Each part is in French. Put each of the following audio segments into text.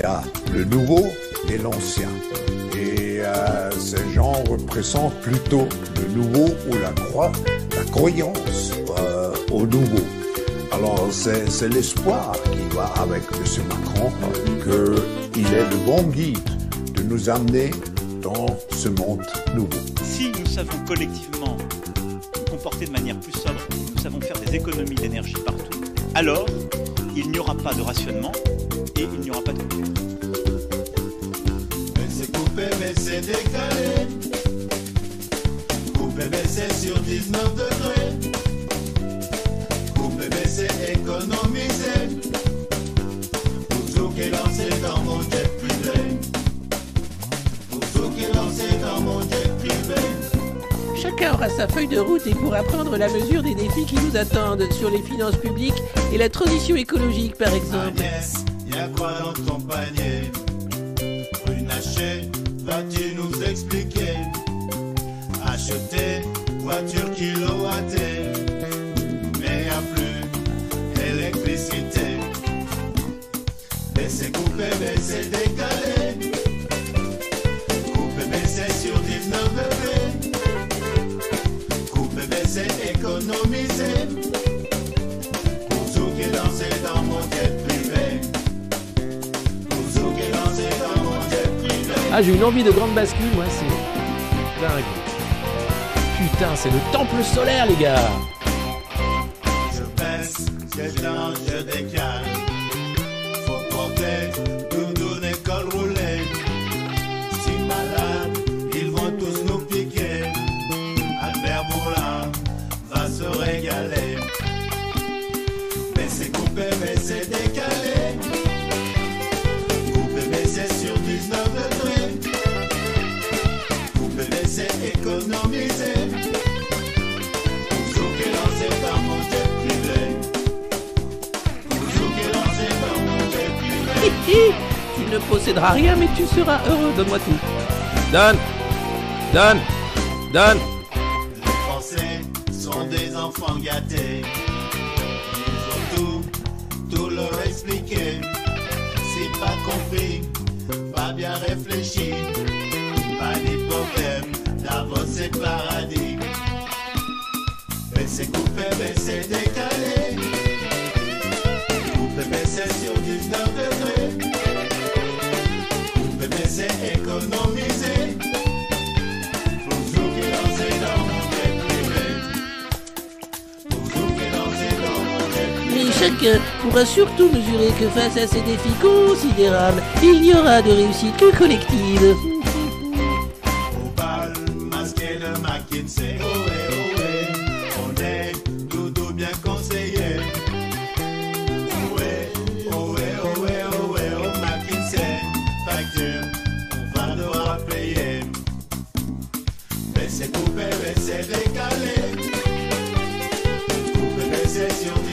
y a le nouveau et l'ancien. Et euh, ces gens représentent plutôt le nouveau ou la croix, la croyance euh, au nouveau. Alors c'est l'espoir qui va avec M. Macron qu'il est le bon guide de nous amener dans ce monde nouveau. Si nous savons collectivement nous comporter de manière plus sobre, nous savons faire des économies d'énergie partout, alors il n'y aura pas de rationnement et il n'y aura pas de. Coupé, c'est décalé. Coupé, c'est sur 19 degrés. Coupé, c'est économisé. Pour tout qui est lancé dans mon jet privé. Pour tout qui est lancé dans mon jet privé. Chacun aura sa feuille de route et pourra prendre la mesure des défis qui nous attendent sur les finances publiques et la transition écologique par exemple. Agnès, y'a quoi dans ton panier vas-tu nous expliquer? Acheter voiture kilowattée, mais y'a plus électricité. Baisser, couper, baisser, décaler. Couper, baisser sur 19 degrés. Couper, baisser, économiser. Pour tout qui lancé dans mon jet Ah, j'ai une envie de grande bascule, moi, c'est dingue. Putain, c'est le temple solaire, les gars. Posséderas rien, mais tu seras heureux. Donne-moi tout. Donne Donne Donne Les Français sont des enfants gâtés. Ils ont tout, tout leur expliqué. Si pas compris, pas bien réfléchi. Pas d'hypothèse, Davos c'est paradis. Baisser, couper, baisser, décaler. Pourra surtout mesurer que face à ces défis considérables, il n'y aura de réussite que collective. Au bal masqué de McKinsey, ohé, ohé, on est doudou bien conseillé. Ohé, ohé, ohé, ohé, oh McKinsey, facture, on va devoir payer. Baisser, couper, baisser, décaler. Couper, baisser sur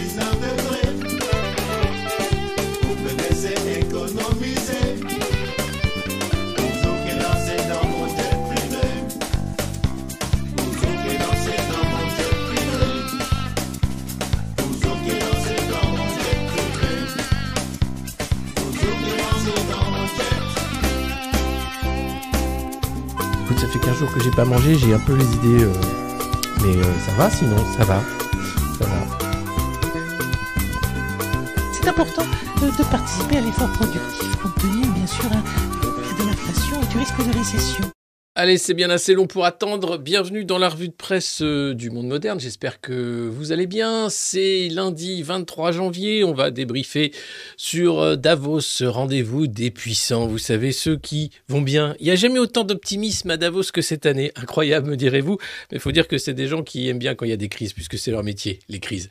j'ai pas mangé, j'ai un peu les idées. euh, Mais euh, ça va sinon, ça va. Ça va. C'est important de participer à l'effort productif compte bien sûr, hein, de l'inflation et du risque de récession. Allez, c'est bien assez long pour attendre. Bienvenue dans la revue de presse euh, du monde moderne. J'espère que vous allez bien. C'est lundi 23 janvier. On va débriefer sur euh, Davos, ce rendez-vous des puissants. Vous savez, ceux qui vont bien. Il n'y a jamais autant d'optimisme à Davos que cette année. Incroyable, me direz-vous. Mais il faut dire que c'est des gens qui aiment bien quand il y a des crises, puisque c'est leur métier, les crises.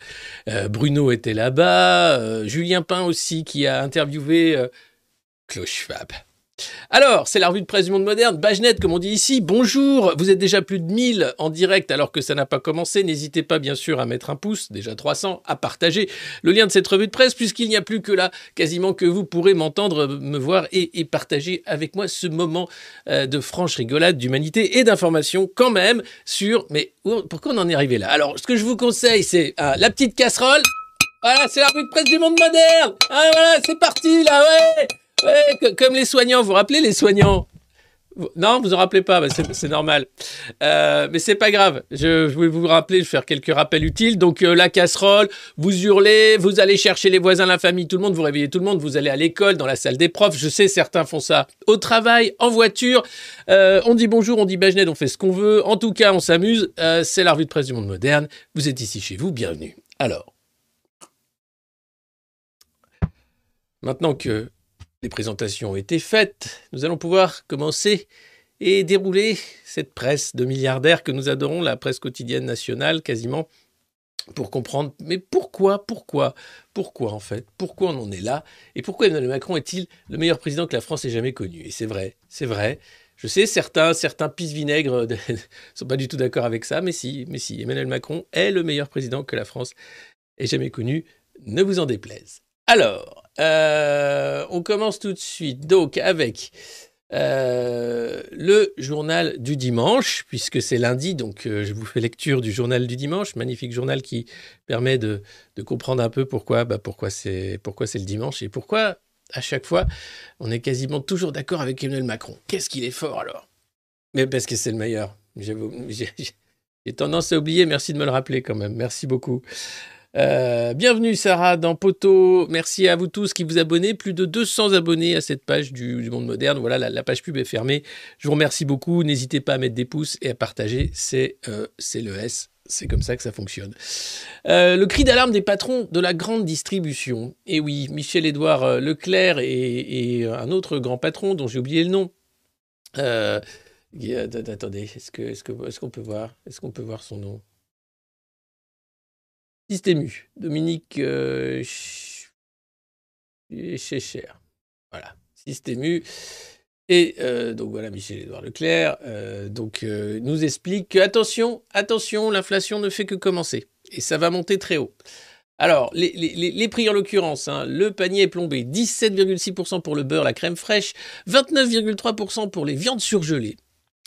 Euh, Bruno était là-bas. Julien Pain aussi, qui a interviewé euh, Schwab. Alors, c'est la revue de presse du monde moderne. Bagenet, comme on dit ici, bonjour. Vous êtes déjà plus de 1000 en direct alors que ça n'a pas commencé. N'hésitez pas, bien sûr, à mettre un pouce, déjà 300, à partager le lien de cette revue de presse, puisqu'il n'y a plus que là, quasiment que vous pourrez m'entendre, me voir et, partager avec moi ce moment euh, de franche rigolade, d'humanité et d'information, quand même, sur. Mais pourquoi on en est arrivé là? Alors, ce que je vous conseille, c'est euh, la petite casserole. Voilà, c'est la revue de presse du monde moderne. Ah, voilà, c'est parti, là, ouais. Comme les soignants, vous vous rappelez les soignants? Non, vous en rappelez pas, c'est normal. Euh, mais c'est pas grave. Je, je voulais vous rappeler, je vais faire quelques rappels utiles. Donc euh, la casserole, vous hurlez, vous allez chercher les voisins, la famille, tout le monde, vous réveillez tout le monde, vous allez à l'école, dans la salle des profs. Je sais, certains font ça au travail, en voiture. Euh, on dit bonjour, on dit Bajned, on fait ce qu'on veut. En tout cas, on s'amuse. Euh, c'est la revue de presse du monde moderne. Vous êtes ici chez vous, bienvenue. Alors, maintenant que les présentations ont été faites, nous allons pouvoir commencer et dérouler cette presse de milliardaires que nous adorons, la presse quotidienne nationale quasiment, pour comprendre, mais pourquoi, pourquoi, pourquoi en fait, pourquoi on en est là, et pourquoi Emmanuel Macron est-il le meilleur président que la France ait jamais connu? Et c'est vrai, c'est vrai. Je sais, certains, certains pisse-vinaigres ne sont pas du tout d'accord avec ça, mais si, mais si, Emmanuel Macron est le meilleur président que la France ait jamais connu, ne vous en déplaise. Alors, euh, on commence tout de suite donc avec euh, le journal du dimanche, puisque c'est lundi, donc euh, je vous fais lecture du journal du dimanche, magnifique journal qui permet de, comprendre un peu pourquoi, bah, pourquoi c'est pourquoi c'est le dimanche et pourquoi à chaque fois on est quasiment toujours d'accord avec Emmanuel Macron. Qu'est-ce qu'il est fort alors? Mais parce que c'est le meilleur. J'ai tendance à oublier. Merci de me le rappeler quand même. Merci beaucoup. Euh, bienvenue Sarah dans Poteau. Merci à vous tous qui vous abonnez. Plus de 200 abonnés à cette page du, Monde Moderne. Voilà, la, page pub est fermée. Je vous remercie beaucoup. N'hésitez pas à mettre des pouces et à partager. C'est euh, le S. C'est comme ça que ça fonctionne. Euh, le cri d'alarme des patrons de la grande distribution. Et oui, Michel-Édouard Leclerc et, un autre grand patron dont j'ai oublié le nom. Attendez, est-ce qu'on peut voir son nom? Systému, Dominique euh, Ch- Schecher. Voilà, Systému. Et euh, donc voilà, Michel-Édouard Leclerc euh, donc, euh, nous explique que, attention, attention, l'inflation ne fait que commencer. Et ça va monter très haut. Alors, les prix en l'occurrence, hein, le panier est plombé, 17,6% pour le beurre, la crème fraîche, 29,3% pour les viandes surgelées.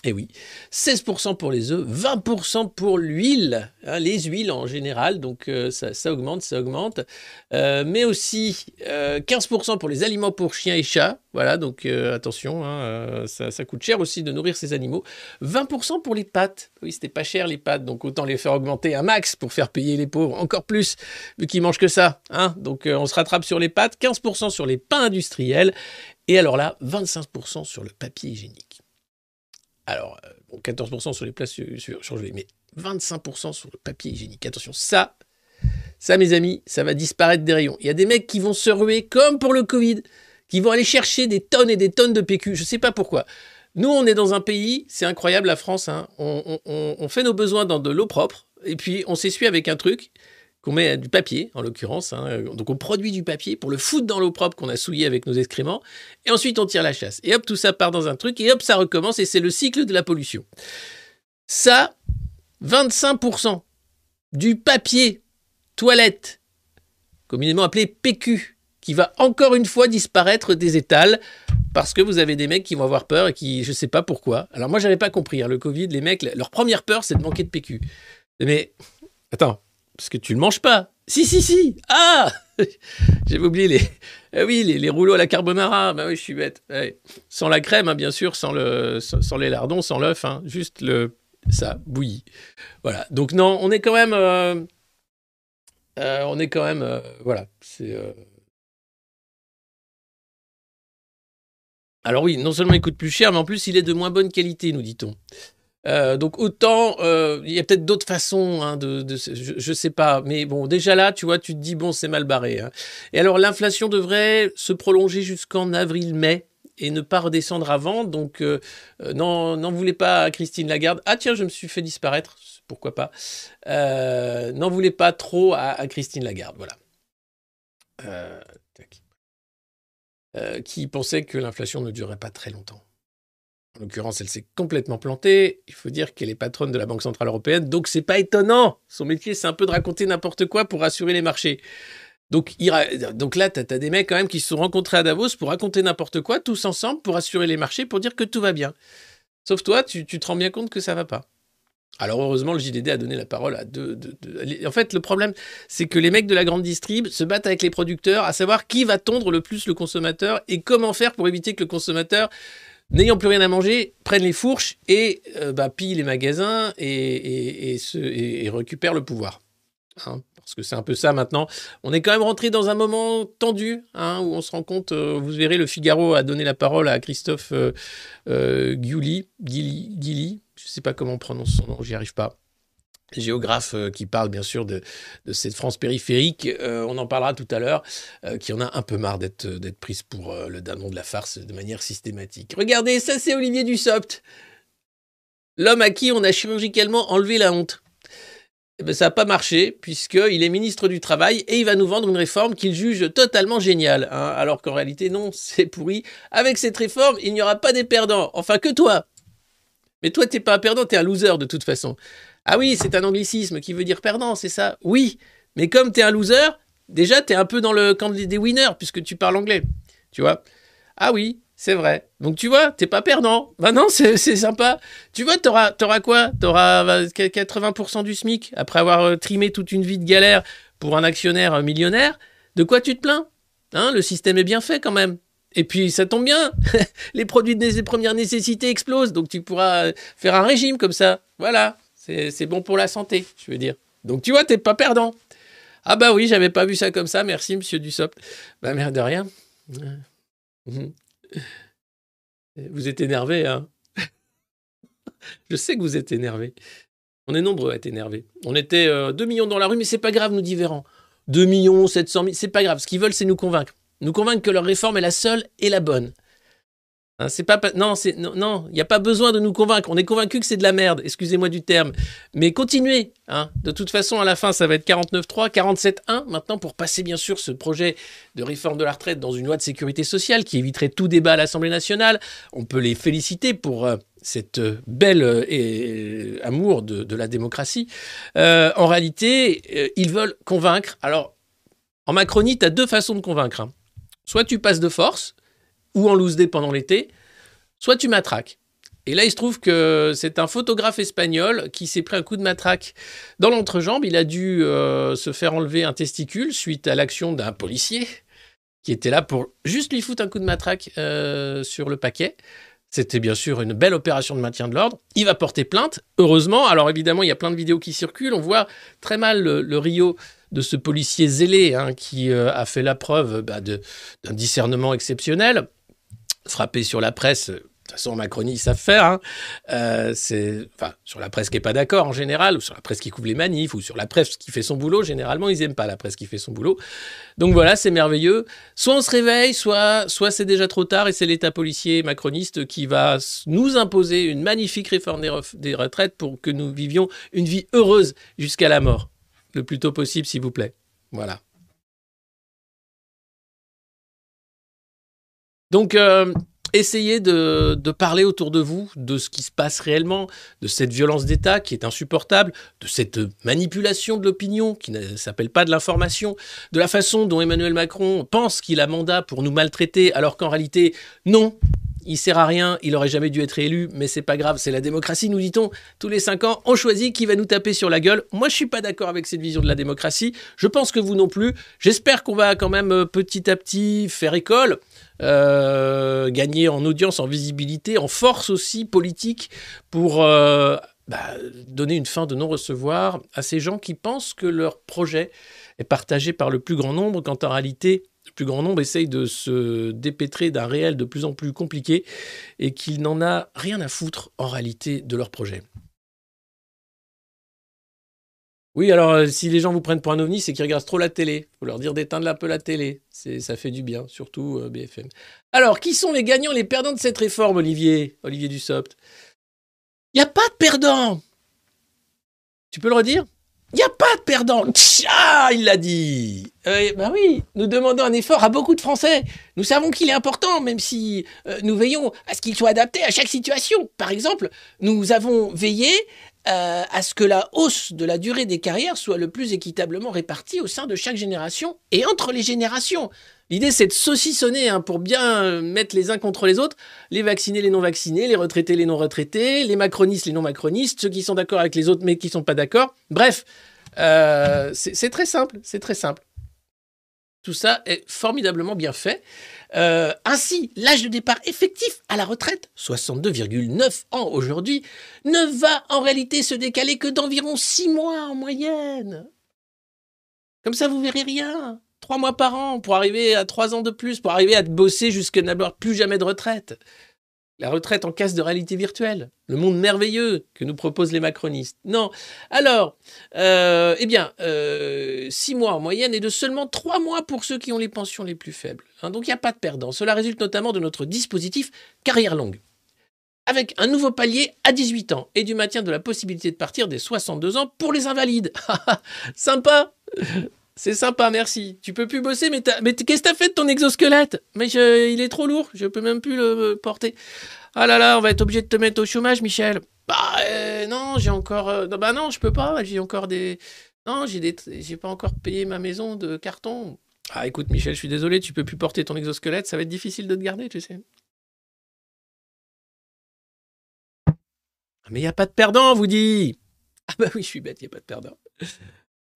Et oui, 16% pour les œufs, 20% pour l'huile, hein, les huiles en général, donc euh, ça, augmente, ça augmente. Euh, mais aussi euh, 15% pour les aliments pour chiens et chats, voilà, donc euh, attention, hein, euh, ça, coûte cher aussi de nourrir ces animaux. 20% pour les pâtes, oui, c'était pas cher les pâtes, donc autant les faire augmenter un max pour faire payer les pauvres encore plus, vu qu'ils mangent que ça. Hein, donc euh, on se rattrape sur les pâtes, 15% sur les pains industriels, et alors là, 25% sur le papier hygiénique. Alors, euh, bon, 14% sur les plats sur- sur- surgelés, mais 25% sur le papier hygiénique. Attention, ça, ça, mes amis, ça va disparaître des rayons. Il y a des mecs qui vont se ruer, comme pour le Covid, qui vont aller chercher des tonnes et des tonnes de PQ. Je ne sais pas pourquoi. Nous, on est dans un pays, c'est incroyable, la France, hein, on fait nos besoins dans de l'eau propre, et puis on s'essuie avec un truc qu'on met du papier, en l'occurrence. hein. donc on produit du papier pour le foutre dans l'eau propre qu'on a souillé avec nos excréments, et ensuite on tire la chasse. Et hop, tout ça part dans un truc, et hop, ça recommence, et c'est le cycle de la pollution. Ça, 25% du papier toilette, communément appelé PQ, qui va encore une fois disparaître des étals parce que vous avez des mecs qui vont avoir peur et qui, je sais pas pourquoi. Alors moi, j'avais pas compris. hein, le Covid, les mecs, leur première peur, c'est de manquer de PQ. Mais attends, parce que tu le manges pas. Si, si, si. Ah J'avais oublié les, ah oui, les, rouleaux à la carbonara. Bah oui, je suis bête. Ouais. Sans la crème, hein, bien sûr, sans le, sans, les lardons, sans l'œuf, hein, juste le, ça bouilli. Voilà. Donc non, on est quand même, euh, euh, on est quand même, euh, voilà. C'est Alors oui, non seulement il coûte plus cher, mais en plus il est de moins bonne qualité, nous dit-on. Euh, donc autant, euh, il y a peut-être d'autres façons hein, je, je sais pas, mais bon, déjà là, tu vois, tu te dis bon, c'est mal barré. hein. Et alors l'inflation devrait se prolonger jusqu'en avril-mai et ne pas redescendre avant. Donc euh, n'en voulez pas à Christine Lagarde. Ah tiens, je me suis fait disparaître, pourquoi pas. N'en voulez pas trop à, Christine Lagarde, voilà. Qui pensait que l'inflation ne durerait pas très longtemps. En l'occurrence, elle s'est complètement plantée. Il faut dire qu'elle est patronne de la Banque Centrale Européenne, donc c'est pas étonnant. Son métier, c'est un peu de raconter n'importe quoi pour rassurer les marchés. Donc, là, tu as, des mecs quand même qui se sont rencontrés à Davos pour raconter n'importe quoi, tous ensemble, pour rassurer les marchés, pour dire que tout va bien. Sauf toi, tu, te rends bien compte que ça va pas. Alors heureusement, le JDD a donné la parole à deux. deux- deux- En fait, le problème, c'est que les mecs de la grande distrib se battent avec les producteurs à savoir qui va tondre le plus le consommateur et comment faire pour éviter que le consommateur, n'ayant plus rien à manger, prenne les fourches et euh, bah, pille les magasins et, et- et se- et- et récupère le pouvoir. Hein, parce que c'est un peu ça maintenant. On est quand même rentré dans un moment tendu hein, où on se rend compte. euh, vous verrez, le Figaro a donné la parole à Christophe euh, euh, Guilly, je ne sais pas comment on prononce son nom, j'y arrive pas. Géographe euh, qui parle bien sûr de, cette France périphérique, euh, on en parlera tout à l'heure, euh, qui en a un peu marre d'être prise pour le dindon de la farce de manière systématique. Regardez, ça c'est Olivier Dussopt, l'homme à qui on a chirurgicalement enlevé la honte. Eh ben, ça n'a pas marché, puisqu'il est ministre du Travail et il va nous vendre une réforme qu'il juge totalement géniale. hein, alors qu'en réalité, non, c'est pourri. Avec cette réforme, il n'y aura pas des perdants. Enfin, que toi. Mais toi, t'es pas un perdant, t'es un loser de toute façon. Ah oui, c'est un anglicisme qui veut dire perdant, c'est ça Oui. Mais comme t'es un loser, déjà, t'es un peu dans le camp des winners, puisque tu parles anglais. Tu vois Ah oui, c'est vrai. Donc tu vois, t'es pas perdant. Bah non, c'est sympa. Tu vois, t'auras auras quoi? T'auras bah, 80% du SMIC après avoir euh, trimé toute une vie de galère pour un actionnaire euh, millionnaire. De quoi tu te plains? Hein, Le système est bien fait quand même. Et puis ça tombe bien, les produits de première nécessité explosent, donc tu pourras euh, faire un régime comme ça. Voilà, c'est bon pour la santé, je veux dire. Donc tu vois, t'es pas perdant. Ah bah oui, j'avais pas vu ça comme ça, merci monsieur Dussopt. Bah merde de rien. Vous êtes énervé, hein Je sais que vous êtes énervé. On est nombreux à être énervés. On était euh, 2 millions dans la rue, mais c'est pas grave, nous dit Véran. 2 millions, 700 000, c'est pas grave. Ce qu'ils veulent, c'est nous convaincre. Nous convaincre que leur réforme est la seule et la bonne. Hein, c'est pas, non, non, il n'y a pas besoin de nous convaincre. On est convaincu que c'est de la merde. Excusez-moi du terme, mais continuez. Hein. De toute façon, à la fin, ça va être 49.3, 47.1 maintenant pour passer bien sûr ce projet de réforme de la retraite dans une loi de sécurité sociale qui éviterait tout débat à l'Assemblée nationale. On peut les féliciter pour euh, cette euh, belle euh, et, euh, amour de, la démocratie. En réalité, ils veulent convaincre. Alors, en Macronie, tu as deux façons de convaincre. hein. Soit tu passes de force, ou en loose day pendant l'été, soit tu matraques. Et là, il se trouve que c'est un photographe espagnol qui s'est pris un coup de matraque dans l'entrejambe. Il a dû euh, se faire enlever un testicule suite à l'action d'un policier qui était là pour juste lui foutre un coup de matraque euh, sur le paquet. C'était bien sûr une belle opération de maintien de l'ordre. Il va porter plainte, heureusement. Alors évidemment, il y a plein de vidéos qui circulent. On voit très mal le, Rio de ce policier zélé hein, qui euh, a fait la preuve bah, d'un discernement exceptionnel, frappé sur la presse. De toute façon, Macronie, ils savent faire. hein. Euh, enfin, sur la presse qui n'est pas d'accord en général, ou sur la presse qui couvre les manifs, ou sur la presse qui fait son boulot. Généralement, ils n'aiment pas la presse qui fait son boulot. Donc voilà, c'est merveilleux. Soit on se réveille, soit, soit c'est déjà trop tard et c'est l'État policier macroniste qui va nous imposer une magnifique réforme des retraites pour que nous vivions une vie heureuse jusqu'à la mort. Le plus tôt possible, s'il vous plaît. Voilà. Donc, euh, essayez de, de parler autour de vous de ce qui se passe réellement, de cette violence d'État qui est insupportable, de cette manipulation de l'opinion qui ne s'appelle pas de l'information, de la façon dont Emmanuel Macron pense qu'il a mandat pour nous maltraiter, alors qu'en réalité, non. Il sert à rien, il aurait jamais dû être élu, mais c'est pas grave, c'est la démocratie, nous dit-on. Tous les cinq ans, on choisit qui va nous taper sur la gueule. Moi, je suis pas d'accord avec cette vision de la démocratie. Je pense que vous non plus. J'espère qu'on va quand même euh, petit à petit faire école, euh, gagner en audience, en visibilité, en force aussi politique pour euh, bah, donner une fin de non-recevoir à ces gens qui pensent que leur projet est partagé par le plus grand nombre, quand en réalité, plus grand nombre essaye de se dépêtrer d'un réel de plus en plus compliqué et qu'il n'en a rien à foutre en réalité de leur projet. Oui, alors euh, si les gens vous prennent pour un ovni, c'est qu'ils regardent trop la télé. faut leur dire d'éteindre un peu la télé. Ça fait du bien, surtout euh, BFM. Alors, qui sont les gagnants, les perdants de cette réforme, Olivier? Olivier Dussopt Il n'y a pas de perdants Tu peux le redire? Il n'y a pas de perdants Tcha Il l'a dit Bah oui, nous demandons un effort à beaucoup de Français. Nous savons qu'il est important, même si euh, nous veillons à ce qu'il soit adapté à chaque situation. Par exemple, nous avons veillé euh, à ce que la hausse de la durée des carrières soit le plus équitablement répartie au sein de chaque génération et entre les générations. L'idée, c'est de saucissonner hein, pour bien euh, mettre les uns contre les autres, les vaccinés, les non-vaccinés, les retraités, les non-retraités, les macronistes, les non-macronistes, ceux qui sont d'accord avec les autres mais qui ne sont pas d'accord. Bref, euh, c'est c'est très simple, c'est très simple. Tout ça est formidablement bien fait. Euh, ainsi, l'âge de départ effectif à la retraite, 62,9 ans aujourd'hui, ne va en réalité se décaler que d'environ 6 mois en moyenne. Comme ça, vous verrez rien. Trois mois par an pour arriver à trois ans de plus, pour arriver à bosser jusqu'à n'avoir plus jamais de retraite. La retraite en casse de réalité virtuelle, le monde merveilleux que nous proposent les macronistes. Non. Alors, euh, eh bien, euh, six mois en moyenne et de seulement trois mois pour ceux qui ont les pensions les plus faibles. Hein, donc il n'y a pas de perdant. Cela résulte notamment de notre dispositif carrière longue. Avec un nouveau palier à 18 ans et du maintien de la possibilité de partir des 62 ans pour les invalides. Sympa c'est sympa, merci. Tu peux plus bosser, mais, qu'est-ce que t'as fait de ton exosquelette? Mais je- il est trop lourd, je peux même plus le porter. Ah là là, on va être obligé de te mettre au chômage, Michel. Bah euh, non, j'ai encore. euh, non, bah non, je peux pas. J'ai encore des. Non, j'ai pas encore payé ma maison de carton. Ah écoute, Michel, je suis désolé, tu peux plus porter ton exosquelette, ça va être difficile de te garder, tu sais. Mais il n'y a pas de perdant, vous dit. Ah bah oui, je suis bête, il n'y a pas de perdant.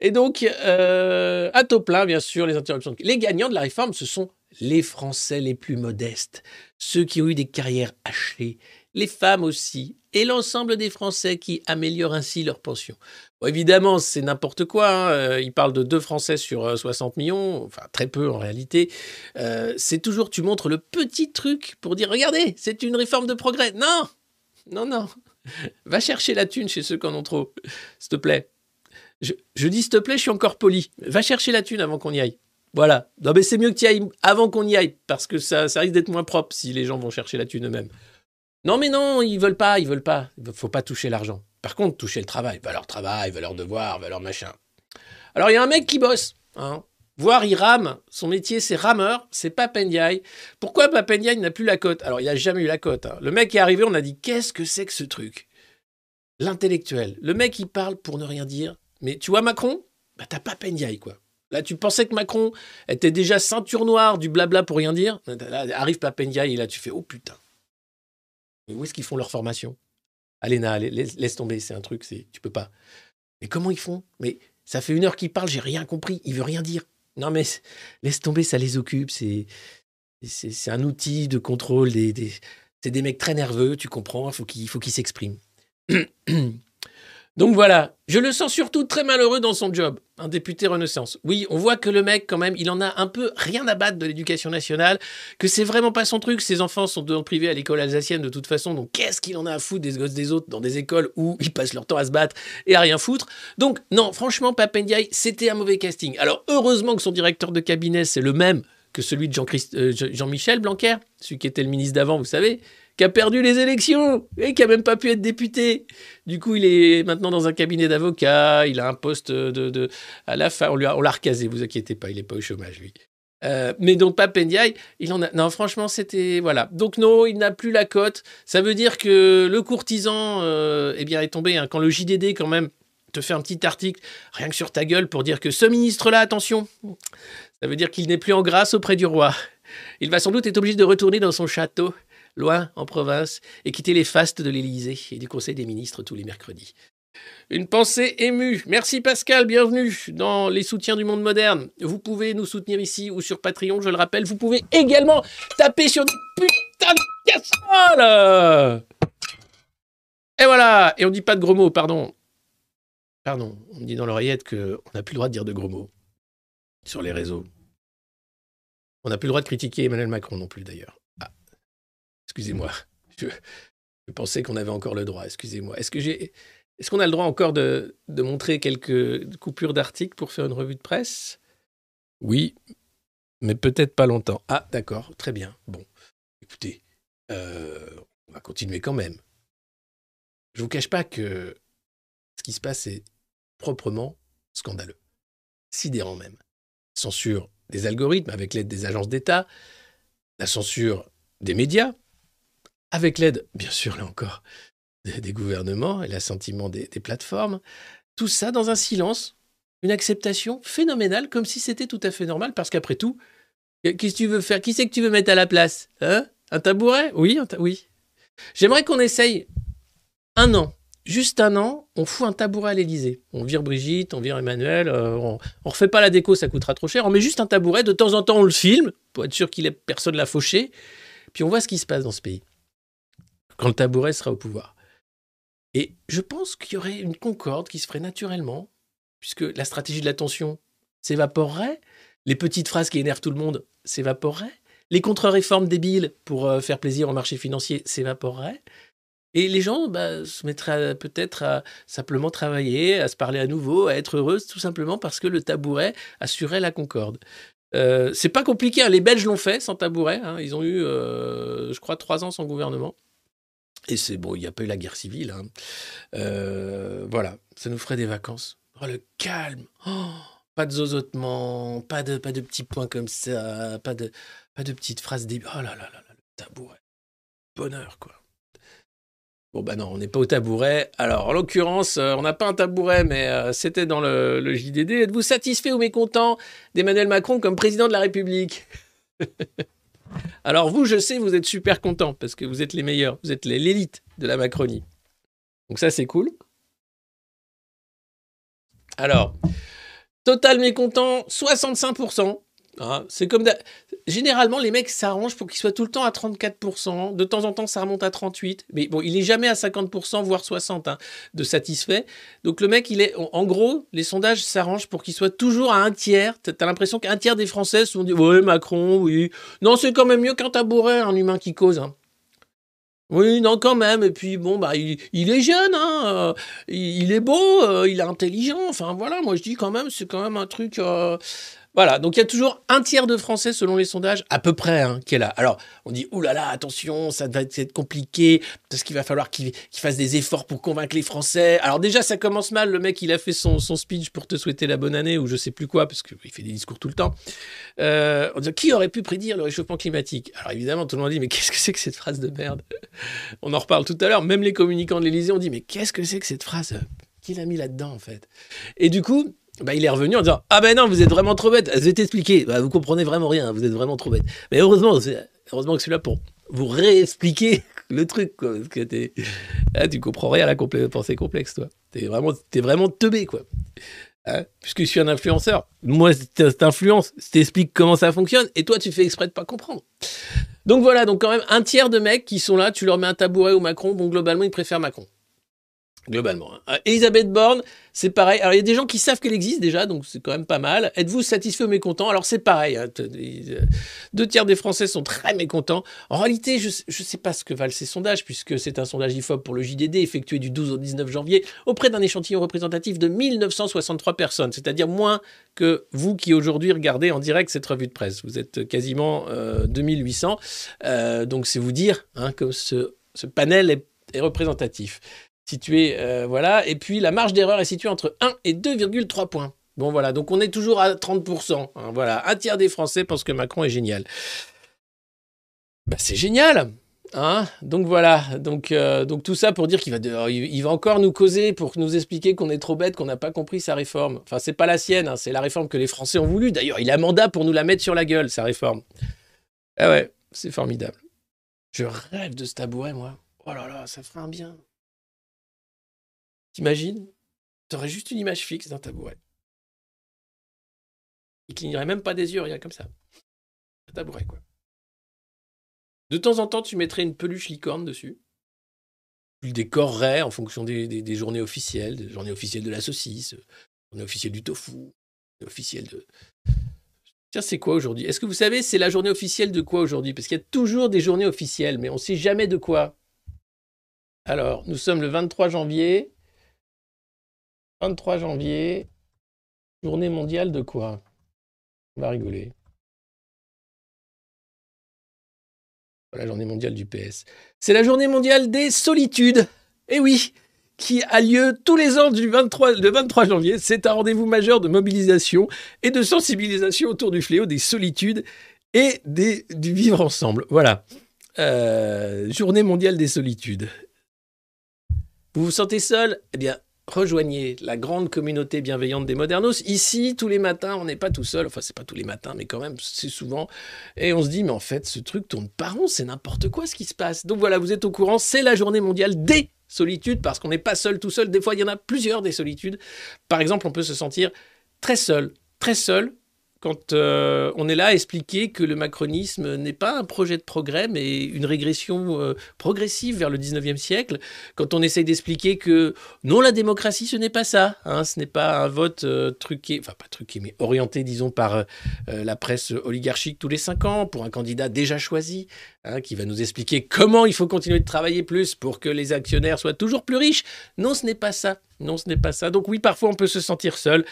Et donc, euh, à taux plein, bien sûr, les interruptions. Les gagnants de la réforme, ce sont les Français les plus modestes, ceux qui ont eu des carrières hachées, les femmes aussi, et l'ensemble des Français qui améliorent ainsi leur pension. Bon, évidemment, c'est n'importe quoi. hein. Euh, Il parle de deux Français sur euh, 60 millions, enfin très peu en réalité. Euh, c'est toujours, tu montres le petit truc pour dire, regardez, c'est une réforme de progrès. Non, non, non. Va chercher la thune chez ceux qui en ont trop, s'il te plaît. Je, dis s'il te plaît, je suis encore poli. Va chercher la thune avant qu'on y aille. Voilà. Non, mais c'est mieux que tu y ailles avant qu'on y aille, parce que ça, risque d'être moins propre si les gens vont chercher la thune eux-mêmes. Non, mais non, ils veulent pas, ils veulent pas. Il faut pas toucher l'argent. Par contre, toucher le travail. Va leur travail, va leur devoir, va leur machin. Alors, il y a un mec qui bosse. Hein. Voir, il rame. Son métier, c'est rameur. C'est Papendiaï. Pourquoi Papendiaï n'a plus la cote? Alors, il n'a jamais eu la cote. hein. Le mec est arrivé, on a dit Qu'est-ce que c'est que ce truc? L'intellectuel. Le mec, il parle pour ne rien dire. Mais tu vois Macron? Bah, t'as Papendiaï, quoi. Là, tu pensais que Macron était déjà ceinture noire du blabla pour rien dire? Arrive Papendiaï et là, tu fais Oh putain. Mais où est-ce qu'ils font leur formation? Alena, laisse, laisse tomber, c'est un truc, tu peux pas. Mais comment ils font? Mais ça fait une heure qu'ils parlent, j'ai rien compris, il veut rien dire. Non mais laisse tomber, ça les occupe, c'est c'est un outil de contrôle c'est des mecs très nerveux, tu comprends, il faut qu'ils faut qu'ils s'expriment. Donc voilà, je le sens surtout très malheureux dans son job, un député Renaissance. Oui, on voit que le mec, quand même, il en a un peu rien à battre de l'éducation nationale, que c'est vraiment pas son truc. Ses enfants sont le privé à l'école alsacienne de toute façon, donc qu'est-ce qu'il en a à foutre des gosses des autres dans des écoles où ils passent leur temps à se battre et à rien foutre? Donc non, franchement, Papendiaï, c'était un mauvais casting. Alors heureusement que son directeur de cabinet, c'est le même que celui de euh, Jean- Jean-Michel Blanquer, celui qui était le ministre d'avant, vous savez, qui a perdu les élections et qui a même pas pu être député. Du coup, il est maintenant dans un cabinet d'avocat, il a un poste de, à la fin, on lui a- on l'a recasé, vous inquiétez pas, il est pas au chômage lui. Euh, mais donc Papendiaï, il en a. Non, franchement, c'était voilà. Donc non, il n'a plus la cote. Ça veut dire que le courtisan, euh, eh bien, est tombé. hein. Quand le JDD quand même te fait un petit article, rien que sur ta gueule, pour dire que ce ministre-là, attention, ça veut dire qu'il n'est plus en grâce auprès du roi. Il va sans doute être obligé de retourner dans son château, loin en province, et quitter les fastes de l'Élysée et du Conseil des ministres tous les mercredis. Une pensée émue. Merci Pascal, bienvenue dans les soutiens du monde moderne. Vous pouvez nous soutenir ici ou sur Patreon, je le rappelle. Vous pouvez également taper sur des putains de casseroles. Et voilà. Et on dit pas de gros mots, pardon. Pardon, on me dit dans l'oreillette qu'on n'a plus le droit de dire de gros mots sur les réseaux. On n'a plus le droit de critiquer Emmanuel Macron non plus d'ailleurs. Excusez-moi. Je, pensais qu'on avait encore le droit. Excusez-moi. Est-ce que j'ai, qu'on a le droit encore de, montrer quelques coupures d'articles pour faire une revue de presse? Oui, mais peut-être pas longtemps. Ah, d'accord, très bien. Bon, écoutez, euh, on va continuer quand même. Je vous cache pas que ce qui se passe est proprement scandaleux, sidérant même. Censure des algorithmes avec l'aide des agences d'État, la censure des médias, avec l'aide, bien sûr, là encore, des, gouvernements et l'assentiment des, plateformes. Tout ça dans un silence, une acceptation phénoménale, comme si c'était tout à fait normal, parce qu'après tout, Qu'est-ce que tu veux faire? Qui c'est que tu veux mettre à la place? Hein? Un tabouret? Oui, oui. J'aimerais qu'on essaye un an. Juste un an, on fout un tabouret à l'Élysée. On vire Brigitte, on vire Emmanuel, euh, on, on refait pas la déco, ça coûtera trop cher. On met juste un tabouret, de temps en temps on le filme, pour être sûr qu'il ait personne l'a fauché, puis on voit ce qui se passe dans ce pays. Quand le tabouret sera au pouvoir. Et je pense qu'il y aurait une concorde qui se ferait naturellement, puisque la stratégie de l'attention s'évaporerait, les petites phrases qui énervent tout le monde s'évaporeraient, les contre-réformes débiles pour euh, faire plaisir au marché financier s'évaporeraient, et les gens bah, se mettraient peut-être à simplement travailler, à se parler à nouveau, à être heureux, tout simplement parce que le tabouret assurait la concorde. Euh, c'est pas compliqué, hein. les Belges l'ont fait sans tabouret, hein. ils ont eu, euh, je crois, trois ans sans gouvernement. Et c'est bon, il n'y a pas eu la guerre civile. hein. Euh, voilà, ça nous ferait des vacances. Oh, le calme. Oh, pas de zozotement, pas de, pas de petits points comme ça, pas de, pas de petites phrases débiles. Oh là là là là, le tabouret. Bonheur, quoi. Bon, bah non, on n'est pas au tabouret. Alors, en l'occurrence, euh, on n'a pas un tabouret, mais euh, c'était dans le, le JDD. Êtes-vous satisfait ou mécontent d'Emmanuel Macron comme président de la République? Alors, vous, je sais, vous êtes super content parce que vous êtes les meilleurs. Vous êtes l'élite de la Macronie. Donc, ça, c'est cool. Alors, total mécontent, 65%. Hein, c'est comme généralement les mecs s'arrangent pour qu'ils soient tout le temps à 34%. De temps en temps, ça remonte à 38. Mais bon, il est jamais à 50%, voire 60 hein, de satisfait. Donc le mec, il est en gros, les sondages s'arrangent pour qu'il soit toujours à un tiers. T'as l'impression qu'un tiers des Français sont dit ouais Macron, oui. Non, c'est quand même mieux qu'un tabouret, un humain qui cause. hein. Oui, non, quand même. Et puis, bon, bah, il, est jeune, hein, il, il est beau, euh, il est intelligent. Enfin, voilà, moi, je dis quand même, c'est quand même un truc. euh, Voilà, donc il y a toujours un tiers de Français, selon les sondages, à peu près, hein, qui est là. Alors, on dit, oulala, là là, attention, ça va être compliqué, parce qu'il va falloir qu'il fasse des efforts pour convaincre les Français. Alors, déjà, ça commence mal. Le mec, il a fait son, speech pour te souhaiter la bonne année, ou je sais plus quoi, parce qu'il fait des discours tout le temps. Euh, on dit, qui aurait pu prédire le réchauffement climatique? Alors, évidemment, tout le monde dit, mais qu'est-ce que c'est que cette phrase de merde? On en reparle tout à l'heure. Même les communicants de l'Élysée ont dit, mais qu'est-ce que c'est que cette phrase Qui l'a mis là-dedans, en fait? Et du coup, bah, il est revenu en disant Ah ben non, vous êtes vraiment trop bête. Je vais t'expliquer. Bah, vous comprenez vraiment rien. Vous êtes vraiment trop bête. Mais heureusement, heureusement que je suis là pour vous réexpliquer le truc. Parce que ah, tu comprends rien à la pensée complexe, toi. T'es vraiment, t'es vraiment teubé, quoi. Hein, puisque je suis un influenceur. Moi, cette t'influence, je t'explique comment ça fonctionne, et toi, tu fais exprès de pas comprendre. Donc voilà, donc quand même un tiers de mecs qui sont là, tu leur mets un tabouret au Macron, bon globalement ils préfèrent Macron. Globalement. hein. Euh, Elisabeth Borne, c'est pareil. Alors il y a des gens qui savent qu'elle existe déjà, donc c'est quand même pas mal. Êtes-vous satisfait ou mécontent? Alors c'est pareil. hein. Euh, Deux tiers des Français sont très mécontents. En réalité, je ne sais pas ce que valent ces sondages, puisque c'est un sondage IFOP pour le JDD effectué du 12 au 19 janvier auprès d'un échantillon représentatif de 1963 personnes, c'est-à-dire moins que vous qui aujourd'hui regardez en direct cette revue de presse. Vous êtes quasiment euh, 2800. Euh, donc c'est vous dire hein, que ce, panel est représentatif. Situé, euh, voilà. Et puis la marge d'erreur est située entre 1 et 2,3 points. Bon voilà, donc on est toujours à 30%. hein, voilà, un tiers des Français pensent que Macron est génial. Bah, c'est génial Hein donc voilà, donc, euh, donc tout ça pour dire qu'il va, encore nous causer pour nous expliquer qu'on est trop bête, qu'on n'a pas compris sa réforme. Enfin, c'est pas la sienne, hein, c'est la réforme que les Français ont voulu. D'ailleurs, il a mandat pour nous la mettre sur la gueule, sa réforme. Ah ouais, c'est formidable. Je rêve de ce tabouret, moi. Oh là là, ça ferait un bien. T'imagines? T'aurais juste une image fixe d'un tabouret. Il clignerait même pas des yeux, rien comme ça. Un tabouret, quoi. De temps en temps, tu mettrais une peluche licorne dessus. Tu le décorerais en fonction des, journées officielles, des journées officielles de la saucisse, des journées officielles du tofu, officielles de... Tiens, c'est quoi aujourd'hui? Est-ce que vous savez, c'est la journée officielle de quoi aujourd'hui? Parce qu'il y a toujours des journées officielles, mais on ne sait jamais de quoi. Alors, nous sommes le 23 janvier. 23 janvier. Journée mondiale de quoi? On va rigoler. La journée mondiale du PS. C'est la journée mondiale des solitudes. Eh oui, qui a lieu tous les ans du 23, le 23 janvier. C'est un rendez-vous majeur de mobilisation et de sensibilisation autour du fléau des solitudes et du vivre ensemble. Voilà. Euh, journée mondiale des solitudes. Vous vous sentez seul? Eh bien, rejoignez la grande communauté bienveillante des Modernos. Ici, tous les matins, on n'est pas tout seul. Enfin, c'est pas tous les matins, mais quand même, c'est souvent. Et on se dit, mais en fait, ce truc tourne pas rond, c'est n'importe quoi ce qui se passe. Donc voilà, vous êtes au courant, c'est la journée mondiale des solitudes, parce qu'on n'est pas seul tout seul. Des fois, il y en a plusieurs des solitudes. Par exemple, on peut se sentir très seul, très seul, quand euh, on est là à expliquer que le macronisme n'est pas un projet de progrès, mais une régression euh, progressive vers le 19e siècle, quand on essaye d'expliquer que non, la démocratie, ce n'est pas ça, hein, ce n'est pas un vote euh, truqué, enfin pas truqué, mais orienté, disons, par la presse oligarchique tous les cinq ans, pour un candidat déjà choisi, hein, qui va nous expliquer comment il faut continuer de travailler plus pour que les actionnaires soient toujours plus riches. Non, ce n'est pas ça. Non, ce n'est pas ça. Donc oui, parfois on peut se sentir seul.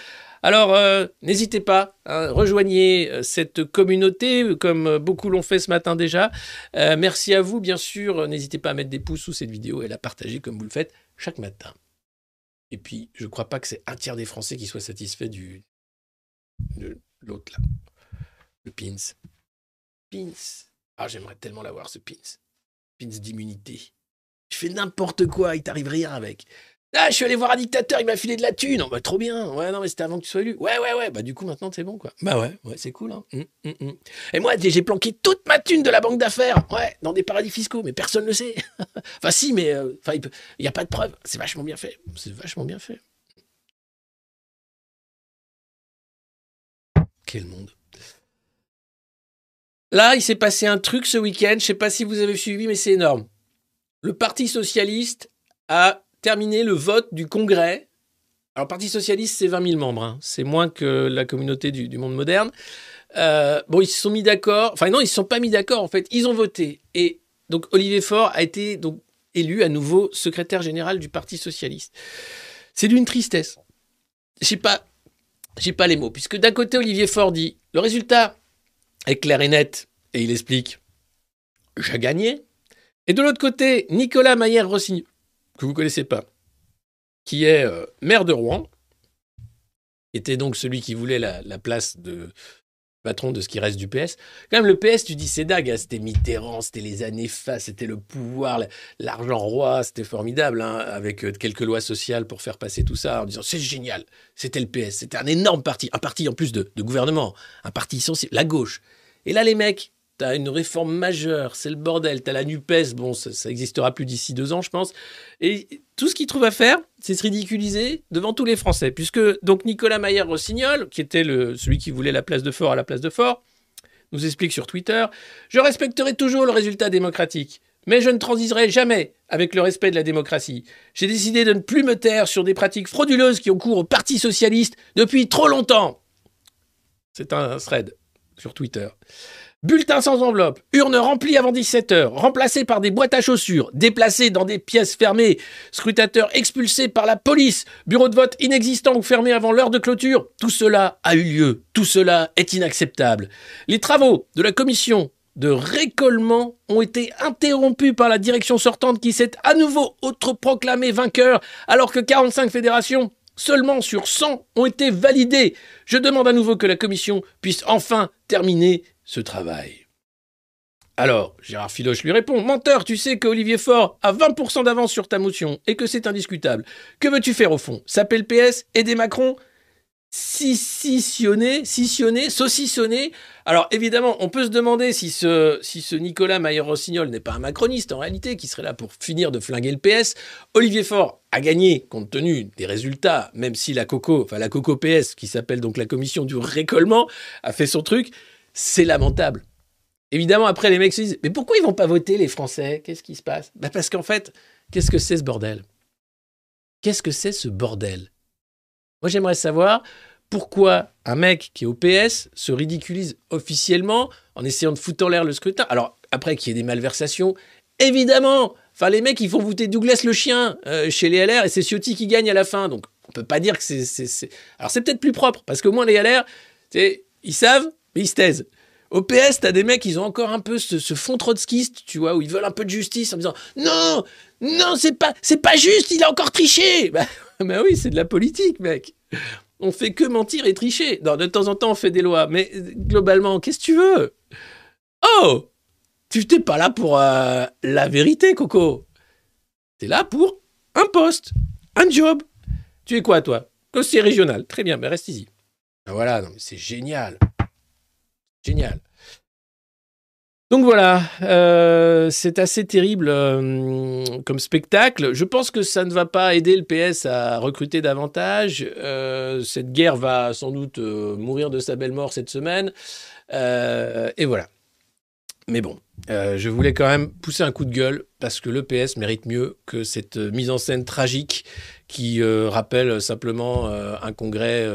Alors, euh, n'hésitez pas, hein, rejoignez euh, cette communauté, comme euh, beaucoup l'ont fait ce matin déjà. merci à vous, bien sûr. N'hésitez pas à mettre des pouces sous cette vidéo et la partager comme vous le faites chaque matin. Et puis, je ne crois pas que c'est un tiers des Français qui soient satisfaits du, de l'autre là. Le pins. Pins. Ah, j'aimerais tellement l'avoir, ce pins. Pins d'immunité. Je fais n'importe quoi, il t'arrive rien avec. Ah, je suis allé voir un dictateur, il m'a filé de la thune. Oh, bah, trop bien. Ouais, non, mais c'était avant que tu sois élu. Ouais, ouais, ouais. Bah, du coup, maintenant, c'est bon, quoi. Bah, ouais, ouais, c'est cool, hein. Hum, hum, hum. Et moi, j'ai planqué toute ma thune de la banque d'affaires. Ouais, dans des paradis fiscaux, mais personne ne le sait. enfin, si, mais euh, il n'y a pas de preuve. C'est vachement bien fait. C'est vachement bien fait. Quel monde. Là, il s'est passé un truc ce week-end. Je sais pas si vous avez suivi, mais c'est énorme. Le Parti socialiste a terminé le vote du Congrès. Alors, Parti socialiste, c'est 20 000 membres. Hein. C'est moins que la communauté du, monde moderne. Euh, bon, ils se sont mis d'accord. Enfin, non, ils ne se sont pas mis d'accord, en fait. Ils ont voté. Et donc, Olivier Faure a été donc, élu à nouveau secrétaire général du Parti socialiste. C'est d'une tristesse. Je pas, j'ai pas les mots. Puisque d'un côté, Olivier Faure dit le résultat est clair et net. Et il explique j'ai gagné. Et de l'autre côté, Nicolas Maillère-Rossignol, que vous connaissez pas, qui est euh, maire de Rouen, était donc celui qui voulait la, place de patron de ce qui reste du PS. Quand même, le PS, tu dis, c'est dingue, hein, c'était Mitterrand, c'était les années fa, c'était le pouvoir, l'argent roi, c'était formidable, hein, avec euh, quelques lois sociales pour faire passer tout ça, en disant, c'est génial, c'était le PS, c'était un énorme parti, un parti en plus de, de gouvernement, un parti sensible, la gauche. Et là, les mecs, T'as une réforme majeure, c'est le bordel. T'as la NUPES, bon, ça, n'existera existera plus d'ici deux ans, je pense. Et tout ce qu'ils trouvent à faire, c'est se ridiculiser devant tous les Français. Puisque donc Nicolas Maillère-Rossignol, qui était le, celui qui voulait la place de Fort à la place de Fort, nous explique sur Twitter Je respecterai toujours le résultat démocratique. Mais je ne transigerai jamais avec le respect de la démocratie. J'ai décidé de ne plus me taire sur des pratiques frauduleuses qui ont cours au Parti socialiste depuis trop longtemps. C'est un thread sur Twitter. Bulletin sans enveloppe, urne remplie avant 17h, remplacée par des boîtes à chaussures, déplacées dans des pièces fermées, scrutateurs expulsés par la police, bureau de vote inexistant ou fermé avant l'heure de clôture, tout cela a eu lieu, tout cela est inacceptable. Les travaux de la commission de récollement ont été interrompus par la direction sortante qui s'est à nouveau autoproclamée vainqueur alors que 45 fédérations seulement sur 100 ont été validées. Je demande à nouveau que la commission puisse enfin terminer ce travail. Alors, Gérard Filoche lui répond Menteur, tu sais qu'Olivier Faure a 20% d'avance sur ta motion et que c'est indiscutable. Que veux-tu faire au fond? S'appeler PS, aider Macron? Scissionner, scissionner, saucissonner? Alors évidemment, on peut se demander si ce, si ce Nicolas Mayer-Rossignol n'est pas un macroniste en réalité, qui serait là pour finir de flinguer le PS. Olivier Faure a gagné compte tenu des résultats, même si la Coco, enfin la Coco PS, qui s'appelle donc la commission du récollement, a fait son truc. C'est lamentable. Évidemment, après, les mecs se disent Mais pourquoi ils vont pas voter, les Français? Qu'est-ce qui se passe? Bah Parce qu'en fait, qu'est-ce que c'est ce bordel? Qu'est-ce que c'est ce bordel? Moi, j'aimerais savoir pourquoi un mec qui est au PS se ridiculise officiellement en essayant de foutre en l'air le scrutin. Alors, après qu'il y ait des malversations, évidemment Enfin, les mecs, ils font voter Douglas le chien euh, chez les LR et c'est Ciotti qui gagne à la fin. Donc, on peut pas dire que c'est. Alors, c'est peut-être plus propre parce qu'au moins, les LR, ils savent mais ils se. Au PS, t'as des mecs, ils ont encore un peu ce, fond trotskiste, tu vois, où ils veulent un peu de justice en disant non, non, c'est pas, c'est pas juste, il a encore triché. Bah, bah oui, c'est de la politique, mec. On fait que mentir et tricher. Non, de temps en temps, on fait des lois, mais globalement, qu'est-ce que tu veux? Oh, tu t'es pas là pour euh, la vérité, Coco. T'es là pour un poste, un job. Tu es quoi, toi? Conseiller régional. Très bien, mais reste ici. Ah, voilà, non, c'est génial. Génial. Donc voilà, euh, c'est assez terrible euh, comme spectacle. Je pense que ça ne va pas aider le PS à recruter davantage. Euh, cette guerre va sans doute mourir de sa belle mort cette semaine. Et voilà. Mais bon, je voulais quand même pousser un coup de gueule parce que le PS mérite mieux que cette mise en scène tragique qui rappelle simplement un congrès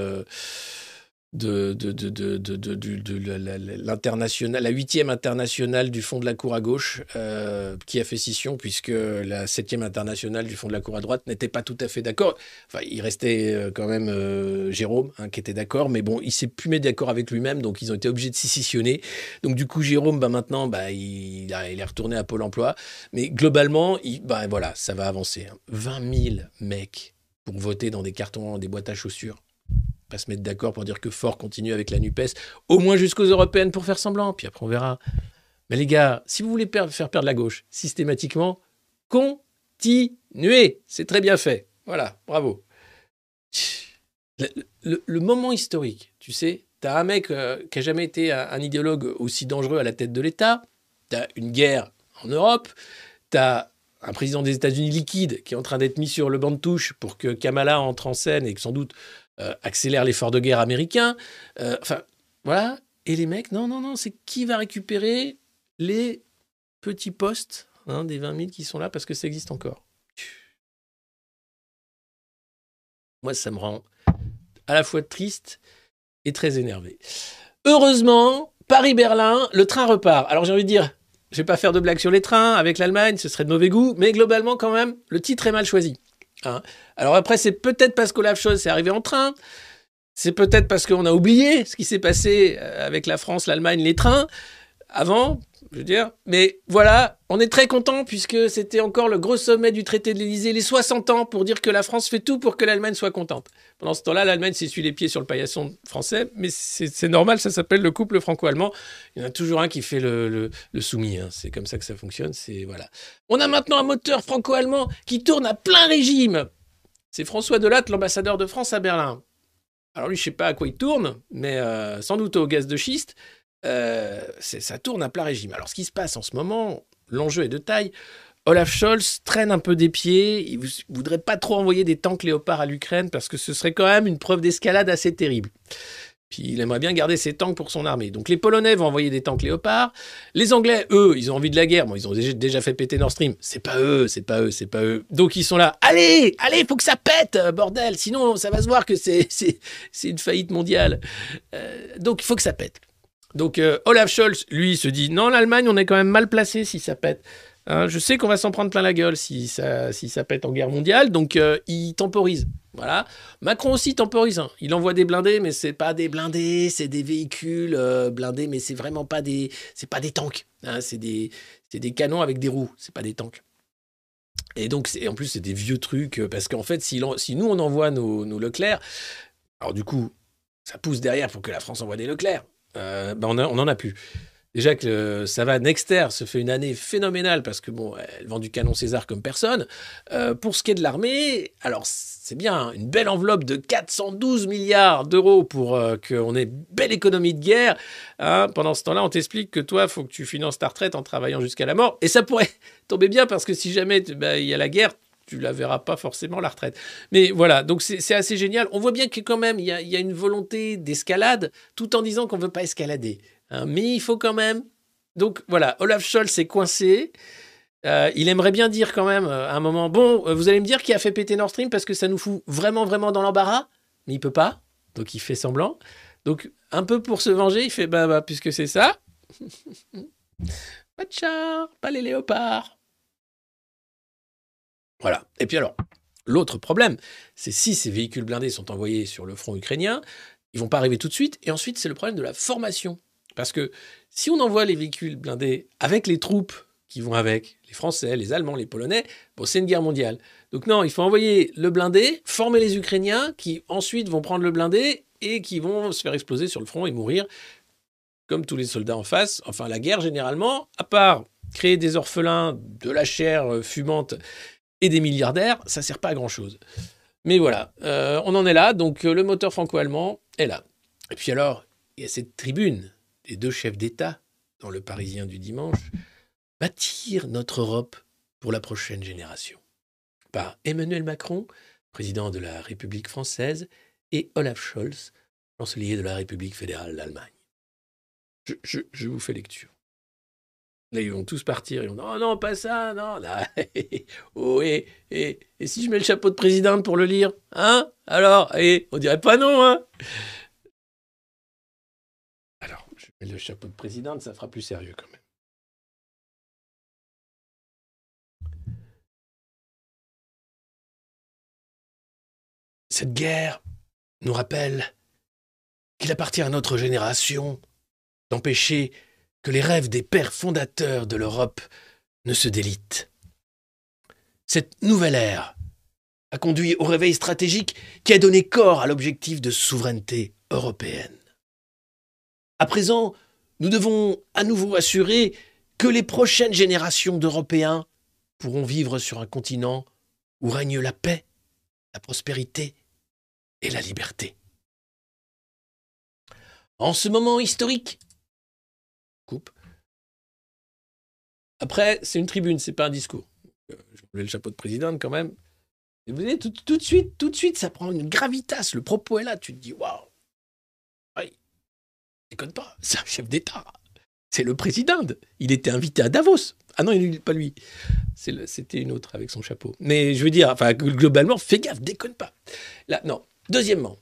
de, de, de, de, l'international, la huitième internationale du Fonds de la Cour à gauche, euh, qui a fait scission puisque la septième internationale du Fonds de la Cour à droite n'était pas tout à fait d'accord. Enfin, il restait euh, quand même euh, Jérôme hein, qui était d'accord, mais bon, il s'est plus mis d'accord avec lui-même, donc ils ont été obligés de scissionner. Donc du coup, Jérôme, bah, maintenant, bah, il est retourné à Pôle Emploi, mais globalement, il, bah, voilà, ça va avancer. hein. 20 000 mecs pour voter dans des cartons, des boîtes à chaussures pas se mettre d'accord pour dire que Fort continue avec la NUPES, au moins jusqu'aux européennes pour faire semblant, puis après on verra. Mais les gars, si vous voulez faire perdre la gauche systématiquement, continuez. C'est très bien fait. Voilà, bravo. Le moment historique, tu sais, t'as un mec euh, qui a jamais été un, un idéologue aussi dangereux à la tête de l'État, t'as une guerre en Europe, t'as un président des États-Unis liquide qui est en train d'être mis sur le banc de touche pour que Kamala entre en scène et que sans doute euh, accélère l'effort de guerre américain. Euh, enfin, voilà. Et les mecs, non, non, non, c'est qui va récupérer les petits postes hein, des 20 000 qui sont là parce que ça existe encore. Moi, ça me rend à la fois triste et très énervé. Heureusement, Paris-Berlin, le train repart. Alors j'ai envie de dire, je vais pas faire de blagues sur les trains avec l'Allemagne, ce serait de mauvais goût, mais globalement quand même, le titre est mal choisi. Hein. Alors après, c'est peut-être parce qu'Olaf Scholz est arrivé en train, c'est peut-être parce qu'on a oublié ce qui s'est passé euh, avec la France, l'Allemagne, les trains avant, je veux dire. Mais voilà, on est très content puisque c'était encore le gros sommet du traité de l'Élysée, les 60 ans pour dire que la France fait tout pour que l'Allemagne soit contente. Pendant ce temps-là, l'Allemagne s'essuie les pieds sur le paillasson français, mais c'est normal, ça s'appelle le couple franco-allemand. Il y en a toujours un qui fait le, soumis, hein. c'est comme ça que ça fonctionne. C'est voilà. On a maintenant un moteur franco-allemand qui tourne à plein régime. C'est François Delatte, l'ambassadeur de France à Berlin. Alors lui, je sais pas à quoi il tourne, mais euh, sans doute au gaz de schiste. Euh, ça tourne à plein régime. Alors ce qui se passe en ce moment, l'enjeu est de taille. Olaf Scholz traîne un peu des pieds. Il ne voudrait pas trop envoyer des tanks léopards à l'Ukraine parce que ce serait quand même une preuve d'escalade assez terrible. Puis il aimerait bien garder ses tanks pour son armée. Donc les Polonais vont envoyer des tanks léopards. Les Anglais, eux, ils ont envie de la guerre. Bon, ils ont déjà, fait péter Nord Stream. C'est pas eux, c'est pas eux, c'est pas eux. Donc ils sont là. Allez, allez, faut que ça pète, euh, bordel. Sinon, ça va se voir que c'est une faillite mondiale. Euh, donc il faut que ça pète. Donc euh, Olaf Scholz, lui, se dit non, l'Allemagne, on est quand même mal placé si ça pète. Hein, je sais qu'on va s'en prendre plein la gueule si ça, si ça pète en guerre mondiale, donc euh, il temporise. Voilà. Macron aussi temporise. hein. Il envoie des blindés, mais c'est pas des blindés, c'est des véhicules euh, blindés, mais c'est vraiment pas des, c'est pas des tanks. hein. c'est des, des canons avec des roues. C'est pas des tanks. Et donc, c'est- en plus, c'est des vieux trucs parce qu'en fait, si nous on envoie nos, nos Leclerc, alors du coup, ça pousse derrière pour que la France envoie des Leclerc. Euh, ben on, a- en a plus. Déjà que euh, ça va, Nexter se fait une année phénoménale parce que bon, elle vend du canon César comme personne. Euh, pour ce qui est de l'armée, alors c'est bien, hein, une belle enveloppe de 412 milliards d'euros pour qu'on ait belle économie de guerre. hein. Pendant ce temps-là, on t'explique que toi, faut que tu finances ta retraite en travaillant jusqu'à la mort. Et ça pourrait tomber bien parce que si jamais bah, il y a la guerre, tu la verras pas forcément la retraite. Mais voilà, donc c'est assez génial. On voit bien que quand même, il y a, y a une volonté d'escalade, tout en disant qu'on veut pas escalader. hein. mais il faut quand même. Donc voilà, Olaf Scholz est coincé. Euh, il aimerait bien dire quand même euh, à un moment, bon, euh, vous allez me dire qui a fait péter Nord Stream parce que ça nous fout vraiment, vraiment dans l'embarras, mais il peut pas, donc il fait semblant. Donc un peu pour se venger, il fait, bah, bah puisque c'est ça, pas de char, pas les léopards. Voilà. Et puis alors, l'autre problème, c'est si ces véhicules blindés sont envoyés sur le front ukrainien, ils vont pas arriver tout de suite. Et ensuite, c'est le problème de la formation. Parce que si on envoie les véhicules blindés avec les troupes qui vont avec, les Français, les Allemands, les Polonais, bon, c'est une guerre mondiale. Donc non, il faut envoyer le blindé, former les Ukrainiens, qui ensuite vont prendre le blindé et qui vont se faire exploser sur le front et mourir, comme tous les soldats en face. Enfin, la guerre, généralement, à part créer des orphelins, de la chair euh, fumante et des milliardaires, ça sert pas à grand-chose. Mais voilà, euh, on en est là. Donc euh, le moteur franco-allemand est là. Et puis alors, il y a cette tribune des deux chefs d'État dans le Parisien du dimanche. Bâtir notre Europe pour la prochaine génération. Par Emmanuel Macron, président de la République française, et Olaf Scholz, chancelier de la République fédérale d'Allemagne. Je, vous fais lecture. Là, ils vont tous partir. Ils vont dire, oh non, pas ça, non. là. oh, et, si je mets le chapeau de présidente pour le lire Hein Alors Et on dirait pas non, hein Alors, je mets le chapeau de présidente, ça fera plus sérieux quand même. Cette guerre nous rappelle qu'il appartient à notre génération d'empêcher que les rêves des pères fondateurs de l'Europe ne se délitent. Cette nouvelle ère a conduit au réveil stratégique qui a donné corps à l'objectif de souveraineté européenne. À présent, nous devons à nouveau assurer que les prochaines générations d'Européens pourront vivre sur un continent où règne la paix, la prospérité et la liberté. En ce moment historique, coupe. Après, c'est une tribune, c'est pas un discours. Euh, Je voulais le chapeau de présidente quand même. Et vous voyez, tout, de suite, tout de suite, ça prend une gravitas. Le propos est là. Tu te dis, waouh, oui, déconne pas, c'est un chef d'État. C'est le président. Il était invité à Davos. Ah non, il pas lui. C'était une autre avec son chapeau. Mais je veux dire, enfin, globalement, fais gaffe, déconne pas. Là, non. Deuxièmement,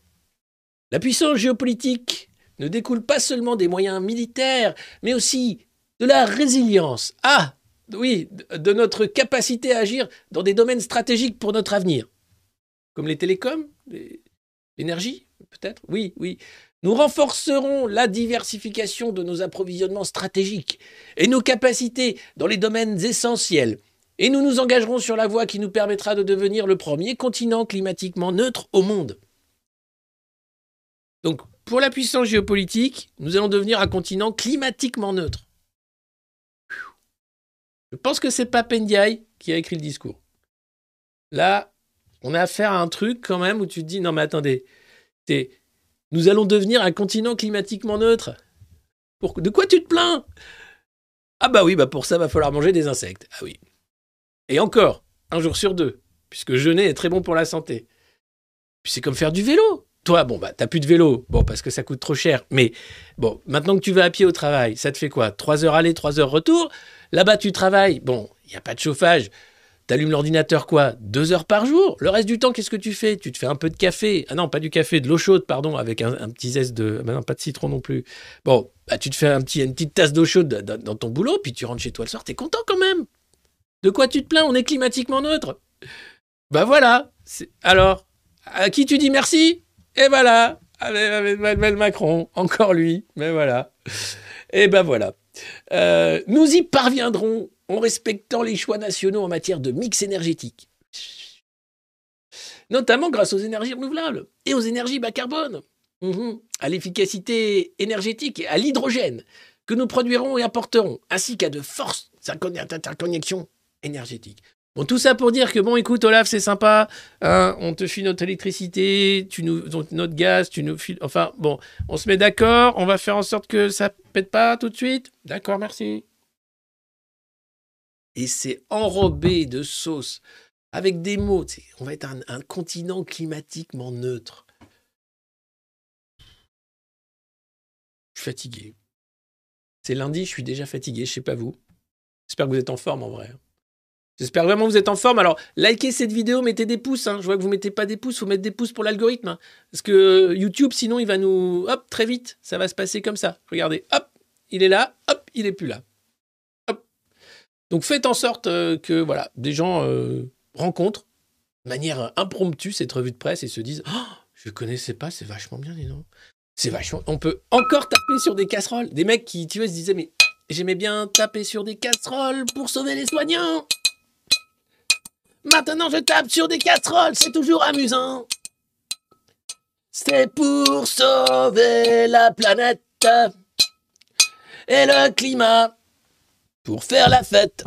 la puissance géopolitique ne découle pas seulement des moyens militaires, mais aussi de la résilience. Ah, oui, de- notre capacité à agir dans des domaines stratégiques pour notre avenir. Comme les télécoms, l'énergie, peut-être Oui, oui. Nous renforcerons la diversification de nos approvisionnements stratégiques et nos capacités dans les domaines essentiels. Et nous nous engagerons sur la voie qui nous permettra de devenir le premier continent climatiquement neutre au monde. Donc, pour la puissance géopolitique, nous allons devenir un continent climatiquement neutre. Je pense que c'est pas Ndiaye qui a écrit le discours. Là, on a affaire à un truc quand même où tu te dis non mais attendez, c'est nous allons devenir un continent climatiquement neutre. De quoi tu te plains? Ah bah oui, bah pour ça va falloir manger des insectes. Ah oui. Et encore, un jour sur deux, puisque jeûner est très bon pour la santé. Puis c'est comme faire du vélo. Toi, bon, bah, t'as plus de vélo, bon, parce que ça coûte trop cher. Mais bon, maintenant que tu vas à pied au travail, ça te fait quoi? Trois heures aller, trois heures retour? Là-bas, tu travailles? Bon, il n'y a pas de chauffage. T'allumes l'ordinateur quoi? Deux heures par jour? Le reste du temps, qu'est-ce que tu fais? Tu te fais un peu de café. Ah non, pas du café, de l'eau chaude, pardon, avec un, petit zeste de... bah non, pas de citron non plus. Bon, bah, tu te fais une petite tasse d'eau chaude dans, dans ton boulot, puis tu rentres chez toi le soir, t'es content quand même. De quoi tu te plains? On est climatiquement neutre. Bah voilà. Alors, à qui tu dis merci? Et voilà. Avec, Emmanuel Macron, encore lui, mais voilà. Et ben voilà. Euh, nous y parviendrons en respectant les choix nationaux en matière de mix énergétique. Notamment grâce aux énergies renouvelables et aux énergies bas carbone, Mhm. à l'efficacité énergétique et à l'hydrogène que nous produirons et apporterons, ainsi qu'à de fortes interconnexions énergétiques. Bon, tout ça pour dire que, bon, écoute, Olaf, c'est sympa, hein, on te file notre électricité, tu nous, notre gaz, tu nous files... Enfin, bon, on se met d'accord, on va faire en sorte que ça pète pas tout de suite. D'accord, merci. Et c'est enrobé de sauce, avec des mots. On va être un, un continent climatiquement neutre. Je suis fatigué. C'est lundi, je suis déjà fatigué, je sais pas vous. J'espère que vous êtes en forme en vrai. J'espère vraiment que vous êtes en forme. Alors, likez cette vidéo, mettez des pouces. hein. Je vois que vous mettez pas des pouces, faut mettre des pouces pour l'algorithme. hein. Parce que euh, YouTube, sinon, il va nous... Hop, très vite, ça va se passer comme ça. Regardez, hop, il est là, hop, il est plus là. Hop. Donc faites en sorte euh, que voilà, des gens euh, rencontrent de manière impromptue cette revue de presse et se disent oh, Je connaissais pas, c'est vachement bien, dis. C'est vachement. On peut encore taper sur des casseroles. Des mecs qui, tu vois, se disaient Mais j'aimais bien taper sur des casseroles pour sauver les soignants. Maintenant, je tape sur des casseroles, c'est toujours amusant. C'est pour sauver la planète et le climat pour faire la fête.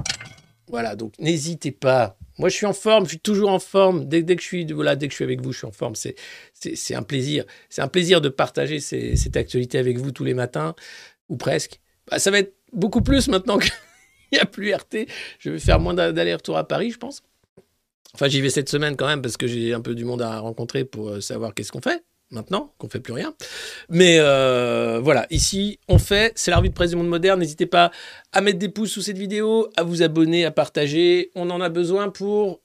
Voilà, donc n'hésitez pas, Moi, je suis en forme, je suis toujours en forme. Dès, que je suis, dès que je suis avec vous, je suis en forme. C'est, c'est, un plaisir. C'est un plaisir de partager cette actualité avec vous tous les matins, ou presque. Bah, ça va être beaucoup plus maintenant qu'il n'y a plus RT. Je vais faire moins d'a- d'aller-retour à Paris, je pense. Enfin, j'y vais cette semaine quand même parce que j'ai un peu du monde à rencontrer pour euh, savoir qu'est-ce qu'on fait maintenant, qu'on fait plus rien. Mais euh, voilà, ici, on fait, c'est la revue de presse du monde moderne. N'hésitez pas à mettre des pouces sous cette vidéo, à vous abonner, à partager. On en a besoin pour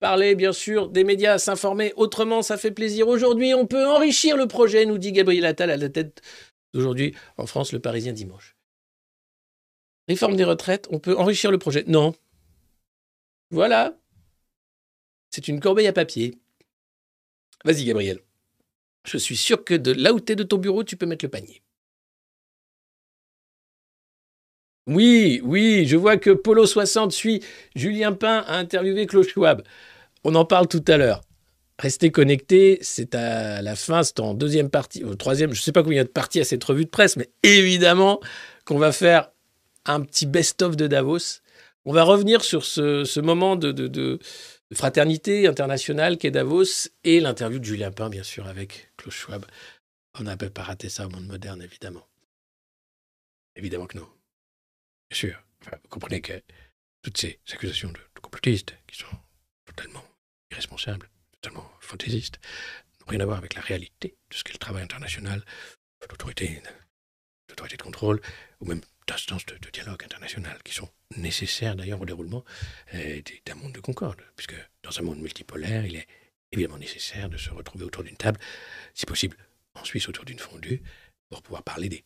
parler, bien sûr, des médias, s'informer. Autrement, ça fait plaisir. Aujourd'hui, on peut enrichir le projet, nous dit Gabriel Attal à la tête d'aujourd'hui en France, le Parisien dimanche. Réforme des retraites, on peut enrichir le projet. Non. Voilà. C'est une corbeille à papier. Vas-y, Gabriel. Je suis sûr que de là où t'es de ton bureau, tu peux mettre le panier. Oui, oui, je vois que Polo 60 suit Julien Pain a interviewé Claude Schwab. On en parle tout à l'heure. Restez connectés, c'est à la fin, c'est en deuxième partie, au troisième, je ne sais pas combien de parties à cette revue de presse, mais évidemment qu'on va faire un petit best-of de Davos. On va revenir sur ce, moment de fraternité internationale qu'est Davos et l'interview de Julien Pain, bien sûr, avec Klaus Schwab. On n'a pas raté ça au monde moderne, évidemment. Évidemment que non. Bien sûr. Vous comprenez que toutes ces accusations de, de complotistes, qui sont totalement irresponsables, totalement fantaisistes, n'ont rien à voir avec la réalité de ce qu'est le travail international, d'autorité de contrôle, ou même d'instances de, dialogue international, qui sont nécessaires d'ailleurs au déroulement euh, d'un monde de concorde, puisque dans un monde multipolaire, il est évidemment nécessaire de se retrouver autour d'une table, si possible en Suisse autour d'une fondue, pour pouvoir parler des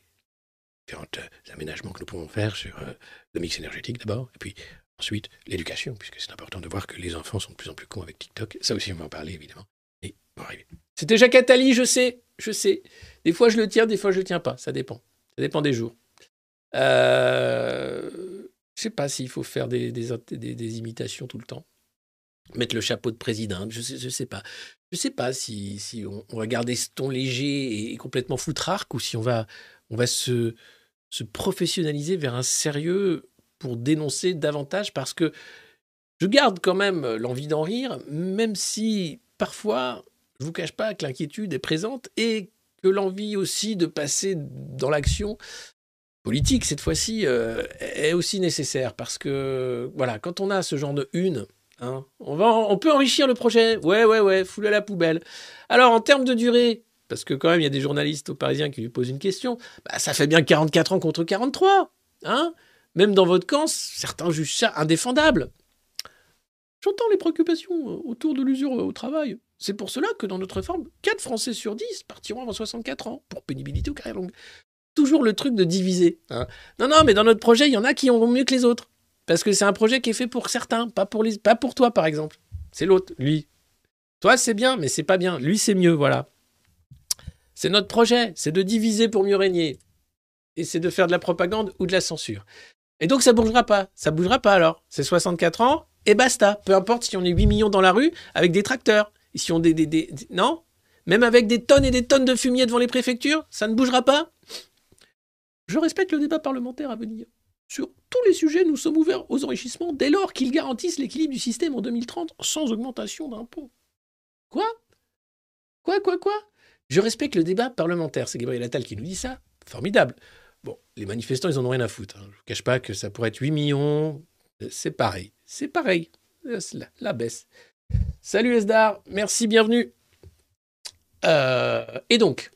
différents euh, aménagements que nous pouvons faire sur euh, le mix énergétique d'abord, et puis ensuite l'éducation, puisque c'est important de voir que les enfants sont de plus en plus cons avec TikTok. Ça aussi, on va en parler évidemment. Et on va arriver. C'était Jacques Attali, je sais, je sais. Des fois, je le tiens, des fois, je le tiens pas. Ça dépend. Ça dépend des jours. Euh, je sais pas s'il faut faire des, imitations tout le temps. Mettre le chapeau de président, je sais, sais pas. Je sais pas si, si on, va garder ce ton léger et, complètement foutrarque ou si on va, on va se, se professionnaliser vers un sérieux pour dénoncer davantage parce que je garde quand même l'envie d'en rire, même si parfois, je vous cache pas que l'inquiétude est présente et que l'envie aussi de passer dans l'action politique cette fois-ci euh, est aussi nécessaire parce que voilà, quand on a ce genre de une, hein, on, va, on peut enrichir le projet. Ouais, ouais, ouais, foule à la poubelle. Alors en termes de durée, parce que quand même il y a des journalistes au Parisien qui lui posent une question, bah, ça fait bien 44 ans contre 43, hein Même dans votre camp, certains jugent ça indéfendable. J'entends les préoccupations euh, autour de l'usure au travail. C'est pour cela que dans notre réforme, 4 Français sur 10 partiront avant 64 ans pour pénibilité ou carrière longue. Toujours le truc de diviser. hein. Non, non, mais dans notre projet, il y en a qui ont mieux que les autres. Parce que c'est un projet qui est fait pour certains, pas pour, les... pas pour toi, par exemple. C'est l'autre, lui. Toi, c'est bien, mais c'est pas bien. Lui, c'est mieux, voilà. C'est notre projet, c'est de diviser pour mieux régner. Et c'est de faire de la propagande ou de la censure. Et donc, ça bougera pas. Ça bougera pas alors. C'est 64 ans et basta. Peu importe si on est 8 millions dans la rue avec des tracteurs. Si on des, des- des- Non? Même avec des tonnes et des tonnes de fumier devant les préfectures, ça ne bougera pas? Je respecte le débat parlementaire à venir. Sur tous les sujets, nous sommes ouverts aux enrichissements dès lors qu'ils garantissent l'équilibre du système en 2030 sans augmentation d'impôts. Quoi? Quoi, quoi, quoi? Je respecte le débat parlementaire. C'est Gabriel Attal qui nous dit ça. Formidable. Bon, les manifestants, ils en ont rien à foutre. hein. Je ne vous cache pas que ça pourrait être 8 millions. C'est pareil. C'est pareil. Euh, la baisse. Salut Esdar. Merci, bienvenue. Euh, et donc,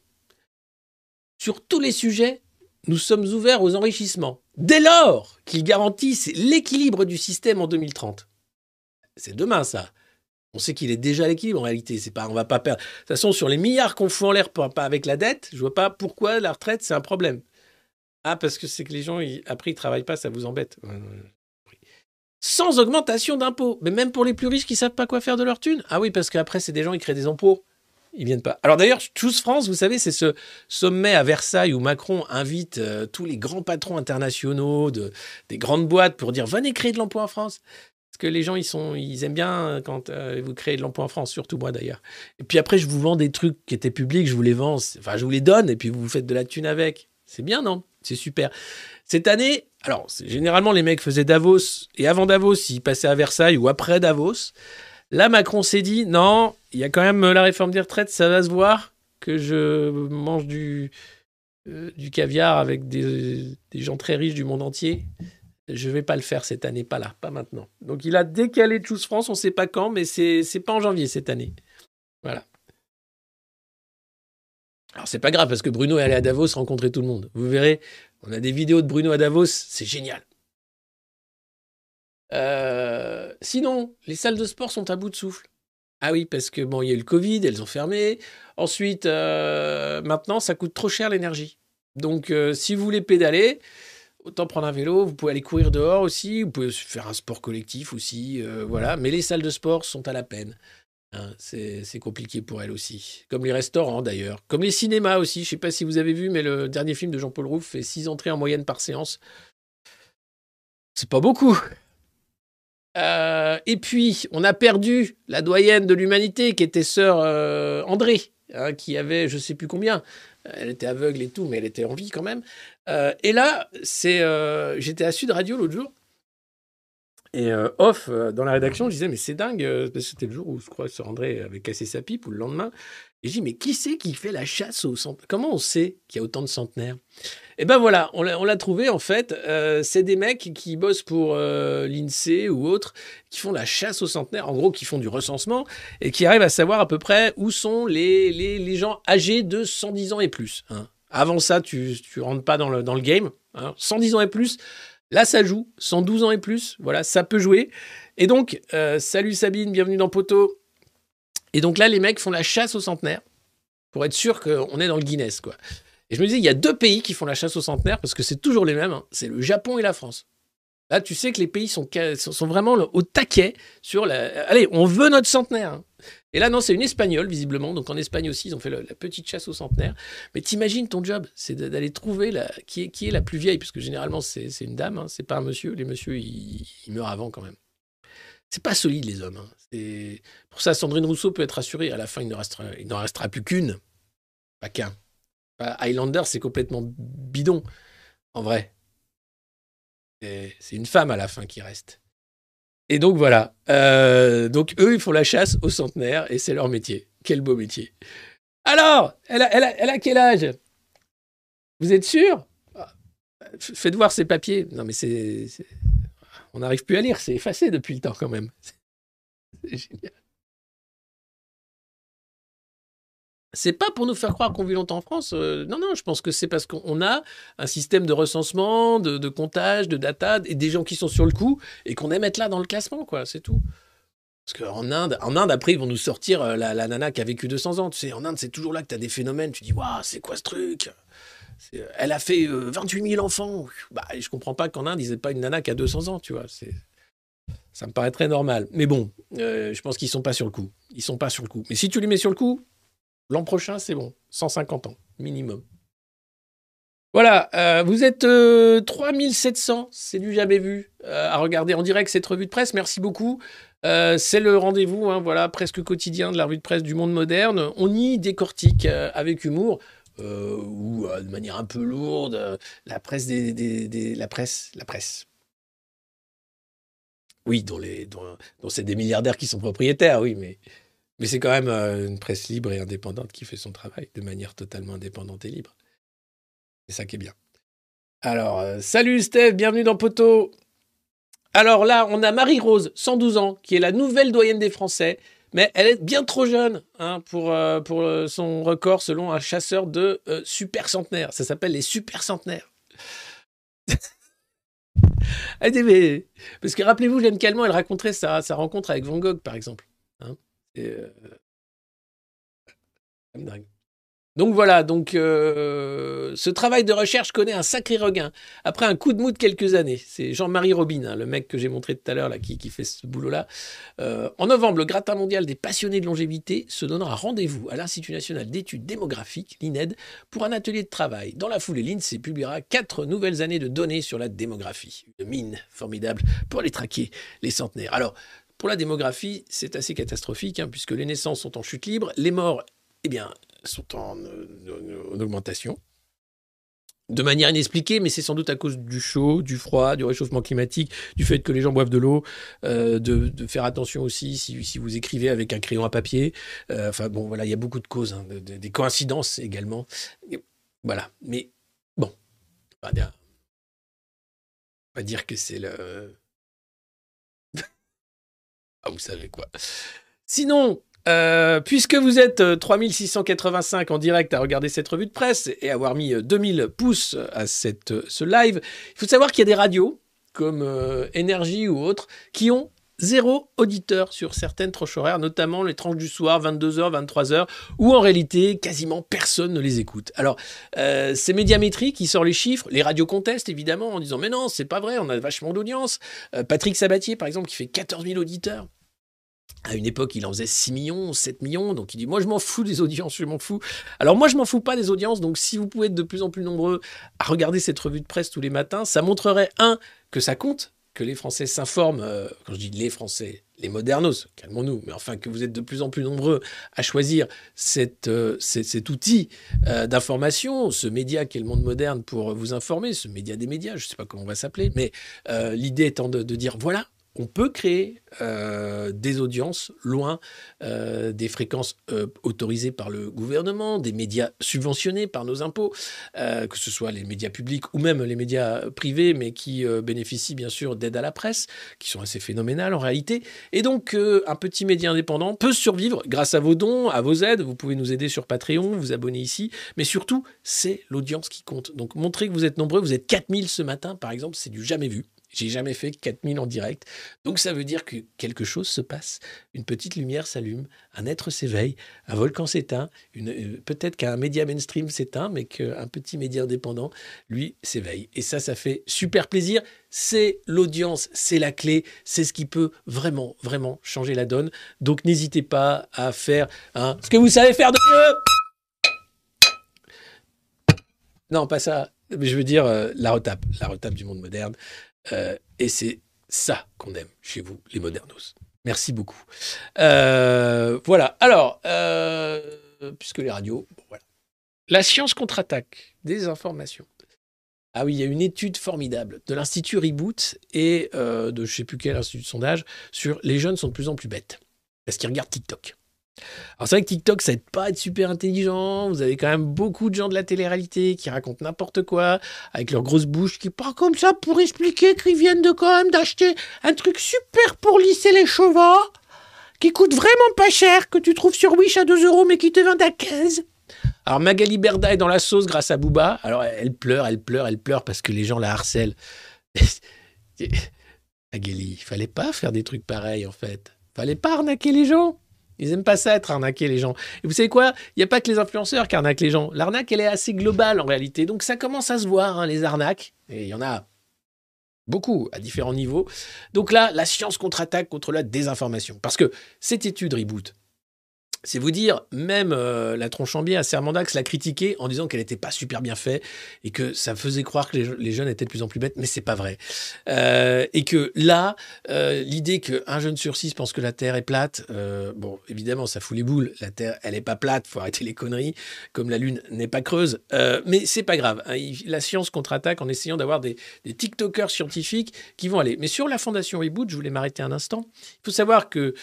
sur tous les sujets, nous sommes ouverts aux enrichissements. Dès lors qu'ils garantissent l'équilibre du système en 2030. C'est demain, ça. On sait qu'il est déjà à l'équilibre en réalité. C'est pas, on va pas perdre. De toute façon, sur les milliards qu'on fout en l'air pas avec la dette, je vois pas pourquoi la retraite c'est un problème. Ah, parce que c'est que les gens, après, ils travaillent pas, ça vous embête. Sans augmentation d'impôts. Mais même pour les plus riches qui savent pas quoi faire de leur thune. Ah oui, parce qu'après, c'est des gens, ils créent des impôts. Ils viennent pas. Alors d'ailleurs, Choose France, vous savez, c'est ce sommet à Versailles où Macron invite euh, tous les grands patrons internationaux de, des grandes boîtes pour dire venez créer de l'emploi en France. Parce que les gens, ils, sont, ils aiment bien quand euh, vous créez de l'emploi en France, surtout moi d'ailleurs. Et puis après, je vous vends des trucs qui étaient publics, je vous les vends, enfin, je vous les donne, et puis vous faites de la thune avec. C'est bien, non? C'est super. Cette année, alors généralement les mecs faisaient Davos et avant Davos ils passaient à Versailles ou après Davos. Là Macron s'est dit non, il y a quand même la réforme des retraites, ça va se voir que je mange du euh, caviar avec des, gens très riches du monde entier. Je vais pas le faire cette année, pas là, pas maintenant. Donc il a décalé Choose France, on sait pas quand, mais c'est pas en janvier cette année. Voilà. Alors c'est pas grave parce que Bruno est allé à Davos rencontrer tout le monde. Vous verrez, on a des vidéos de Bruno à Davos, c'est génial. Euh, sinon, les salles de sport sont à bout de souffle. Ah oui, parce que bon, il y a eu le Covid, elles ont fermé. Ensuite, euh, maintenant, ça coûte trop cher l'énergie. Donc, euh, si vous voulez pédaler, autant prendre un vélo. Vous pouvez aller courir dehors aussi. Vous pouvez faire un sport collectif aussi. voilà. Mais les salles de sport sont à la peine. Hein, c'est compliqué pour elles aussi. Comme les restaurants d'ailleurs. Comme les cinémas aussi. Je ne sais pas si vous avez vu, mais le dernier film de Jean-Paul Rouve fait 6 entrées en moyenne par séance. C'est pas beaucoup. Euh, et puis, on a perdu la doyenne de l'humanité qui était sœur euh, André, hein, qui avait je sais plus combien. Elle était aveugle et tout, mais elle était en vie quand même. Euh, et là, c'est, euh, j'étais à Sud Radio l'autre jour. Et euh, off, euh, dans la rédaction, je disais, mais c'est dingue, euh, c'était le jour où je crois que Sœur André avait cassé sa pipe, ou le lendemain. Et je dis, mais qui c'est qui fait la chasse aux centenaires Comment on sait qu'il y a autant de centenaires? Et ben voilà, on l'a, trouvé en fait. euh, c'est des mecs qui bossent pour euh, l'INSEE ou autres, qui font la chasse aux centenaires, en gros, qui font du recensement, et qui arrivent à savoir à peu près où sont les, les, les gens âgés de 110 ans et plus. hein. Avant ça, tu ne rentres pas dans le, dans le game. hein. 110 ans et plus, là, ça joue. 112 ans et plus, voilà, ça peut jouer. Et donc, euh, salut Sabine, bienvenue dans Poteau. Et donc là, les mecs font la chasse aux centenaires pour être sûr qu'on est dans le Guinness, quoi. Et je me dis, il y a deux pays qui font la chasse aux centenaires parce que c'est toujours les mêmes. hein. C'est le Japon et la France. Là, tu sais que les pays sont vraiment au taquet sur la. Allez, on veut notre centenaire. hein. Et là, non, c'est une espagnole, visiblement. Donc en Espagne aussi, ils ont fait la petite chasse aux centenaires. Mais t'imagines ton job, c'est d'aller trouver qui, est, la plus vieille, parce que généralement, c'est une dame, hein, c'est pas un monsieur. Les messieurs, ils, meurent avant quand même. C'est pas solide, les hommes. hein. C'est- Pour ça, Sandrine Rousseau peut être rassurée. À la fin, il ne restera, n'en restera plus qu'une. Pas qu'un. Highlander, c'est complètement bidon, en vrai. Et C'est une femme à la fin qui reste. Et donc voilà. Euh, donc eux, ils font la chasse aux centenaires et c'est leur métier. Quel beau métier. Alors, elle a, quel âge? Vous êtes sûr? Faites voir ses papiers. Non mais c'est- On n'arrive plus à lire, c'est effacé depuis le temps quand même. C'est génial. C'est pas pour nous faire croire qu'on vit longtemps en France. euh, non, non, je pense que c'est parce qu'on a un système de recensement, de, comptage, de data, et des gens qui sont sur le coup et qu'on aime être là dans le classement, quoi. C'est tout. Parce qu'en Inde, en Inde, après, ils vont nous sortir euh, la, nana qui a vécu 200 ans. Tu sais, en Inde, c'est toujours là que tu as des phénomènes. Tu dis, waouh, c'est quoi ce truc? C'est- Elle a fait euh, 28 000 enfants. Bah, je comprends pas qu'en Inde, ils aient pas une nana qui a 200 ans, tu vois. Ça me paraît très normal. Mais bon, euh, je pense qu'ils sont pas sur le coup. Ils sont pas sur le coup. Mais si tu les mets sur le coup, l'an prochain, c'est bon. 150 ans, minimum. Voilà, euh, vous êtes euh, 3700, c'est du jamais vu, euh, à regarder en direct cette revue de presse. Merci beaucoup. Euh, c'est le rendez-vous, hein, voilà, presque quotidien de la revue de presse du monde moderne. On y décortique avec humour ou de manière un peu lourde la presse des, la presse, la presse. Oui, dont, dont, dont c'est des milliardaires qui sont propriétaires, oui, mais, mais c'est quand même euh, une presse libre et indépendante qui fait son travail de manière totalement indépendante et libre. C'est ça qui est bien. Alors, euh, salut Steph, bienvenue dans Poteau. Alors là, on a Marie-Rose, 112 ans, qui est la nouvelle doyenne des Français, mais elle est bien trop jeune hein, pour, euh, son record selon un chasseur de super centenaires. Ça s'appelle les super centenaires. Mais- Parce que rappelez-vous, Jeanne Calment, elle raconterait sa, sa rencontre avec Van Gogh, par exemple. Hein Euh. Donc voilà, donc euh, ce travail de recherche connaît un sacré regain après un coup de mou de quelques années. C'est Jean-Marie Robin, hein, le mec que j'ai montré tout à l'heure qui, qui fait ce boulot-là. Euh, en novembre, le gratin mondial des passionnés de longévité se donnera rendez-vous à l'Institut national d'études démographiques, l'INED, pour un atelier de travail. Dans la foulée, l'INSEE publiera quatre nouvelles années de données sur la démographie. Une mine formidable pour les traquer, les centenaires. Alors, pour la démographie, c'est assez catastrophique, hein, puisque les naissances sont en chute libre, les morts, eh bien, sont en, euh, en augmentation. de manière inexpliquée, mais c'est sans doute à cause du chaud, du froid, du réchauffement climatique, du fait que les gens boivent de l'eau, euh, de, faire attention aussi si, vous écrivez avec un crayon à papier. Euh, enfin bon, voilà, il y a beaucoup de causes, hein, de- de- des coïncidences également. Voilà, mais bon, on va dire, on va dire que c'est le... ah, vous savez quoi. Sinon, euh, puisque vous êtes euh, 3685 en direct à regarder cette revue de presse et avoir mis euh, 2000 pouces à euh, ce live, il faut savoir qu'il y a des radios comme euh, Énergie ou autres qui ont zéro auditeur sur certaines tranches horaires, notamment les tranches du soir, 22h, 23h, où en réalité quasiment personne ne les écoute. Alors, euh, c'est Médiamétrie qui sort les chiffres, les radios contestent évidemment en disant mais non, c'est pas vrai, on a vachement d'audience. Euh, Patrick Sabatier par exemple qui fait 14 000 auditeurs. À une époque, il en faisait 6 millions, 7 millions, donc il dit Moi, je m'en fous des audiences, je m'en fous. Alors, moi, je m'en fous pas des audiences, donc si vous pouvez être de plus en plus nombreux à regarder cette revue de presse tous les matins, ça montrerait, un, que ça compte, que les Français s'informent, euh, quand je dis les Français, les modernos, calmons-nous, mais enfin que vous êtes de plus en plus nombreux à choisir euh, cet, outil euh, d'information, ce média qui est le monde moderne pour vous informer, ce média des médias, je ne sais pas comment on va s'appeler, mais l'idée étant de dire voilà, on peut créer euh, des audiences loin euh, des fréquences euh, autorisées par le gouvernement, des médias subventionnés par nos impôts, que ce soit les médias publics ou même les médias privés, mais qui bénéficient bien sûr d'aide à la presse, qui sont assez phénoménales en réalité. Et donc, un petit média indépendant peut survivre grâce à vos dons, à vos aides. Vous pouvez nous aider sur Patreon, vous abonner ici, mais surtout, c'est l'audience qui compte. Donc, montrez que vous êtes nombreux. Vous êtes 4000 ce matin, par exemple, c'est du jamais vu. J'ai jamais fait 4000 en direct. Donc ça veut dire que quelque chose se passe. Une petite lumière s'allume, un être s'éveille, un volcan s'éteint, euh, peut-être qu'un média mainstream s'éteint, mais qu'un petit média indépendant, lui, s'éveille. Et ça, ça fait super plaisir. C'est l'audience, c'est la clé, c'est ce qui peut vraiment, vraiment changer la donne. Donc n'hésitez pas à faire ce que vous savez faire de mieux. Non, pas ça. Je veux dire euh, la retape, la retape du monde moderne. Euh, et c'est ça qu'on aime chez vous, les modernos. Merci beaucoup. Euh, voilà. Alors, euh, puisque les radios, voilà. La science contre-attaque, des informations. Ah oui, il y a une étude formidable de l'Institut Reboot et de je ne sais plus quel institut de sondage sur les jeunes sont de plus en plus bêtes parce qu'ils regardent TikTok. Alors c'est vrai que TikTok, ça aide pas à être super intelligent. Vous avez quand même beaucoup de gens de la télé-réalité qui racontent n'importe quoi avec leurs grosses bouches qui parlent comme ça pour expliquer qu'ils viennent de quand même d'acheter un truc super pour lisser les cheveux qui coûte vraiment pas cher, que tu trouves sur Wish à 2 euros mais qui te vendent à 15. Alors Magali Berda est dans la sauce grâce à Booba. Alors elle pleure, elle pleure, elle pleure parce que les gens la harcèlent. Magali, il fallait pas faire des trucs pareils en fait. Fallait pas arnaquer les gens. Ils aiment pas ça être arnaqués les gens. Et vous savez quoi? Il n'y a pas que les influenceurs qui arnaquent les gens. L'arnaque, elle est assez globale en réalité. Donc ça commence à se voir, hein, les arnaques. Et il y en a beaucoup à différents niveaux. Donc là, la science contre-attaque contre la désinformation. Parce que cette étude Reboot, c'est vous dire, même euh, la Tronchambier à Sermandax l'a critiquée en disant qu'elle n'était pas super bien faite et que ça faisait croire que les, je- les jeunes étaient de plus en plus bêtes, mais c'est pas vrai. Euh, et que là, euh, l'idée qu'un jeune sur six pense que la Terre est plate, euh, bon, évidemment, ça fout les boules. La Terre, elle est pas plate, faut arrêter les conneries, comme la Lune n'est pas creuse. Mais c'est pas grave. hein. La science contre-attaque en essayant d'avoir des, des TikTokers scientifiques qui vont aller. Mais sur la Fondation Reboot, je voulais m'arrêter un instant. Il faut savoir que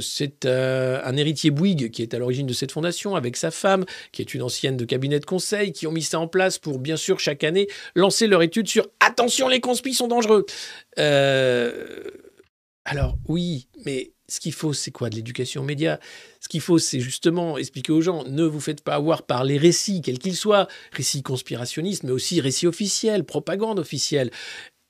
c'est un héritier Bouygues qui est à l'origine de cette fondation avec sa femme, qui est une ancienne de cabinet de conseil, qui ont mis ça en place pour, bien sûr, chaque année, lancer leur étude sur attention, les conspis sont dangereux. Euh, alors, oui, mais ce qu'il faut, c'est quoi De l'éducation aux médias? Ce qu'il faut, c'est justement expliquer aux gens ne vous faites pas avoir par les récits, quels qu'ils soient, récits conspirationnistes, mais aussi récits officiels, propagande officielle.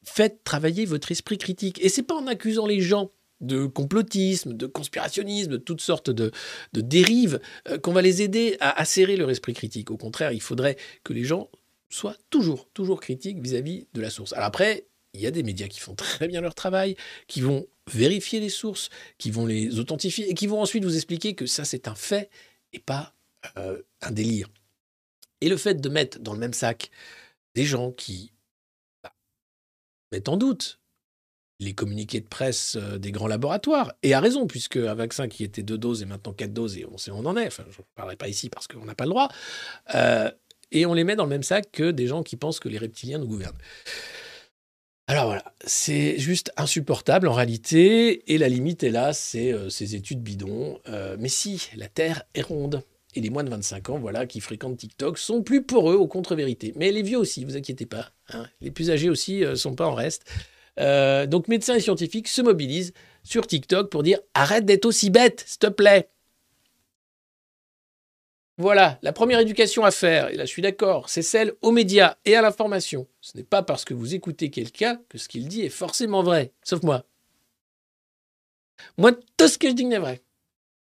Faites travailler votre esprit critique. Et c'est pas en accusant les gens de complotisme, de conspirationnisme, de toutes sortes de, dérives, euh, qu'on va les aider à acérer leur esprit critique. Au contraire, il faudrait que les gens soient toujours, toujours critiques vis-à-vis de la source. Alors après, il y a des médias qui font très bien leur travail, qui vont vérifier les sources, qui vont les authentifier et qui vont ensuite vous expliquer que ça c'est un fait et pas euh, un délire. Et le fait de mettre dans le même sac des gens qui bah, mettent en doute les communiqués de presse euh, des grands laboratoires, et à raison, puisque un vaccin qui était deux doses est maintenant quatre doses, et on sait où on en est, enfin je ne parlerai pas ici parce qu'on n'a pas le droit, euh, et on les met dans le même sac que des gens qui pensent que les reptiliens nous gouvernent. Alors voilà, c'est juste insupportable en réalité, et la limite est là, c'est euh, ces études bidons. Mais si, la Terre est ronde. Et les moins de 25 ans, voilà, qui fréquentent TikTok, sont plus poreux aux contre-vérités. Mais les vieux aussi, vous inquiétez pas. hein. Les plus âgés aussi sont pas en reste. Euh, donc médecins et scientifiques se mobilisent sur TikTok pour dire arrête d'être aussi bête, s'il te plaît. Voilà, la première éducation à faire, et là je suis d'accord, c'est celle aux médias et à l'information. Ce n'est pas parce que vous écoutez quelqu'un que ce qu'il dit est forcément vrai, sauf moi. Moi, tout ce que je dis est vrai.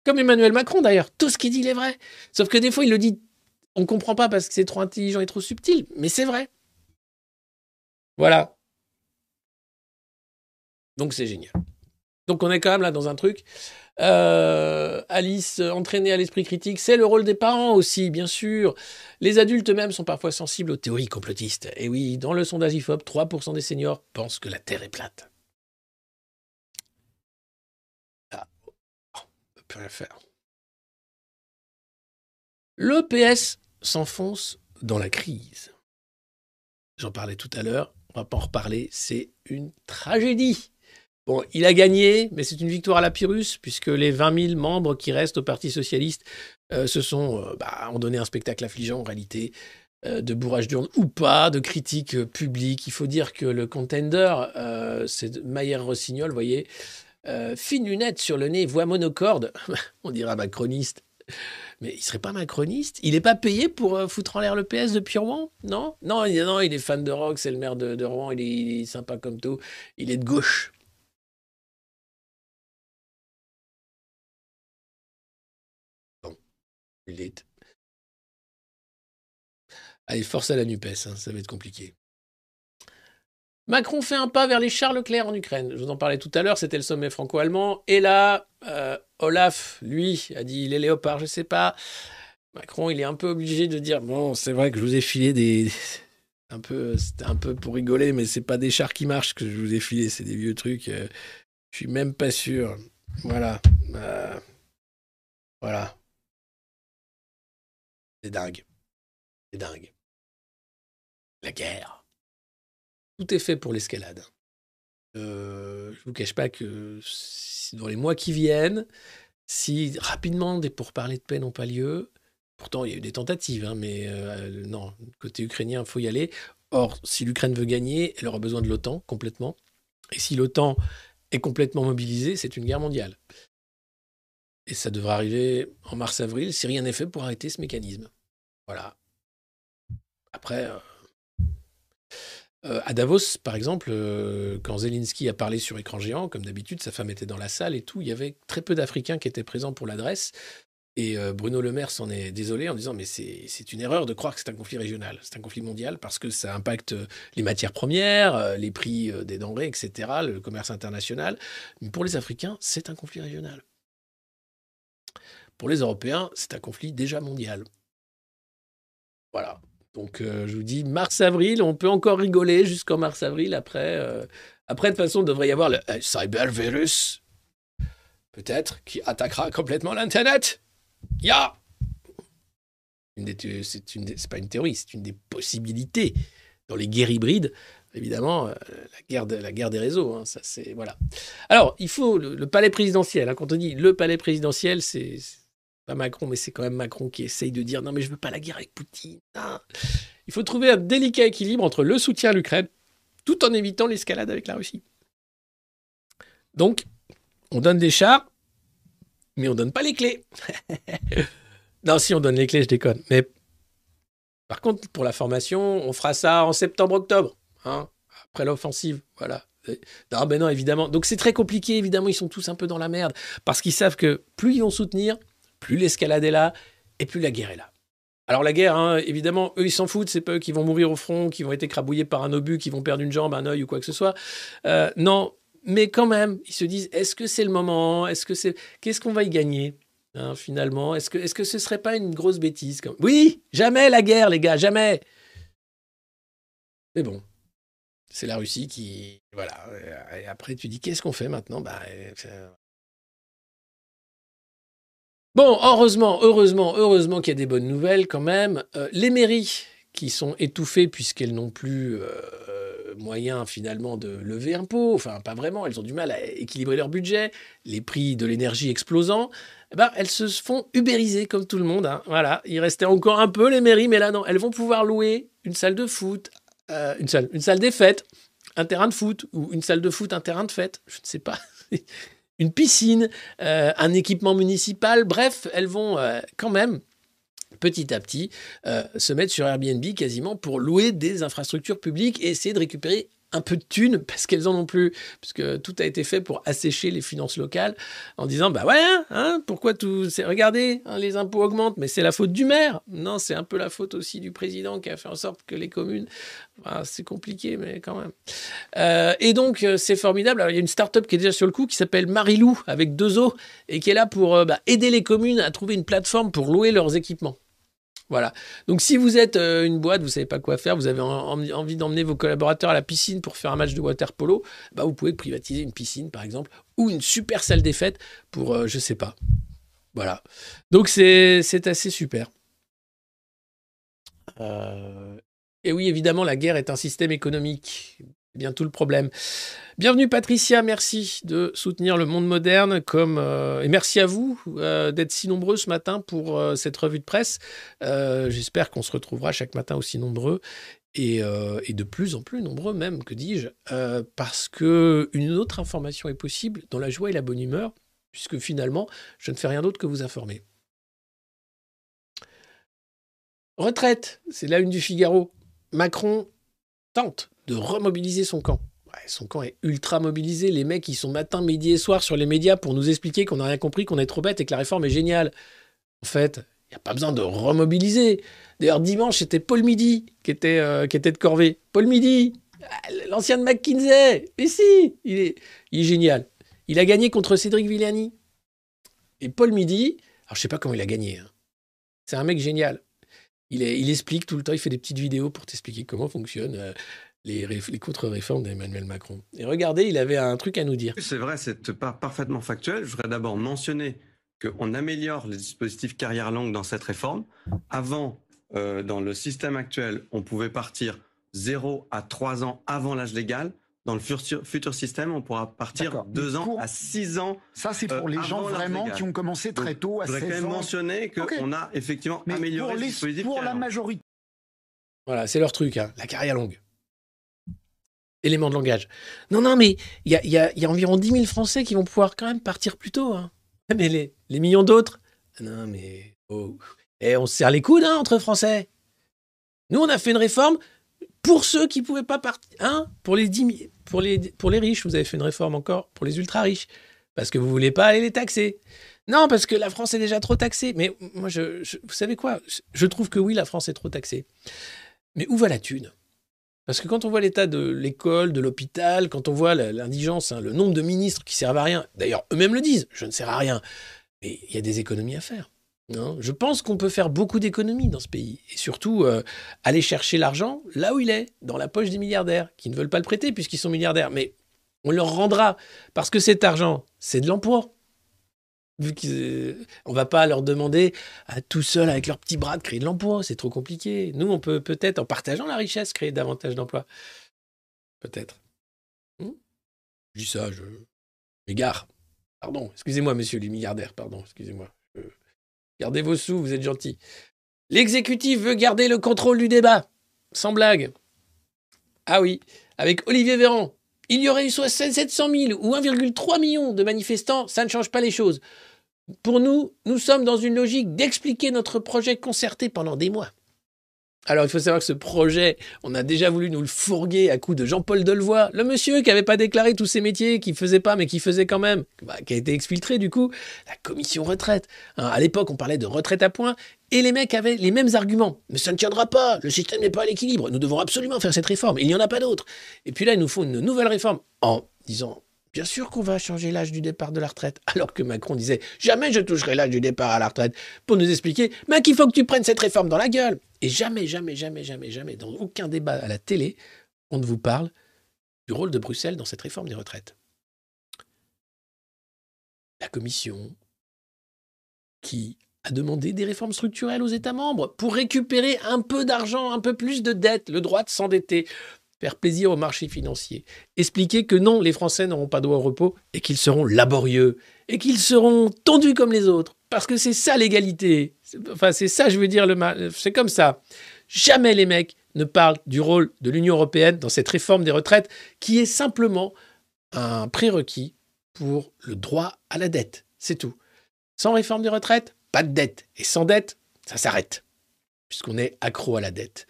Comme Emmanuel Macron d'ailleurs, tout ce qu'il dit est vrai. Sauf que des fois il le dit, on ne comprend pas parce que c'est trop intelligent et trop subtil, mais c'est vrai. Voilà. Donc c'est génial. Donc on est quand même là dans un truc. Euh, Alice, euh, entraînée à l'esprit critique, c'est le rôle des parents aussi, bien sûr. Les adultes eux-mêmes sont parfois sensibles aux théories complotistes. Et oui, dans le sondage IFOP, 3% des seniors pensent que la Terre est plate. Ah, on peut rien faire. L'EPS s'enfonce dans la crise. J'en parlais tout à l'heure, on va pas en reparler, c'est une tragédie. Il a gagné, mais c'est une victoire à la Pyrrhus, puisque les 20 000 membres qui restent au Parti Socialiste euh, se sont, euh, bah, ont donné un spectacle affligeant en réalité, euh, de bourrage d'urne ou pas, de critiques publiques. Il faut dire que le contender, c'est Maillère-Rossignol, vous voyez, fine lunette sur le nez, voix monocorde, on dira macroniste. Mais il serait pas macroniste? Il n'est pas payé pour foutre en l'air le PS depuis Rouen Non? Non non, il est fan de rock, c'est le maire de, Rouen, il est sympa comme tout. Il est de gauche. Il est. Allez, force à la NUPES, hein, ça va être compliqué. Macron fait un pas vers les Charles Leclerc en Ukraine. Je vous en parlais tout à l'heure, c'était le sommet franco-allemand. Et là, euh, Olaf, lui, a dit les léopards, je sais pas. Macron, il est un peu obligé de dire bon, c'est vrai que je vous ai filé des. Un peu, c'était un peu pour rigoler, mais c'est pas des chars qui marchent que je vous ai filé, c'est des vieux trucs. euh, je suis même pas sûr. Voilà. Euh, voilà. C'est dingue. C'est dingue. La guerre. Tout est fait pour l'escalade. Euh, je vous cache pas que dans les mois qui viennent, si rapidement des pourparlers de paix n'ont pas lieu, pourtant il y a eu des tentatives, hein, mais euh, non, côté ukrainien, il faut y aller. Or, si l'Ukraine veut gagner, elle aura besoin de l'OTAN complètement. Et si l'OTAN est complètement mobilisée, c'est une guerre mondiale. Et ça devrait arriver en mars-avril si rien n'est fait pour arrêter ce mécanisme. Voilà. Après, euh, euh, à Davos, par exemple, euh, quand Zelensky a parlé sur écran géant, comme d'habitude, sa femme était dans la salle et tout, il y avait très peu d'Africains qui étaient présents pour l'adresse. Et Bruno Le Maire s'en est désolé en disant mais c'est une erreur de croire que c'est un conflit régional, c'est un conflit mondial parce que ça impacte les matières premières, les prix des denrées, etc., le commerce international. Mais pour les Africains, c'est un conflit régional. Pour les Européens, c'est un conflit déjà mondial. Voilà. Donc euh, je vous dis mars-avril, on peut encore rigoler jusqu'en mars-avril. Après, euh, après de toute façon, il devrait y avoir le euh, cybervirus, peut-être, qui attaquera complètement l'Internet. Ya thé- C'est pas une théorie, c'est une des possibilités. Dans les guerres hybrides, évidemment, euh, la, guerre des réseaux, hein, ça c'est voilà. Alors, il faut le, palais présidentiel. hein, quand on dit le palais présidentiel, c'est pas Macron, mais c'est quand même Macron qui essaye de dire non, mais je veux pas la guerre avec Poutine. Il faut trouver un délicat équilibre entre le soutien à l'Ukraine, tout en évitant l'escalade avec la Russie. Donc, on donne des chars, mais on donne pas les clés. non, si on donne les clés, je déconne. Mais par contre, pour la formation, on fera ça en septembre-octobre, hein, après l'offensive. Voilà. Non, ben non, évidemment. Donc c'est très compliqué, évidemment, ils sont tous un peu dans la merde, parce qu'ils savent que plus ils vont soutenir, plus l'escalade est là, et plus la guerre est là. Alors la guerre, hein, évidemment, eux, ils s'en foutent, c'est pas eux qui vont mourir au front, qui vont être écrabouillés par un obus, qui vont perdre une jambe, un œil ou quoi que ce soit. Euh, non, mais quand même, ils se disent, est-ce que c'est le moment? Est-ce que c'est... Qu'est-ce qu'on va y gagner? Hein, finalement Est-ce que, est-ce que ce serait pas une grosse bêtise. Oui, jamais la guerre, les gars, jamais Mais bon, c'est la Russie qui... Voilà. Et après, tu dis, qu'est-ce qu'on fait maintenant? Bah, euh, Bon, heureusement, heureusement, heureusement qu'il y a des bonnes nouvelles quand même. Euh, les mairies qui sont étouffées puisqu'elles n'ont plus euh, moyen finalement de lever pot, enfin pas vraiment, elles ont du mal à équilibrer leur budget, les prix de l'énergie explosant, eh ben, elles se font ubériser comme tout le monde. hein. Voilà, il restait encore un peu les mairies, mais là non, elles vont pouvoir louer une salle de foot, euh, une salle des fêtes, un terrain de foot, ou une salle de foot, un terrain de fête, je ne sais pas. Une piscine, euh, un équipement municipal, bref, elles vont euh, quand même petit à petit euh, se mettre sur Airbnb quasiment pour louer des infrastructures publiques et essayer de récupérer un peu de thunes parce qu'elles en ont plus, puisque tout a été fait pour assécher les finances locales en disant bah ouais, hein, pourquoi tout, c'est regardez, hein, les impôts augmentent, mais c'est la faute du maire. Non, c'est un peu la faute aussi du président qui a fait en sorte que les communes, enfin, c'est compliqué, mais quand même. Euh, et donc euh, c'est formidable. Alors, il y a une start-up qui est déjà sur le coup qui s'appelle Marilou avec deux O et qui est là pour euh, bah, aider les communes à trouver une plateforme pour louer leurs équipements. Voilà. Donc si vous êtes euh, une boîte, vous savez pas quoi faire, vous avez en- en- envie d'emmener vos collaborateurs à la piscine pour faire un match de water polo, bah vous pouvez privatiser une piscine par exemple ou une super salle des fêtes pour euh, je sais pas. Voilà. Donc c'est c'est assez super. Euh, Et oui, évidemment, la guerre est un système économique. Bien tout le problème. Bienvenue Patricia, merci de soutenir le monde moderne comme euh, et merci à vous euh, d'être si nombreux ce matin pour euh, cette revue de presse. J'espère qu'on se retrouvera chaque matin aussi nombreux et, et de plus en plus nombreux même, que dis-je, parce que une autre information est possible dans la joie et la bonne humeur, puisque finalement, je ne fais rien d'autre que vous informer. Retraite, c'est la une du Figaro. Macron tente de remobiliser son camp. Son camp est ultra mobilisé. Les mecs, ils sont matin, midi et soir sur les médias pour nous expliquer qu'on n'a rien compris, qu'on est trop bête et que la réforme est géniale. En fait, il n'y a pas besoin de remobiliser. D'ailleurs, dimanche, c'était Paul Midi qui était, euh, de corvée. Paul Midi, ah, l'ancien de McKinsey. Mais si, il est, génial. Il a gagné contre Cédric Villani. Et Paul Midi, alors je sais pas comment il a gagné. hein. C'est un mec génial. Il, explique tout le temps, il fait des petites vidéos pour t'expliquer comment fonctionnent euh, les, réf- les contre-réformes d'Emmanuel Macron. Et regardez, il avait un truc à nous dire. C'est vrai, c'est pas parfaitement factuel. Je voudrais d'abord mentionner qu'on améliore les dispositifs carrière longue dans cette réforme. Avant, euh, dans le système actuel, on pouvait partir 0 à 3 ans avant l'âge légal. Dans le futur, futur système, on pourra partir D'accord. 2 ans Pour- à 6 ans. Ça, c'est Euh, pour les gens avant l'âge vraiment légal. qui ont commencé très tôt, à Je voudrais quand 16 même ans. mentionner qu'on a effectivement Mais amélioré pour, le les- dispositif pour la carrière longue. majorité, Voilà, c'est leur truc, hein, la carrière longue. Élément de langage. Non, non, mais il y a, environ 10 000 Français qui vont pouvoir quand même partir plus tôt. hein. Mais les, millions d'autres Non, mais... Oh. Et on se serre les coudes hein, entre Français. Nous, on a fait une réforme pour ceux qui ne pouvaient pas partir. Hein pour, les 10 000 pour, les, pour les riches, vous avez fait une réforme encore pour les ultra-riches. Parce que vous ne voulez pas aller les taxer. Non, parce que la France est déjà trop taxée. Mais moi, je, je- vous savez quoi? Je trouve que oui, la France est trop taxée. Mais où va la thune? Parce que quand on voit l'état de l'école, de l'hôpital, quand on voit l'indigence, hein, le nombre de ministres qui servent à rien, d'ailleurs eux-mêmes le disent, je ne sers à rien, mais il y a des économies à faire. hein. je pense qu'on peut faire beaucoup d'économies dans ce pays. Et surtout, euh, aller chercher l'argent là où il est, dans la poche des milliardaires, qui ne veulent pas le prêter puisqu'ils sont milliardaires. Mais on leur rendra, parce que cet argent, c'est de l'emploi. Vu qu'on va pas leur demander à tout seul avec leurs petits bras de créer de l'emploi, c'est trop compliqué. Nous, on peut peut-être, en partageant la richesse, créer davantage d'emplois. Peut-être. Hmm je dis ça, je m'égare. Pardon, excusez-moi, monsieur les milliardaires, pardon, excusez-moi. Gardez vos sous, vous êtes gentils. L'exécutif veut garder le contrôle du débat. Sans blague. Ah oui, avec Olivier Véran. Il y aurait eu soit 700 000 ou 1,3 million de manifestants, ça ne change pas les choses. Pour nous, nous sommes dans une logique d'expliquer notre projet concerté pendant des mois. Alors, il faut savoir que ce projet, on a déjà voulu nous le fourguer à coup de Jean-Paul Delevoye, le monsieur qui n'avait pas déclaré tous ses métiers, qui faisait pas, mais qui faisait quand même, bah, qui a été exfiltré du coup, la commission retraite. Hein, à l'époque, on parlait de retraite à points, et les mecs avaient les mêmes arguments. Mais ça ne tiendra pas, le système n'est pas à l'équilibre, nous devons absolument faire cette réforme, il n'y en a pas d'autre. Et puis là, ils nous font une nouvelle réforme en disant Bien sûr qu'on va changer l'âge du départ de la retraite. Alors que Macron disait jamais je toucherai l'âge du départ à la retraite pour nous expliquer mais qu'il faut que tu prennes cette réforme dans la gueule. Et jamais, jamais, jamais, jamais, jamais, dans aucun débat à la télé, on ne vous parle du rôle de Bruxelles dans cette réforme des retraites. La commission qui à demander des réformes structurelles aux États membres pour récupérer un peu d'argent, un peu plus de dette, le droit de s'endetter, faire plaisir aux marchés financiers, expliquer que non, les Français n'auront pas droit au repos et qu'ils seront laborieux et qu'ils seront tendus comme les autres. Parce que c'est ça l'égalité. Enfin, c'est ça, je veux dire, le. C'est comme ça. Jamais les mecs ne parlent du rôle de l'Union européenne dans cette réforme des retraites qui est simplement un prérequis pour le droit à la dette. C'est tout. Sans réforme des retraites, pas de dette. Et sans dette, ça s'arrête. Puisqu'on est accro à la dette.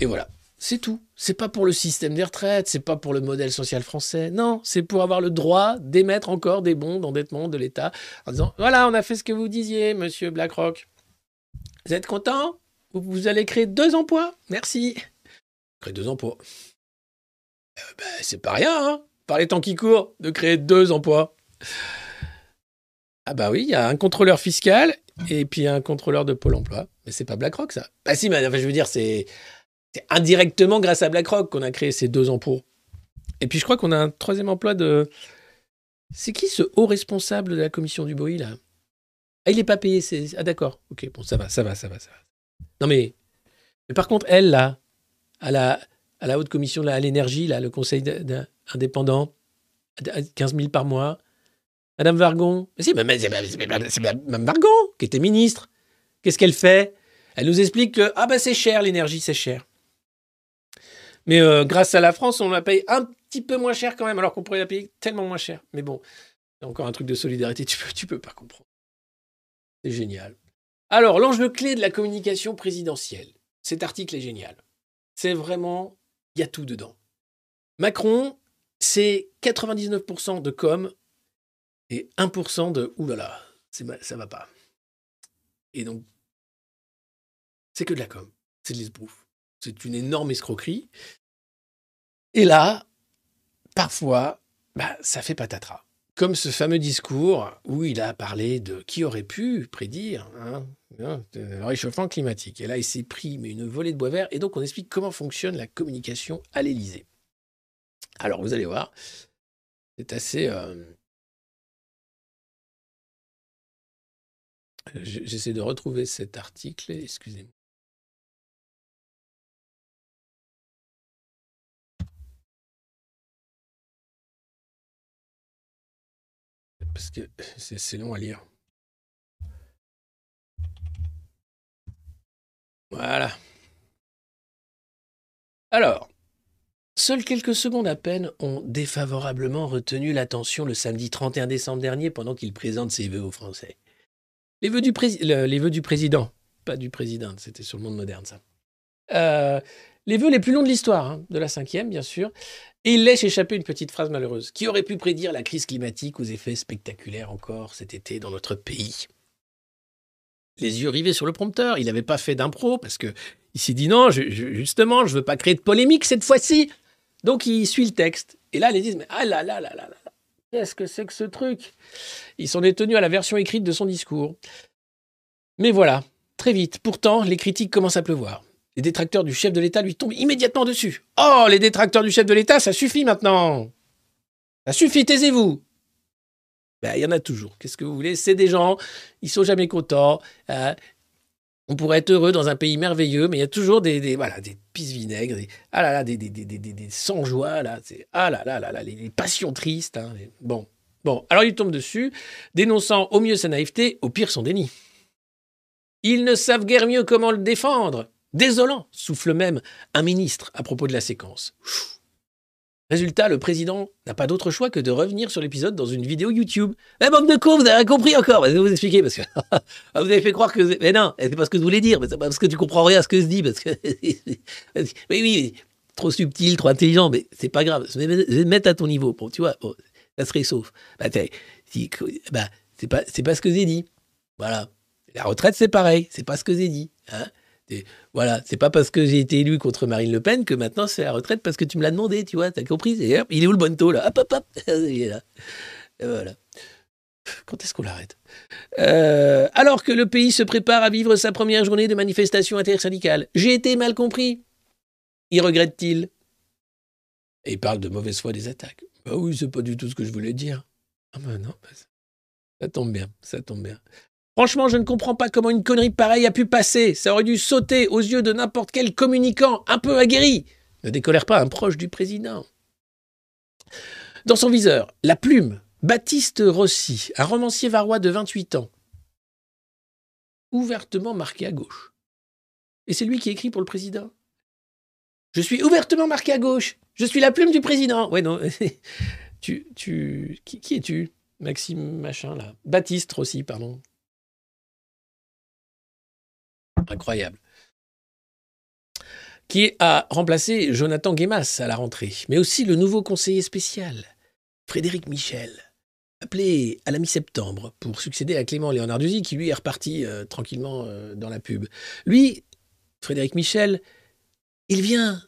Et voilà. C'est tout. C'est pas pour le système des retraites, c'est pas pour le modèle social français. Non, c'est pour avoir le droit d'émettre encore des bons d'endettement de l'État en disant voilà, on a fait ce que vous disiez, monsieur BlackRock. Vous êtes content? Vous allez créer deux emplois? Merci. Créer deux emplois. Euh, ben, c'est pas rien, hein Par les temps qui courent, de créer deux emplois. Ah bah oui, il y a un contrôleur fiscal et puis un contrôleur de Pôle emploi. Mais c'est pas BlackRock, ça. Bah si, mais enfin, je veux dire, c'est c'est indirectement grâce à BlackRock qu'on a créé ces deux emplois. Et puis je crois qu'on a un troisième emploi de. C'est qui ce haut responsable de la commission du bruit là? Ah, il n'est pas payé. Ah, d'accord. Ok, bon, ça va, ça va, ça va, ça va. Non, mais. Mais par contre, elle, là, à la, à la haute commission là, à l'énergie, là, le conseil indépendant, 15 000 par mois. Madame Vargon. Mais c'est Madame Vargon qui était ministre. Qu'est-ce qu'elle fait? Elle nous explique que ah ben c'est cher l'énergie, c'est cher. Mais euh, grâce à la France, on la paye un petit peu moins cher quand même, alors qu'on pourrait la payer tellement moins cher. Mais bon, encore un truc de solidarité, tu peux, peux pas comprendre. C'est génial. Alors, l'enjeu clé de la communication présidentielle. Cet article est génial. C'est vraiment, il y a tout dedans. Macron, c'est 99% de com et 1% de oulala, ça va pas. Et donc, c'est que de la com, c'est de l'esbrouf. C'est une énorme escroquerie. Et là, parfois, bah, ça fait patatras. Comme ce fameux discours où il a parlé de qui aurait pu prédire hein, hein le réchauffement climatique. Et là, il s'est pris mais une volée de bois vert. Et donc, on explique comment fonctionne la communication à l'Élysée. Alors, vous allez voir, c'est assez. Euh, j'essaie de retrouver cet article. Excusez-moi. Parce que c'est long à lire. Voilà. Alors, seules quelques secondes à peine ont défavorablement retenu l'attention le samedi 31 décembre dernier pendant qu'il présente ses vœux aux Français. Les vœux du, président, pas du président, c'était sur le monde moderne ça. Euh, les vœux les plus longs de l'histoire, hein, de la cinquième bien sûr, et il laisse échapper une petite phrase malheureuse. Qui aurait pu prédire la crise climatique aux effets spectaculaires encore cet été dans notre pays? Les yeux rivés sur le prompteur, il n'avait pas fait d'impro parce que il s'est dit non, justement, je veux pas créer de polémique cette fois-ci. Donc il suit le texte. Et là, les disent mais ah là là là là là, qu'est-ce que c'est que ce truc? Il s'en est tenu à la version écrite de son discours. Mais voilà, très vite. Pourtant, les critiques commencent à pleuvoir les détracteurs du chef de l'État lui tombent immédiatement dessus. Oh, les détracteurs du chef de l'État, ça suffit maintenant. Ça suffit, taisez-vous. Ben, il y en a toujours. Qu'est-ce que vous voulez? C'est des gens, ils sont jamais contents. Hein. on pourrait être heureux dans un pays merveilleux, mais il y a toujours des, des voilà, des vinaigres, des, ah là là, des, des, des, des sans joie, là, ah là là là là, les, passions tristes. Hein, bon, bon, alors il tombe dessus, dénonçant au mieux sa naïveté, au pire son déni. Ils ne savent guère mieux comment le défendre. Désolant, souffle même un ministre à propos de la séquence. Résultat, le président n'a pas d'autre choix que de revenir sur l'épisode dans une vidéo YouTube. La bande de cons, vous avez compris encore. Je vais vous expliquer parce que vous avez fait croire que. Mais non, c'est pas ce que je voulais dire. C'est parce que tu comprends rien à ce que je dis. Parce que. oui, oui, trop subtil, trop intelligent, mais c'est pas grave. Je vais mettre à ton niveau. Bon, tu vois, ça serait sauf. Bah, bah, c'est pas, c'est pas ce que j'ai dit. Voilà. La retraite, c'est pareil. C'est pas ce que j'ai dit. Hein voilà, c'est pas parce que j'ai été élu contre Marine Le Pen que maintenant c'est la retraite parce que tu me l'as demandé, tu vois, t'as compris Il est où le bonneto là? Hop, hop, hop là. voilà. Quand est-ce qu'on l'arrête? Euh, Alors que le pays se prépare à vivre sa première journée de manifestation intersyndicale, j'ai été mal compris. Y regrette-t-il? Et il parle de mauvaise foi des attaques. Bah oui, c'est pas du tout ce que je voulais dire. Ah ben non, bah ça tombe bien, ça tombe bien. Franchement, je ne comprends pas comment une connerie pareille a pu passer. Ça aurait dû sauter aux yeux de n'importe quel communicant un peu aguerri. Ne décolère pas un proche du président. Dans son viseur, la plume, Baptiste Rossi, un romancier varois de 28 ans, ouvertement marqué à gauche. Et c'est lui qui écrit pour le président. Je suis ouvertement marqué à gauche. Je suis la plume du président. Ouais, non. tu, tu, qui, qui es-tu? Maxime machin, là. Baptiste Rossi, pardon. Incroyable. Qui a remplacé Jonathan Guémas à la rentrée, mais aussi le nouveau conseiller spécial, Frédéric Michel, appelé à la mi-septembre pour succéder à Clément Léonarduzzi, qui lui est reparti euh, tranquillement euh, dans la pub. Lui, Frédéric Michel, il vient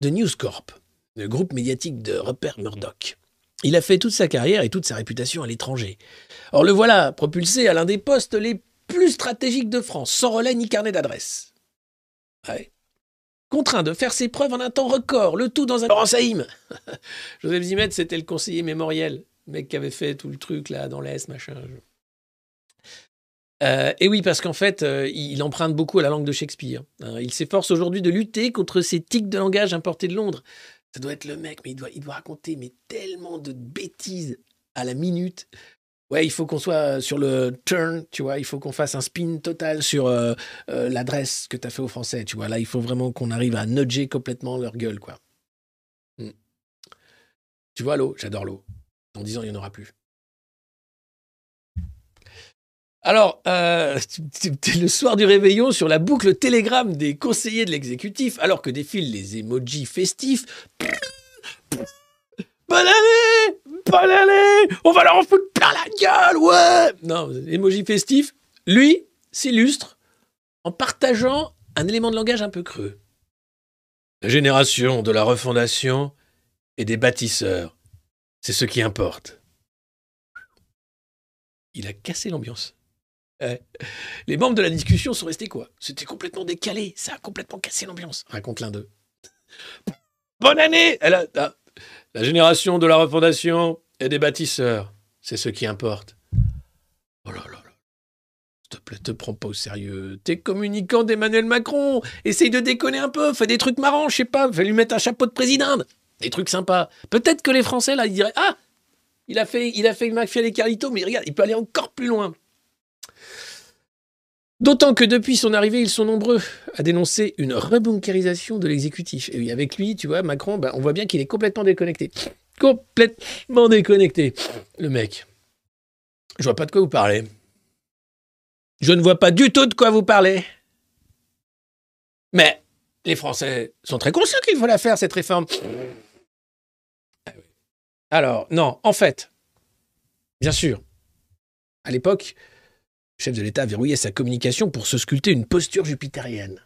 de News Corp, le groupe médiatique de Rupert Murdoch. Il a fait toute sa carrière et toute sa réputation à l'étranger. Or le voilà propulsé à l'un des postes les plus stratégiques de France, sans relais ni carnet d'adresse. Ouais. Contraint de faire ses preuves en un temps record, le tout dans un Laurent Saïm. Joseph Zimet, c'était le conseiller mémoriel, le mec qui avait fait tout le truc là dans l'Est, machin. Euh, et oui, parce qu'en fait, euh, il emprunte beaucoup à la langue de Shakespeare. hein. il s'efforce aujourd'hui de lutter contre ces tics de langage importés de Londres. Ça doit être le mec, mais il doit, il doit raconter mais tellement de bêtises à la minute. Ouais, il faut qu'on soit sur le turn, tu vois, il faut qu'on fasse un spin total sur euh, euh, l'adresse que tu as fait aux Français, tu vois. Là, il faut vraiment qu'on arrive à nudger complètement leur gueule, quoi. Hmm. Tu vois, l'eau, j'adore l'eau. Dans 10 ans, il n'y en aura plus. Alors, euh, le soir du réveillon sur la boucle Telegram des conseillers de l'exécutif, alors que défilent les emojis festifs. Bonne année Bonne année On va leur en foutre plein la gueule, ouais Non, emoji festif, lui, s'illustre en partageant un élément de langage un peu creux. La génération de la refondation et des bâtisseurs, c'est ce qui importe. Il a cassé l'ambiance. Les membres de la discussion sont restés quoi? C'était complètement décalé, ça a complètement cassé l'ambiance, raconte l'un d'eux. Bonne année Elle a- ah, La génération de la refondation et des bâtisseurs, c'est ce qui importe. Oh là là là. S'il te plaît, te prends pas au sérieux. T'es communicant d'Emmanuel Macron. Essaye de déconner un peu. Fais des trucs marrants, je sais pas. Fais lui mettre un chapeau de président. Des trucs sympas. Peut-être que les Français, là, ils diraient Ah il a fait, il a fait et Carlito, mais regarde, il peut aller encore plus loin. D'autant que depuis son arrivée, ils sont nombreux à dénoncer une rebunkérisation de l'exécutif. Et oui, avec lui, tu vois, Macron, ben, on voit bien qu'il est complètement déconnecté. Complètement déconnecté, le mec. Je vois pas de quoi vous parlez. Je ne vois pas du tout de quoi vous parlez. Mais les Français sont très conscients qu'il faut la faire, cette réforme. Ah. Alors, non, en fait, bien sûr, à l'époque, chef de l'État verrouillait sa communication pour se sculpter une posture jupitérienne.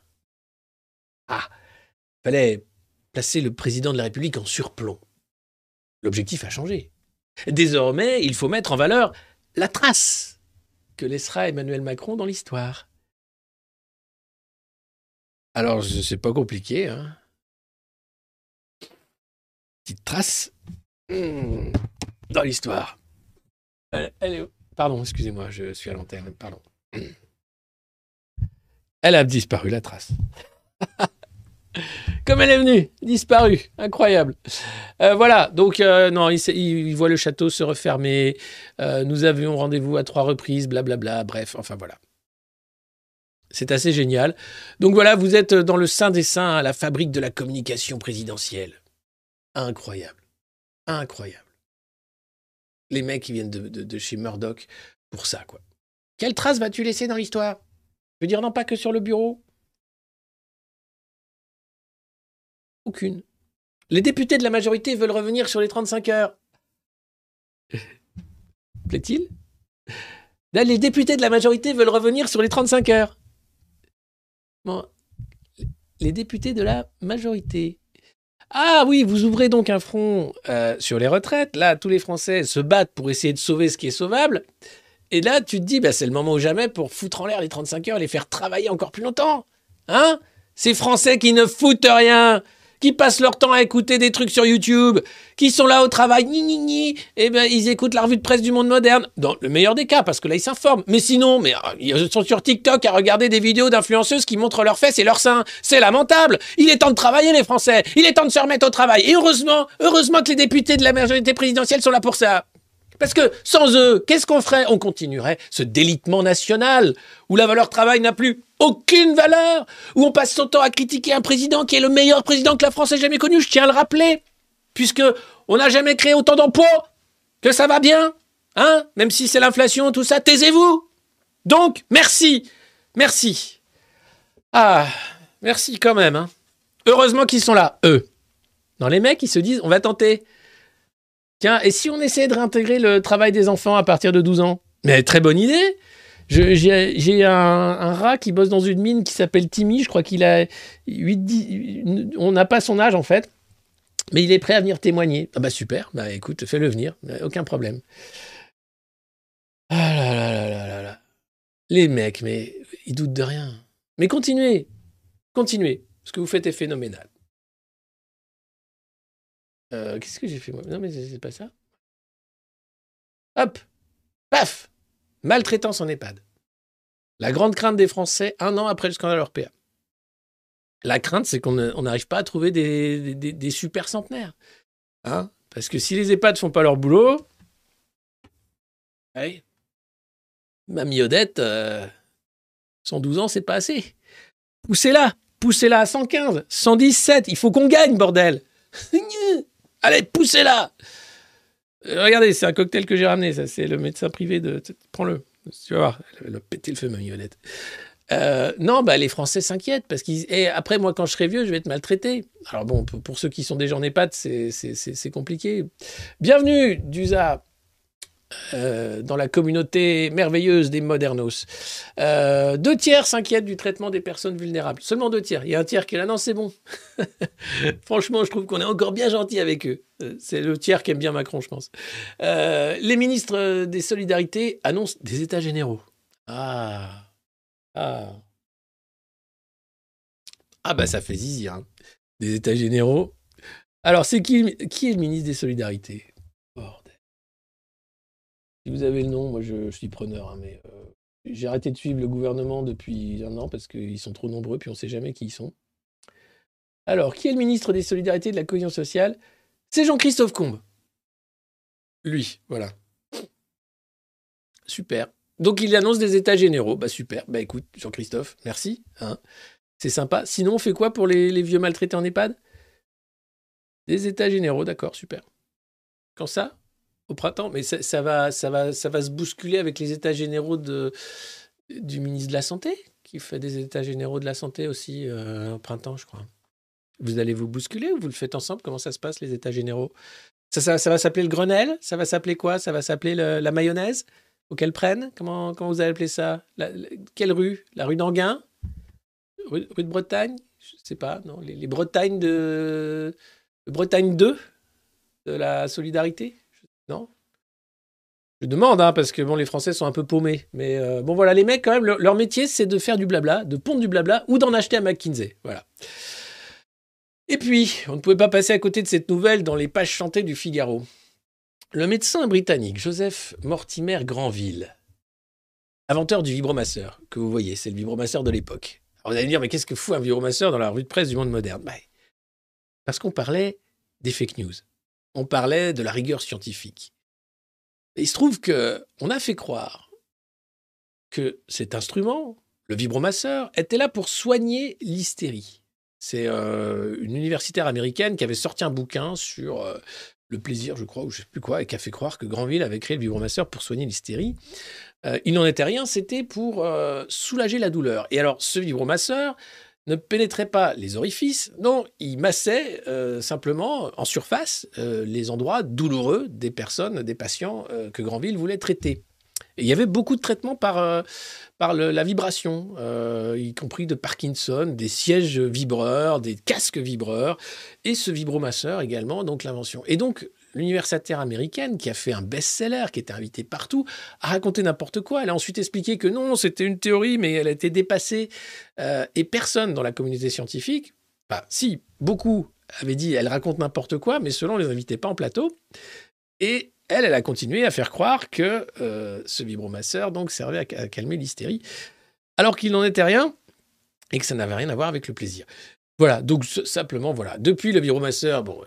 Ah, fallait placer le président de la République en surplomb. L'objectif a changé. Désormais, il faut mettre en valeur la trace que laissera Emmanuel Macron dans l'histoire. Alors, c'est pas compliqué, hein. Petite trace hmm, dans l'histoire. Elle est où? Pardon, excusez-moi, je suis à l'antenne, pardon. Elle a disparu, la trace. Comme elle est venue, disparue, incroyable. Euh, voilà, donc euh, non, il, voit le château se refermer. Euh, nous avions rendez-vous à trois reprises, blablabla. bref, enfin voilà. C'est assez génial. Donc voilà, vous êtes dans le sein des saints, la fabrique de la communication présidentielle. Incroyable, incroyable. Les mecs qui viennent de, de- de chez Murdoch pour ça, quoi. Quelle trace vas-tu laisser dans l'histoire? Je veux dire, non pas que sur le bureau Aucune. Les députés de la majorité veulent revenir sur les 35 heures. Plaît-il? Là, les députés de la majorité veulent revenir sur les 35 heures. Bon, les députés de la majorité. Ah oui, vous ouvrez donc un front euh, sur les retraites. Là, tous les Français se battent pour essayer de sauver ce qui est sauvable. Et là, tu te dis, bah, c'est le moment ou jamais pour foutre en l'air les 35 heures et les faire travailler encore plus longtemps. Hein? Ces Français qui ne foutent rien, qui passent leur temps à écouter des trucs sur YouTube, qui sont là au travail, ni ni ni, eh ben ils écoutent la revue de presse du monde moderne, dans le meilleur des cas, parce que là ils s'informent. Mais sinon, euh, ils sont sur TikTok à regarder des vidéos d'influenceuses qui montrent leurs fesses et leurs seins. C'est lamentable. Il est temps de travailler les Français. Il est temps de se remettre au travail. Et heureusement, heureusement que les députés de la majorité présidentielle sont là pour ça. Parce que sans eux, qu'est-ce qu'on ferait? On continuerait ce délitement national, où la valeur travail n'a plus aucune valeur, où on passe son temps à critiquer un président qui est le meilleur président que la France ait jamais connu, je tiens à le rappeler, puisque on n'a jamais créé autant d'emplois, que ça va bien, hein Même si c'est l'inflation, tout ça, taisez-vous Donc, merci, merci. Ah, merci quand même, hein Heureusement qu'ils sont là, eux. Non, les mecs, ils se disent, on va tenter. Tiens, et si on essayait de réintégrer le travail des enfants à partir de 12 ans? Mais très bonne idée J'ai un, rat qui bosse dans une mine qui s'appelle Timmy, je crois qu'il a 8, 10, on n'a pas son âge en fait, mais il est prêt à venir témoigner. Ah bah super, bah écoute, fais-le venir, aucun problème. Ah là là là là là là. Les mecs, mais ils doutent de rien. Mais continuez, continuez, ce que vous faites est phénoménal. Euh, Qu'est-ce que j'ai fait moi? Non, mais c'est pas ça. Hop Paf Maltraitance en EHPAD. La grande crainte des Français un an après le scandale Orpea. La crainte, c'est qu'on ne- on n'arrive pas à trouver des, super centenaires. Hein Parce que si les EHPAD font pas leur boulot. Ouais. Mamie Odette, euh, 112 ans, c'est pas assez. Poussez-la Poussez-la à 115, 117, il faut qu'on gagne, bordel Allez, poussez-la Euh, Regardez, c'est un cocktail que j'ai ramené, ça, c'est le médecin privé de. Prends-le, tu vas voir, elle a pété le feu, ma mignonnette. Euh, non, bah, les Français s'inquiètent parce qu'ils. Et après, moi, quand je serai vieux, je vais être maltraité. Alors bon, pour, ceux qui sont déjà en EHPAD, c'est compliqué. Bienvenue, Dusa, euh, dans la communauté merveilleuse des modernos. Euh, deux tiers s'inquiètent du traitement des personnes vulnérables. Seulement deux tiers. Il y a un tiers qui est là, non, c'est bon. Franchement, je trouve qu'on est encore bien gentil avec eux. Euh, C'est le tiers qui aime bien Macron, je pense. Les ministres des Solidarités annoncent des états généraux. Ah. Ah. Ah bah ça fait zizi, hein. Des états généraux. Alors, c'est qui, qui est le ministre des Solidarités? Si vous avez le nom, moi je, suis preneur, hein, mais euh, j'ai arrêté de suivre le gouvernement depuis un an parce qu'ils sont trop nombreux, puis on ne sait jamais qui ils sont. Alors, qui est le ministre des Solidarités et de la Cohésion sociale? C'est Jean-Christophe Combe. Lui, voilà. Super. Donc il annonce des états généraux. Bah super. Bah écoute, Jean-Christophe, merci. hein. C'est sympa. Sinon, on fait quoi pour les vieux maltraités en EHPAD? Des états généraux, d'accord, super. Quand ça Au printemps Mais ça, va, ça, va, ça va se bousculer avec les états généraux de, du ministre de la Santé, qui fait des états généraux de la Santé aussi euh, au printemps, je crois. Vous allez vous bousculer ou vous le faites ensemble? Comment ça se passe, les états généraux? Ça, ça, va s'appeler le Grenelle? Ça va s'appeler quoi? Ça va s'appeler le- la mayonnaise Faut qu'elle prenne comment, comment vous allez appeler ça? Quelle rue? La rue d'Anguin? Rue, de Bretagne? Je sais pas, non Les, les Bretagnes de Bretagne 2 De la solidarité? Je demande, hein, parce que bon, les Français sont un peu paumés. Mais euh, bon, voilà, les mecs, quand même, leur, métier, c'est de faire du blabla, de pondre du blabla ou d'en acheter à McKinsey. Voilà. Et puis, on ne pouvait pas passer à côté de cette nouvelle dans les pages chantées du Figaro. Le médecin britannique Joseph Mortimer Granville, inventeur du vibromasseur, que vous voyez, c'est le vibromasseur de l'époque. Alors vous allez me dire, mais qu'est-ce que fout un vibromasseur dans la revue de presse du monde moderne? Ben, Parce qu'on parlait des fake news. On parlait de la rigueur scientifique. Et il se trouve que on a fait croire que cet instrument, le vibromasseur, était là pour soigner l'hystérie. C'est euh, une universitaire américaine qui avait sorti un bouquin sur euh, le plaisir, je crois, ou je sais plus quoi, et qui a fait croire que Granville avait créé le vibromasseur pour soigner l'hystérie. Euh, il n'en était rien, c'était pour soulager la douleur. Et alors, ce vibromasseur ne pénétrait pas les orifices, non, il massait euh, simplement en surface euh, les endroits douloureux des personnes, des patients euh, que Granville voulait traiter. Il y avait beaucoup de traitements par, la vibration, y compris de Parkinson, des sièges vibreurs, des casques vibreurs, et ce vibromasseur également, donc l'invention. Et donc, l'universitaire américaine, qui a fait un best-seller, qui était invitée partout, a raconté n'importe quoi. Elle a ensuite expliqué que non, c'était une théorie, mais elle a été dépassée. Euh, et personne dans la communauté scientifique, bah, si, beaucoup avait dit elle raconte n'importe quoi, mais selon les invités pas en plateau. Et elle, elle a continué à faire croire que euh, ce vibromasseur donc servait à, calmer l'hystérie, alors qu'il n'en était rien et que ça n'avait rien à voir avec le plaisir. Voilà, donc simplement, voilà. Depuis le vibromasseur, bon,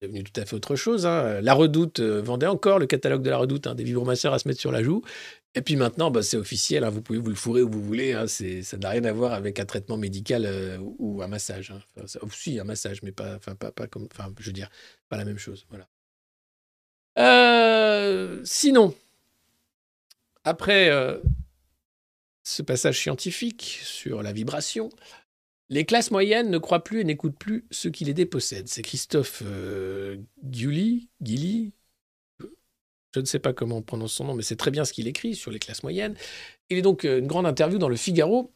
devenu tout à fait autre chose. hein. La Redoute euh, vendait encore le catalogue de la Redoute, hein, des vibromasseurs à se mettre sur la joue. Et puis maintenant, bah, c'est officiel, hein, vous pouvez vous le fourrer où vous voulez. ça n'a rien à voir avec un traitement médical euh, ou un massage. Enfin, ça- si, un massage, mais pas, enfin, pas, comme, enfin, je veux dire, pas la même chose. Voilà. Euh, sinon, après ce passage scientifique sur la vibration, les classes moyennes ne croient plus et n'écoutent plus ceux qui les dépossèdent. C'est Christophe euh, Guilly, je ne sais pas comment on prononce son nom, mais c'est très bien ce qu'il écrit sur les classes moyennes. Il est donc euh, une grande interview dans le Figaro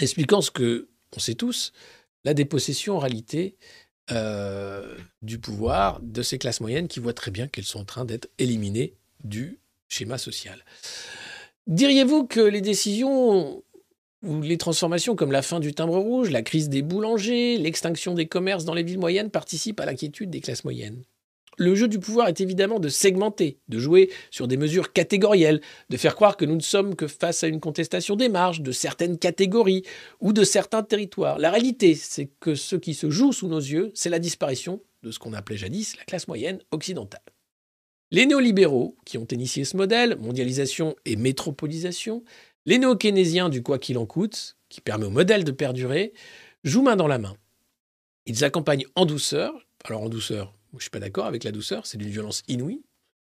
expliquant ce que on sait tous, la dépossession en réalité euh, du pouvoir de ces classes moyennes qui voient très bien qu'elles sont en train d'être éliminées du schéma social. Diriez-vous que les décisions ou les transformations comme la fin du timbre rouge, la crise des boulangers, l'extinction des commerces dans les villes moyennes participent à l'inquiétude des classes moyennes le jeu du pouvoir est évidemment de segmenter, de jouer sur des mesures catégorielles, de faire croire que nous ne sommes que face à une contestation des marges de certaines catégories ou de certains territoires. La réalité, c'est que ce qui se joue sous nos yeux, c'est la disparition de ce qu'on appelait jadis la classe moyenne occidentale. Les néolibéraux, qui ont initié ce modèle, mondialisation et métropolisation, les néo-keynésiens du quoi qu'il en coûte, qui permet au modèle de perdurer, jouent main dans la main. Ils accompagnent en douceur, alors en douceur, je ne suis pas d'accord avec la douceur, c'est d'une violence inouïe.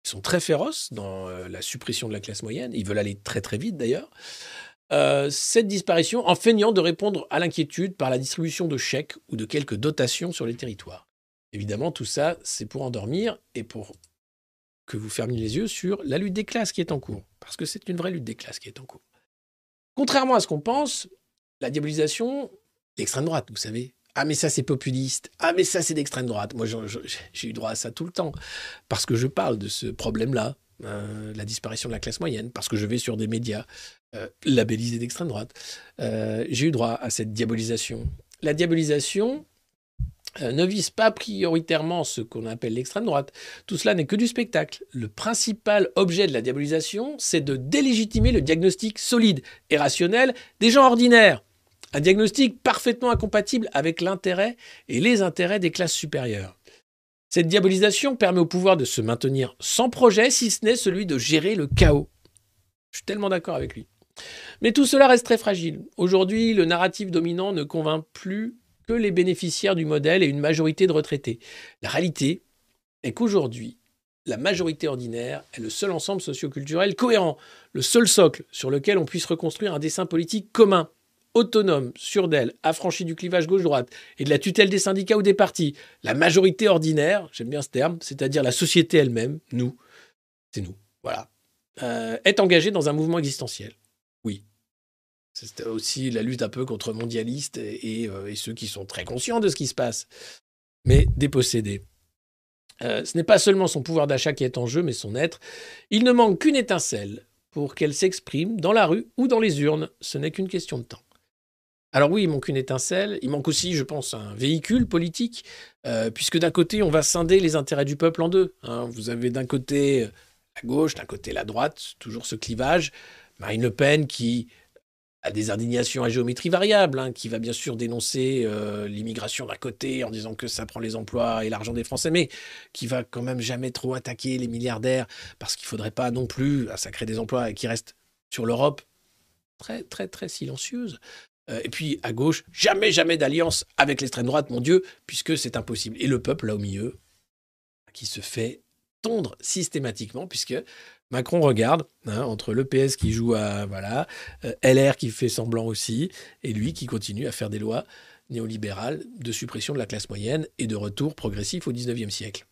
Ils sont très féroces dans euh, la suppression de la classe moyenne, ils veulent aller très très vite d'ailleurs. Euh, cette disparition en feignant de répondre à l'inquiétude par la distribution de chèques ou de quelques dotations sur les territoires. Évidemment, tout ça, c'est pour endormir et pour que vous fermiez les yeux sur la lutte des classes qui est en cours, parce que c'est une vraie lutte des classes qui est en cours. Contrairement à ce qu'on pense, la diabolisation, l'extrême droite, vous savez, ah mais ça c'est populiste. Ah mais ça c'est d'extrême droite. Moi j'ai eu droit à ça tout le temps parce que je parle de ce problème-là, euh, la disparition de la classe moyenne, parce que je vais sur des médias euh, labellisés d'extrême droite. Euh, j'ai eu droit à cette diabolisation. La diabolisation ne vise pas prioritairement ce qu'on appelle l'extrême droite. Tout cela n'est que du spectacle. Le principal objet de la diabolisation, c'est de délégitimer le diagnostic solide et rationnel des gens ordinaires. Un diagnostic parfaitement incompatible avec l'intérêt et les intérêts des classes supérieures. Cette diabolisation permet au pouvoir de se maintenir sans projet, si ce n'est celui de gérer le chaos. Je suis tellement d'accord avec lui. Mais tout cela reste très fragile. Aujourd'hui, le narratif dominant ne convainc plus que les bénéficiaires du modèle et une majorité de retraités. La réalité est qu'aujourd'hui, la majorité ordinaire est le seul ensemble socioculturel cohérent, le seul socle sur lequel on puisse reconstruire un dessin politique commun autonome, sûr d'elle, affranchie du clivage gauche-droite et de la tutelle des syndicats ou des partis, la majorité ordinaire, j'aime bien ce terme, c'est-à-dire la société elle-même, nous, c'est nous, voilà, euh, est engagée dans un mouvement existentiel. Oui. C'est aussi la lutte un peu contre mondialistes euh, et ceux qui sont très conscients de ce qui se passe, mais dépossédés. Euh, ce n'est pas seulement son pouvoir d'achat qui est en jeu, mais son être. Il ne manque qu'une étincelle pour qu'elle s'exprime dans la rue ou dans les urnes. Ce n'est qu'une question de temps. Alors oui, il manque une étincelle, il manque aussi, je pense, un véhicule politique, euh, puisque d'un côté, on va scinder les intérêts du peuple en deux. hein. Vous avez d'un côté la gauche, d'un côté la droite, toujours ce clivage. Marine Le Pen qui a des indignations à géométrie variable, hein, qui va bien sûr dénoncer euh, l'immigration d'un côté en disant que ça prend les emplois et l'argent des Français, mais qui va quand même jamais trop attaquer les milliardaires, parce qu'il faudrait pas non plus, ça crée des emplois et qui restent sur l'Europe très très très silencieuse. Euh, et puis à gauche, jamais, jamais d'alliance avec l'extrême droite, mon Dieu, puisque c'est impossible. Et le peuple, là au milieu, qui se fait tondre systématiquement, puisque Macron regarde, hein, entre le PS qui joue à, voilà, euh, LR qui fait semblant aussi, et lui qui continue à faire des lois néolibérales de suppression de la classe moyenne et de retour progressif au 19e siècle.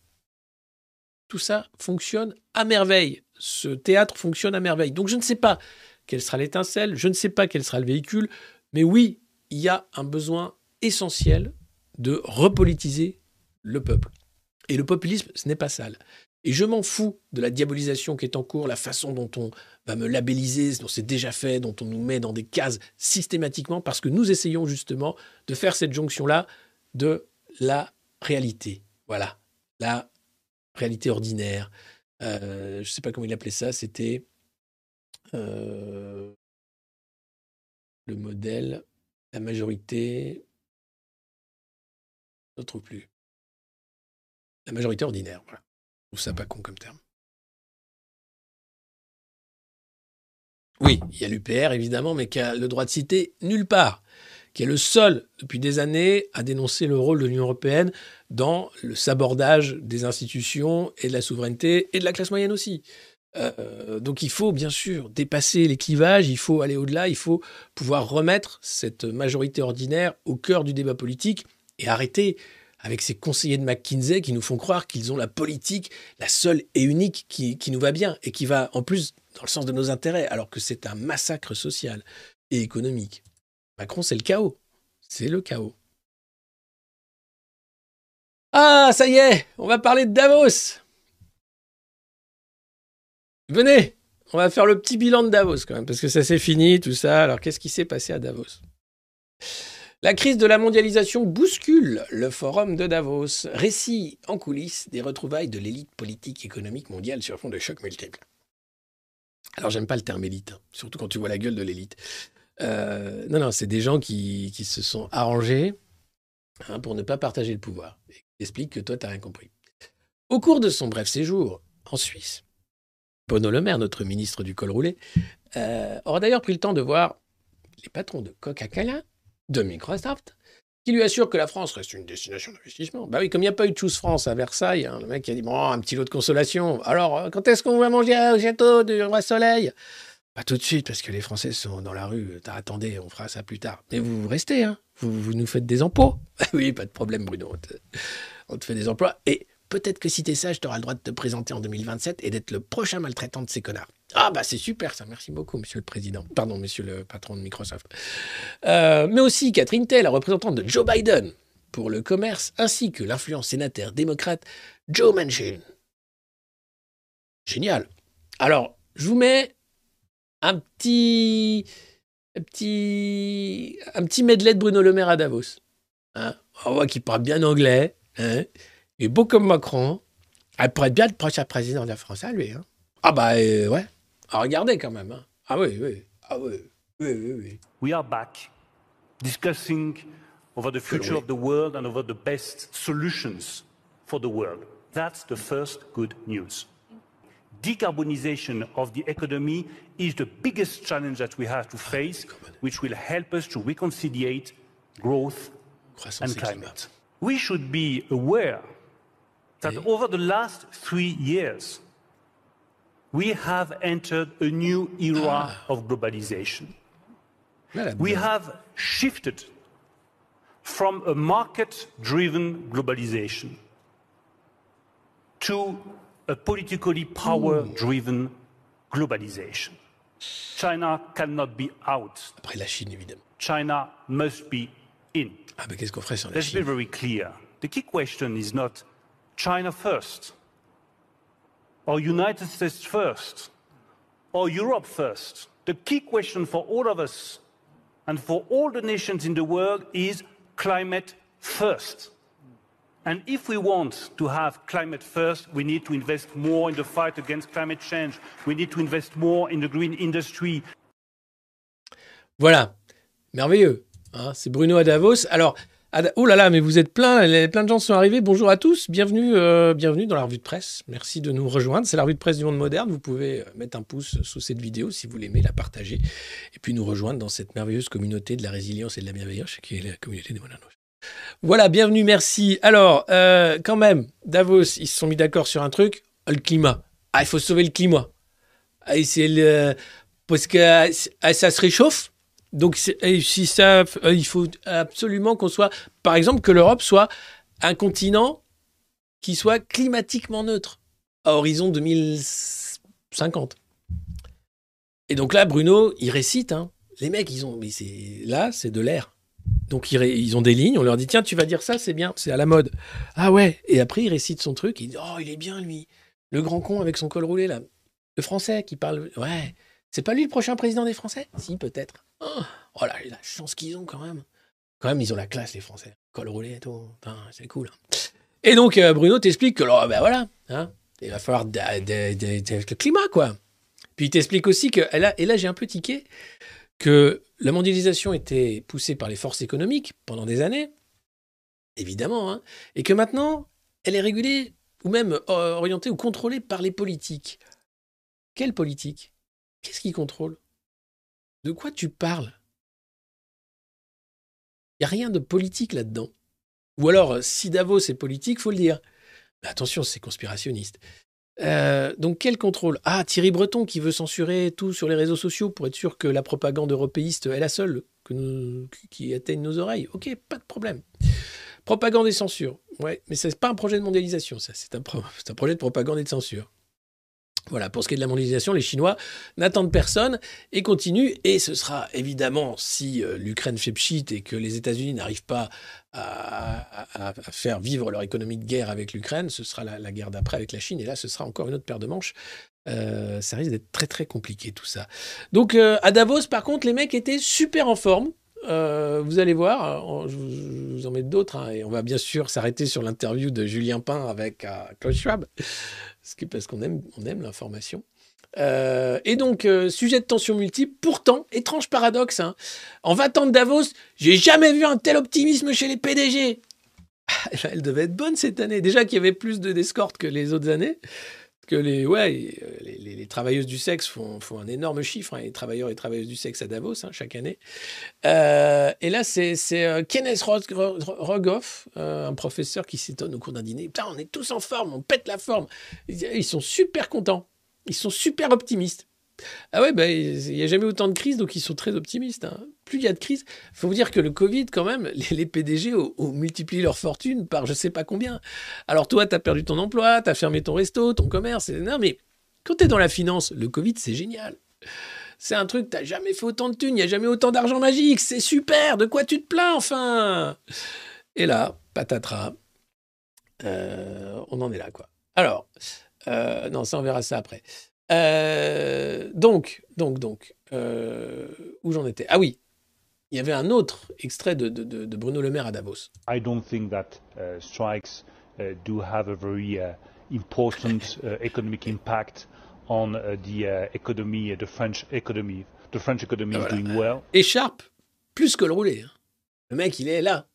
Tout ça fonctionne à merveille. Ce théâtre fonctionne à merveille. Donc je ne sais pas quelle sera l'étincelle, je ne sais pas quel sera le véhicule, mais oui, il y a un besoin essentiel de repolitiser le peuple. Et le populisme, ce n'est pas sale. Et je m'en fous de la diabolisation qui est en cours, la façon dont on va me labelliser, dont c'est déjà fait, dont on nous met dans des cases systématiquement, parce que nous essayons justement de faire cette jonction-là de la réalité. Voilà, la réalité ordinaire. Euh, je ne sais pas comment il appelait ça, c'était euh, le modèle, la majorité, je ne trouve plus. La majorité ordinaire, voilà. Trouve ça pas con comme terme. Oui, il y a l'UPR évidemment, mais qui a le droit de citer nulle part, qui est le seul depuis des années à dénoncer le rôle de l'Union européenne dans le sabordage des institutions et de la souveraineté et de la classe moyenne aussi. Euh, donc il faut bien sûr dépasser les clivages, il faut aller au-delà, il faut pouvoir remettre cette majorité ordinaire au cœur du débat politique et arrêter avec ces conseillers de McKinsey qui nous font croire qu'ils ont la politique, la seule et unique qui, nous va bien et qui va en plus dans le sens de nos intérêts, alors que c'est un massacre social et économique. Macron, c'est le chaos. C'est le chaos. Ah, ça y est, on va parler de Davos. Venez, on va faire le petit bilan de Davos quand même, parce que ça s'est fini, tout ça. Alors qu'est-ce qui s'est passé à Davos? La crise de la mondialisation bouscule le forum de Davos. Récit en coulisses des retrouvailles de l'élite politique économique mondiale sur fond de chocs multiples. Alors j'aime pas le terme élite, hein, surtout quand tu vois la gueule de l'élite. Euh, non, non, c'est des gens qui, qui, se sont arrangés hein, pour ne pas partager le pouvoir. Explique que toi, tu n'as rien compris. Au cours de son bref séjour en Suisse, Bono Le Maire, notre ministre du col roulé, euh, aura d'ailleurs pris le temps de voir les patrons de Coca-Cola, de Microsoft, qui lui assurent que la France reste une destination d'investissement. Bah oui, comme il n'y a pas eu de Choose France à Versailles, hein, le mec a dit bon, un petit lot de consolation. Alors, euh, quand est-ce qu'on va manger au château du Roi Soleil? Pas tout de suite, parce que les Français sont dans la rue. Attendez, on fera ça plus tard. Mais vous restez, hein vous, vous nous faites des emplois. oui, pas de problème, Bruno. On te, on te fait des emplois. Et peut-être que si t'es sage, t'auras le droit de te présenter en 2027 et d'être le prochain maltraitant de ces connards. Ah bah c'est super ça, merci beaucoup Monsieur le Président, pardon Monsieur le patron de Microsoft. Euh, mais aussi Catherine Tay, la représentante de Joe Biden pour le commerce, ainsi que l'influence sénateur démocrate Joe Manchin. Génial. Alors, je vous mets un petit, un petit, un petit medley de Bruno Le Maire à Davos. Hein On voit qu'il parle bien anglais. Hein est beau comme Macron. Elle pourrait être bien le prochain président de la France, à lui. Hein. Ah bah euh, ouais. Ah, regardez quand même. Hein. Ah oui, oui. Ah oui. Oui, oui, oui. We are back discussing over the future of the world and over the best solutions for the world. That's the first good news. Decarbonization of the economy is the biggest challenge that we have to face, which will help us to reconciliate growth Croissance and et climat. climate. We should be aware that over the last three years, we have entered a new era of globalization. We have shifted from a market driven globalization to a politically power driven globalization. China cannot be out, Après la Chine, évidemment. China must be in. Ah mais qu'est-ce qu'on ferait sans la Let's be very clear. The key question is not China first, or United States first, or Europe first. The key question for all of us and for all the nations in the world is climate first. And if we want to have climate first, we need to invest more in the fight against climate change. We need to invest more in the green industry. Voilà, merveilleux. hein, c'est Bruno à Davos. Alors, oh là là, mais vous êtes plein, plein de gens sont arrivés. Bonjour à tous, bienvenue, euh, bienvenue dans la revue de presse. Merci de nous rejoindre. C'est la revue de presse du monde moderne. Vous pouvez euh, mettre un pouce sous cette vidéo si vous l'aimez, la partager, et puis nous rejoindre dans cette merveilleuse communauté de la résilience et de la bienveillance qui est la communauté des Monanos. Voilà, bienvenue, merci. Alors, euh, quand même, Davos, ils se sont mis d'accord sur un truc, le climat. Ah, il faut sauver le climat. Ah, c'est le... Parce que ah, ça se réchauffe. Donc, si ça, euh, il faut absolument qu'on soit, par exemple, que l'Europe soit un continent qui soit climatiquement neutre à horizon 2050. Et donc là, Bruno, il récite. Hein. Les mecs, ils ont, mais c'est là, c'est de l'air. Donc ils, ré- ils ont des lignes. On leur dit tiens, tu vas dire ça, c'est bien, c'est à la mode. Ah ouais. Et après, il récite son truc. Il dit oh, il est bien lui, le grand con avec son col roulé là, le français qui parle. Ouais. C'est pas lui le prochain président des Français? Si, peut-être. Oh, oh là, la chance qu'ils ont quand même. Quand même, ils ont la classe, les Français. Col roulé et tout. Putain, c'est cool. hein. Et donc, euh, Bruno t'explique que, alors, ben voilà, hein, il va falloir le climat, quoi. Puis il t'explique aussi que, et là, et là j'ai un peu tiqué, que la mondialisation était poussée par les forces économiques pendant des années, évidemment, hein, et que maintenant, elle est régulée ou même euh, orientée ou contrôlée par les politiques. Quelle politique? Qu'est-ce qui contrôle? De quoi tu parles? Il n'y a rien de politique là-dedans. Ou alors, euh, si Davos est politique, faut le dire. Attention, c'est conspirationniste. Euh, donc quel contrôle? Ah, Thierry Breton qui veut censurer tout sur les réseaux sociaux pour être sûr que la propagande européiste est la seule qui atteigne nos oreilles. Ok, pas de problème. Propagande et censure. Ouais, mais c'est pas un projet de mondialisation, ça. C'est un projet de propagande et de censure. Voilà, pour ce qui est de la mondialisation, les Chinois n'attendent personne et continuent. Et ce sera évidemment, si euh, l'Ukraine fait pchit et que les États-Unis n'arrivent pas à, faire vivre leur économie de guerre avec l'Ukraine, ce sera la, guerre d'après avec la Chine. Et là, ce sera encore une autre paire de manches. Euh, ça risque d'être très très compliqué tout ça. Donc euh, à Davos, par contre, les mecs étaient super en forme. Vous allez voir, je vous, en mets d'autres, hein, et on va bien sûr s'arrêter sur l'interview de Julien Pain avec Klaus Schwab, parce qu'on aime, on aime l'information. Euh, et donc, euh, sujet de tension multiple, pourtant, étrange paradoxe, hein, en 20 ans de Davos, j'ai jamais vu un tel optimisme chez les PDG. Ah, Elle devait être bonne cette année. Déjà qu'il y avait plus de d'escortes que les autres années. Que les, travailleuses du sexe font, un énorme chiffre, hein, les travailleurs et travailleuses du sexe à Davos, hein, chaque année. Euh, et là, c'est euh, Kenneth Rog- Rog- Rogoff, euh, un professeur qui s'étonne au cours d'un dîner. Putain, on est tous en forme, on pète la forme. Ils sont super contents. Ils sont super optimistes. Ah ouais, bah, il n'y a jamais autant de crises, donc ils sont très optimistes. hein. Plus il y a de crises, il faut vous dire que le Covid, quand même, les, PDG ont, multiplié leur fortune par je sais pas combien. Alors toi, tu as perdu ton emploi, tu as fermé ton resto, ton commerce. Non, mais quand tu es dans la finance, le Covid, c'est génial. C'est un truc, t'as jamais fait autant de thunes, il n'y a jamais autant d'argent magique, c'est super, de quoi tu te plains enfin Et là, patatras, euh, on en est là, quoi. Alors, euh, non, ça, on verra ça après. Euh, donc, donc, donc, euh, où j'en étais? Ah oui, il y avait un autre extrait de, de- de- Bruno Le Maire à Davos. I don't think that uh, strikes uh, do have a very uh, important uh, economic impact on uh, the uh, economy, the French economy. The French economy is Voilà. doing well. Écharpe, plus que le roulé. hein. Le mec, il est là.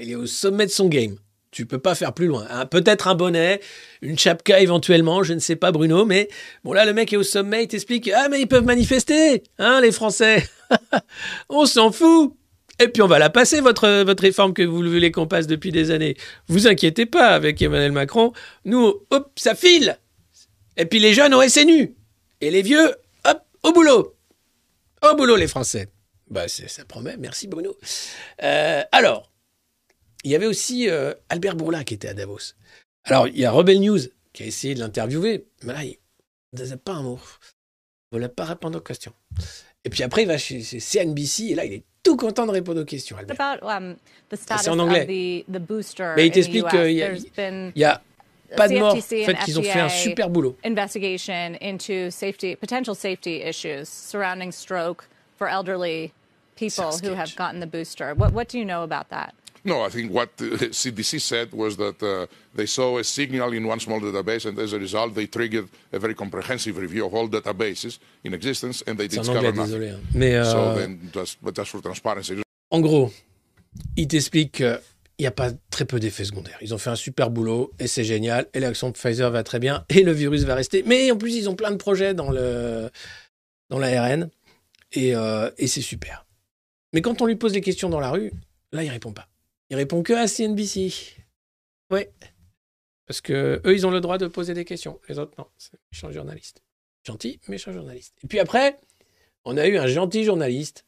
Il est au sommet de son game. Tu peux pas faire plus loin. Un- Peut-être un bonnet, une chapka éventuellement, je ne sais pas Bruno, mais bon là le mec est au sommet, il t'explique ah mais ils peuvent manifester, hein les Français. on s'en fout. Et puis on va la passer votre votre réforme que vous voulez qu'on passe depuis des années. Vous inquiétez pas avec Emmanuel Macron, nous hop ça file. Et puis les jeunes au SNU et les vieux hop au boulot. Au boulot les Français. Bah, ça promet. Merci Bruno. Euh, alors, il y avait aussi euh, Albert Bourla qui était à Davos. Alors, il y a Rebel News qui a essayé de l'interviewer, mais là, il ne disait pas un mot. Il ne voulait pas répondre aux questions. Et puis après, il va chez, chez CNBC et là, il est tout content de répondre aux questions, Albert. um, the status en of anglais. the, the booster Mais il t'explique qu'il y a- n'y a pas de mort. En fait, qu'ils ont fait un super boulot. investigation into safety, potential safety issues surrounding stroke for elderly people C'est who have gotten the booster. What, what do you know about that? No, I think what the CDC said was that uh, they saw a signal in one small database, and as a result, they triggered a very comprehensive review of all databases in existence, and they C'est did en discover anglais, nothing. désolé. hein. Mais euh, So then, just, but just for transparency, En gros, il t'explique qu'il n'y a pas très peu d'effets secondaires. Ils ont fait un super boulot et c'est génial. Et l'action Pfizer va très bien et le virus va rester. Mais en plus, ils ont plein de projets dans dans l'ARN et, euh, et c'est super. Mais quand on lui pose des questions dans la rue, là, il répond pas. Il répond que à CNBC. Ouais. Parce que eux, ils ont le droit de poser des questions. Les autres, non. C'est méchant journaliste. Gentil, méchant journaliste. Et puis après, on a eu un gentil journaliste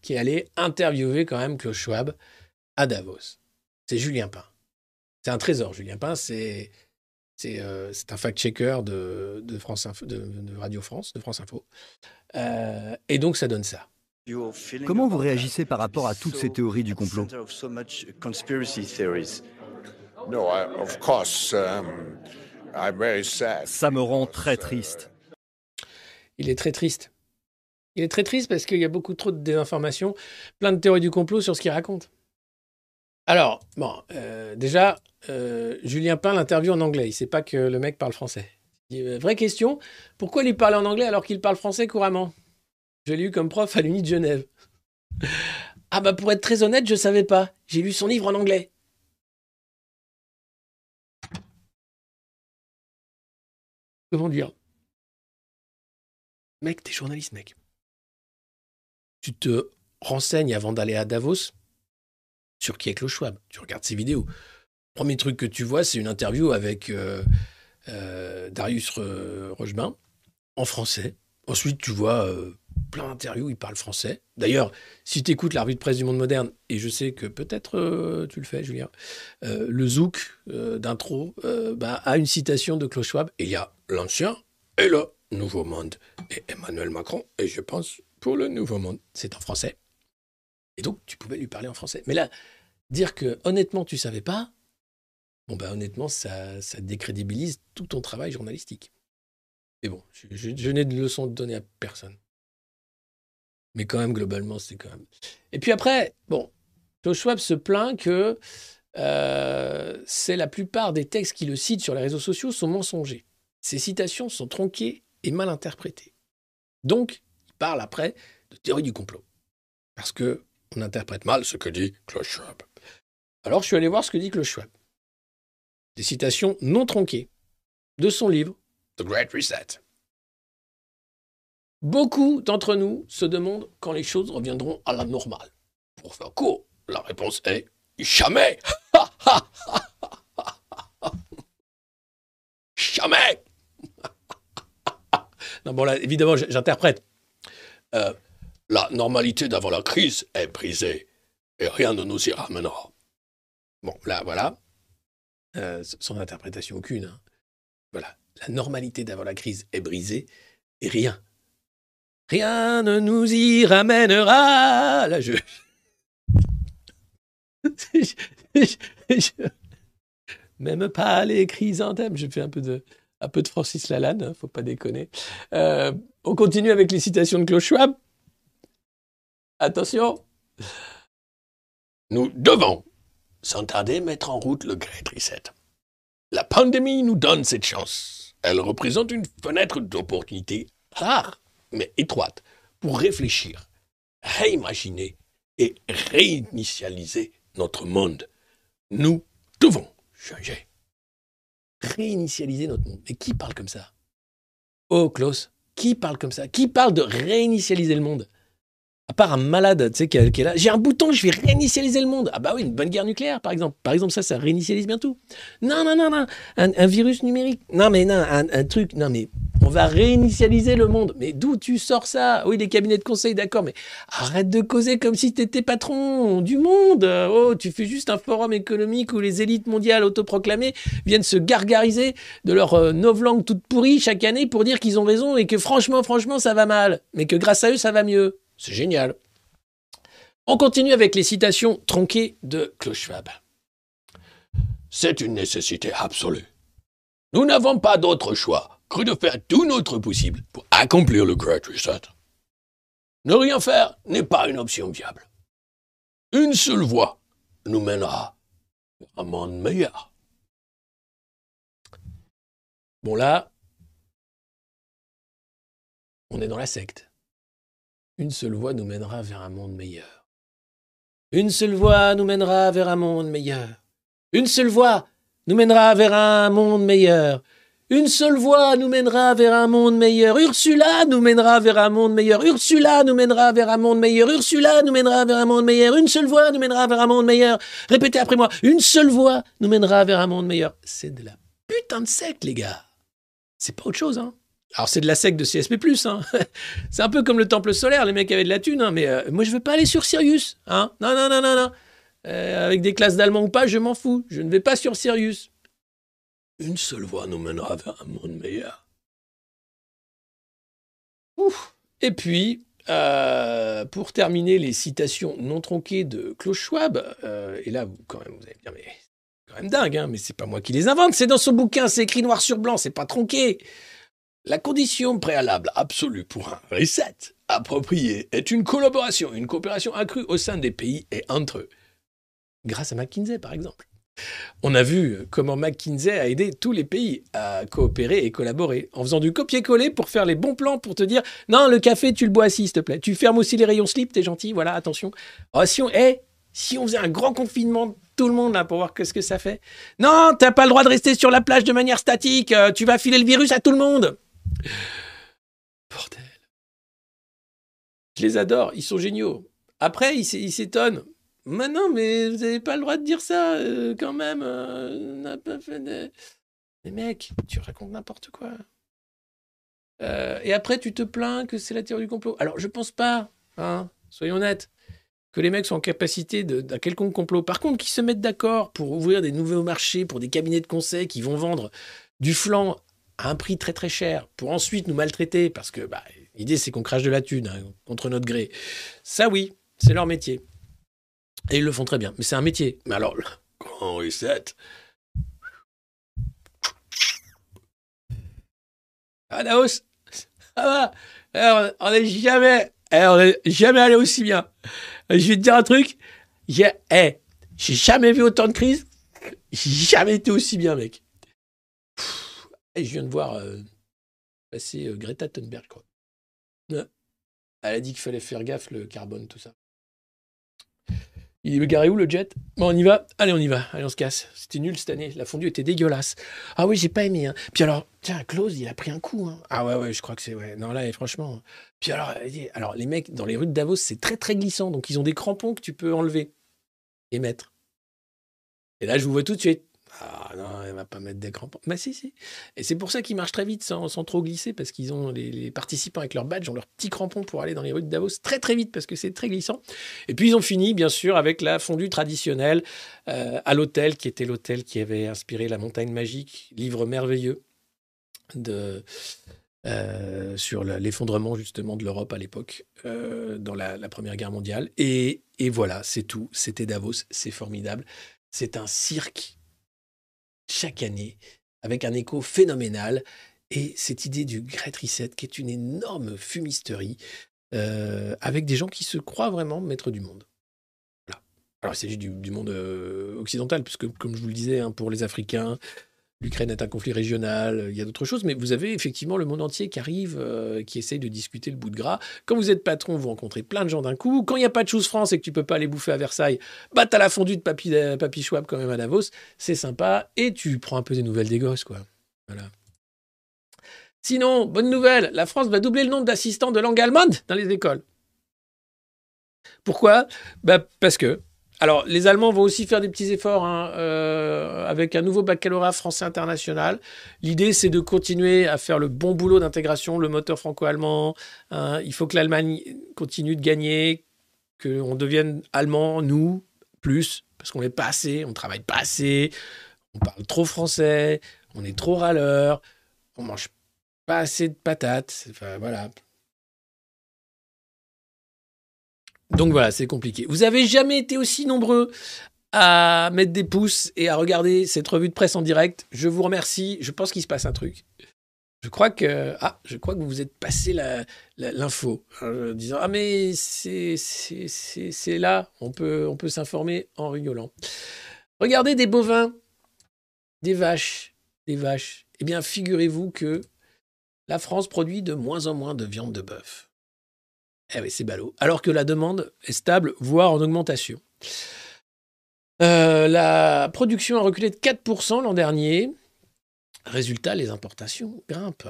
qui est allé interviewer quand même Klaus Schwab à Davos. C'est Julien Pain. C'est un trésor, Julien Pain. C'est c'est euh, un fact-checker de, de, France Info- de, de Radio France, de France Info. Euh, et donc, ça donne ça. Comment vous réagissez par rapport à toutes ces théories du complot? No, I, of course, um. Ça me rend très triste. Il est très triste. Il est très triste parce qu'il y a beaucoup trop de désinformations, plein de théories du complot sur ce qu'il raconte. Alors, bon, euh, déjà, euh, Julien Pain l'interview en anglais. Il sait pas que le mec parle français. Euh, vraie question, pourquoi lui parler en anglais alors qu'il parle français couramment? Je l'ai eu comme prof à l'Uni de Genève. ah bah pour être très honnête, je savais pas. J'ai lu son livre en anglais. Comment dire? Mec, t'es journaliste, mec. Tu te renseignes avant d'aller à Davos? Sur qui est Klaus Schwab? Tu regardes ses vidéos. Premier truc que tu vois, c'est une interview avec euh, euh, Darius Rochebain en français. Ensuite, tu vois euh, plein d'interviews il parle français. D'ailleurs, si tu écoutes la de presse du monde moderne, et je sais que peut-être euh, tu le fais, Julien, euh, le zouk d'intro bah, a une citation de Klaus Schwab. Et il y a l'ancien et le nouveau monde. Et Emmanuel Macron, et je pense pour le nouveau monde. C'est en français. Et donc, tu pouvais lui parler en français. Mais là, dire que honnêtement, tu savais pas, bon, bah, honnêtement, ça décrédibilise tout ton travail journalistique. Mais bon, je, n'ai de leçon de donner à personne. Mais quand même, globalement, c'est quand même. Et puis après, bon, Klaus Schwab se plaint que euh, c'est la plupart des textes qui le citent sur les réseaux sociaux sont mensongers. Ces citations sont tronquées et mal interprétées. Donc, il parle après de théorie du complot. Parce que on interprète mal ce que dit Klaus Schwab. Alors, je suis allé voir ce que dit Klaus Schwab. Des citations non tronquées de son livre The Great Reset. Beaucoup d'entre nous se demandent quand les choses reviendront à la normale. Pour faire court, la réponse est jamais. jamais. non, bon, là, évidemment, j'interprète. Euh, la normalité d'avant la crise est brisée et rien ne nous y ramènera. Bon, là, voilà. Euh, sans interprétation aucune. hein. Voilà. La normalité d'avant la crise est brisée et rien. Rien ne nous y ramènera. Je- Même pas les chrysanthèmes. Je fais un peu de, un peu de Francis Lalanne, hein, faut pas déconner. Euh, on continue avec les citations de Klaus Schwab. Attention. Nous devons sans tarder mettre en route le Great Reset. La pandémie nous donne cette chance. Elle représente une fenêtre d'opportunité rare, mais étroite, pour réfléchir, réimaginer et réinitialiser notre monde. Nous devons changer. Réinitialiser notre monde. Mais qui parle comme ça? Oh, Klaus, qui parle comme ça? Qui parle de réinitialiser le monde? À part un malade, tu sais, qui, est- là, j'ai un bouton, je vais réinitialiser le monde. Ah bah oui, une bonne guerre nucléaire, par exemple. Par exemple, ça, ça réinitialise bien tout. Non, non, non, non, un, virus numérique. Non, mais non, un, un truc, non, mais on va réinitialiser le monde. Mais d'où tu sors ça? Oui, les cabinets de conseil, d'accord, mais arrête de causer comme si t'étais patron du monde. Oh, tu fais juste un forum économique où les élites mondiales autoproclamées viennent se gargariser de leur euh, novlangue toute pourrie chaque année pour dire qu'ils ont raison et que franchement, franchement, ça va mal. Mais que grâce à eux, ça va mieux. C'est génial. On continue avec les citations tronquées de Klaus Schwab. C'est une nécessité absolue. Nous n'avons pas d'autre choix que de faire tout notre possible pour accomplir le Great Reset. Ne rien faire n'est pas une option viable. Une seule voie nous mènera vers un monde meilleur. Bon là, on est dans la secte. Une seule voie nous mènera vers un monde meilleur. Une seule voie nous mènera vers un monde meilleur. Une seule voie nous mènera vers un monde meilleur. Une seule voie nous mènera vers un monde meilleur. Ursula nous mènera vers un monde meilleur. Ursula nous mènera vers un monde meilleur. Ursula nous mènera vers un monde meilleur. Une seule voie nous mènera vers un monde meilleur. Répétez après moi. Une seule voie nous mènera vers un monde meilleur. C'est de la putain de secte, les gars. C'est pas autre chose, hein. Alors c'est de la secte de CSP+, hein. c'est un peu comme le temple solaire, les mecs avaient de la thune, hein, mais euh, moi je veux pas aller sur Sirius, hein. Non, non, non, non, non. Euh, avec des classes d'allemand ou pas, je m'en fous. Je ne vais pas sur Sirius. Une seule voie nous mènera vers un monde meilleur. Et puis, euh, pour terminer les citations non tronquées de Klaus Schwab, et là, vous, quand même, vous allez me dire, mais c'est quand même dingue, hein, mais c'est pas moi qui les invente, c'est dans son bouquin, c'est écrit noir sur blanc, c'est pas tronqué. La condition préalable absolue pour un reset approprié est une collaboration, une coopération accrue au sein des pays et entre eux. grâce à McKinsey, par exemple. On a vu comment McKinsey a aidé tous les pays à coopérer et collaborer en faisant du copier-coller pour faire les bons plans pour te dire non, le café, tu le bois assis, s'il te plaît. Tu fermes aussi les rayons slip, t'es gentil, voilà, attention. Oh, si, on, si on faisait un grand confinement tout le monde là pour voir ce que ça fait. Non, t'as pas le droit de rester sur la plage de manière statique, euh, tu vas filer le virus à tout le monde. Bordel. Je les adore, ils sont géniaux. Après, ils s'étonnent. Mais non, mais vous n'avez pas le droit de dire ça, euh, quand même. euh, on n'a pas fait Mais mec, tu racontes n'importe quoi. Euh, et après, tu te plains que c'est la théorie du complot. Alors, je pense pas, hein, soyons honnêtes, que les mecs sont en capacité d'un quelconque complot. Par contre, qu'ils se mettent d'accord pour ouvrir des nouveaux marchés, pour des cabinets de conseil qui vont vendre du flan à un prix très très cher, pour ensuite nous maltraiter, parce que bah, l'idée c'est qu'on crache de la thune hein, contre notre gré. Ça oui, c'est leur métier. Et ils le font très bien. Mais c'est un métier. Mais alors, grand reset. Ah, va? Eh, on n'est jamais, eh, est jamais allé aussi bien. Je vais te dire un truc. J'ai eh, j'ai jamais vu autant de crises. J'ai jamais été aussi bien, mec. Et je viens de voir euh, passer euh, Greta Thunberg, quoi. Elle a dit qu'il fallait faire gaffe, le carbone, tout ça. Il est garé où le jet? Bon, on y va. Allez, on y va. Allez, on se casse. C'était nul cette année. La fondue était dégueulasse. Ah oui, j'ai pas aimé. hein. Puis alors, tiens, Klaus, il a pris un coup. hein. Ah ouais, ouais, je crois que c'est. Ouais. Non, là, franchement. Puis alors, alors, les mecs, dans les rues de Davos, c'est très, très glissant. Donc, ils ont des crampons que tu peux enlever et mettre. Et là, je vous vois tout de suite. Ah non, elle va pas mettre des crampons. Mais si, si. Et c'est pour ça qu'ils marchent très vite sans, sans trop glisser, parce qu'ils ont les, participants avec leur badge, ont leurs petits crampons pour aller dans les rues de Davos très très vite, parce que c'est très glissant. Et puis ils ont fini, bien sûr, avec la fondue traditionnelle euh, à l'hôtel, qui était l'hôtel qui avait inspiré La Montagne Magique, livre merveilleux de, euh, sur l'effondrement justement de l'Europe à l'époque, euh, dans la, la Première Guerre mondiale. Et, et voilà, c'est tout. C'était Davos, c'est formidable. C'est un cirque chaque année, avec un écho phénoménal. Et cette idée du Great Reset, qui est une énorme fumisterie, euh, avec des gens qui se croient vraiment maîtres du monde. Alors, il s'agit du, du monde euh, occidental, puisque, comme je vous le disais, hein, pour les Africains, l'Ukraine est un conflit régional, il y a d'autres choses, mais vous avez effectivement le monde entier qui arrive, euh, qui essaye de discuter le bout de gras. Quand vous êtes patron, vous rencontrez plein de gens d'un coup. Quand il n'y a pas de Choose France et que tu peux pas aller bouffer à Versailles, bah t'as la fondue de Papy, Papy Schwab quand même à Davos, c'est sympa, et tu prends un peu des nouvelles des gosses, quoi. Voilà. Sinon, bonne nouvelle, la France va doubler le nombre d'assistants de langue allemande dans les écoles. Pourquoi? Bah, Parce que, alors, les Allemands vont aussi faire des petits efforts hein, euh, avec un nouveau baccalauréat français international. L'idée, c'est de continuer à faire le bon boulot d'intégration, le moteur franco-allemand. hein. il faut que l'Allemagne continue de gagner, qu'on devienne allemand, nous, plus, parce qu'on n'est pas assez, on travaille pas assez, on parle trop français, on est trop râleur, on mange pas assez de patates. Voilà. Donc voilà, c'est compliqué. Vous avez jamais été aussi nombreux à mettre des pouces et à regarder cette revue de presse en direct. Je vous remercie. Je pense qu'il se passe un truc. Je crois que ah, je crois que vous vous êtes passé l'info hein, en disant ah mais c'est là on on peut s'informer en rigolant. Regardez des bovins, des vaches, des vaches. Eh bien figurez-vous que la France produit de moins en moins de viande de bœuf. Eh oui, c'est ballot. Alors que la demande est stable, voire en augmentation. Euh, la production a reculé de 4% l'an dernier. Résultat, les importations grimpent.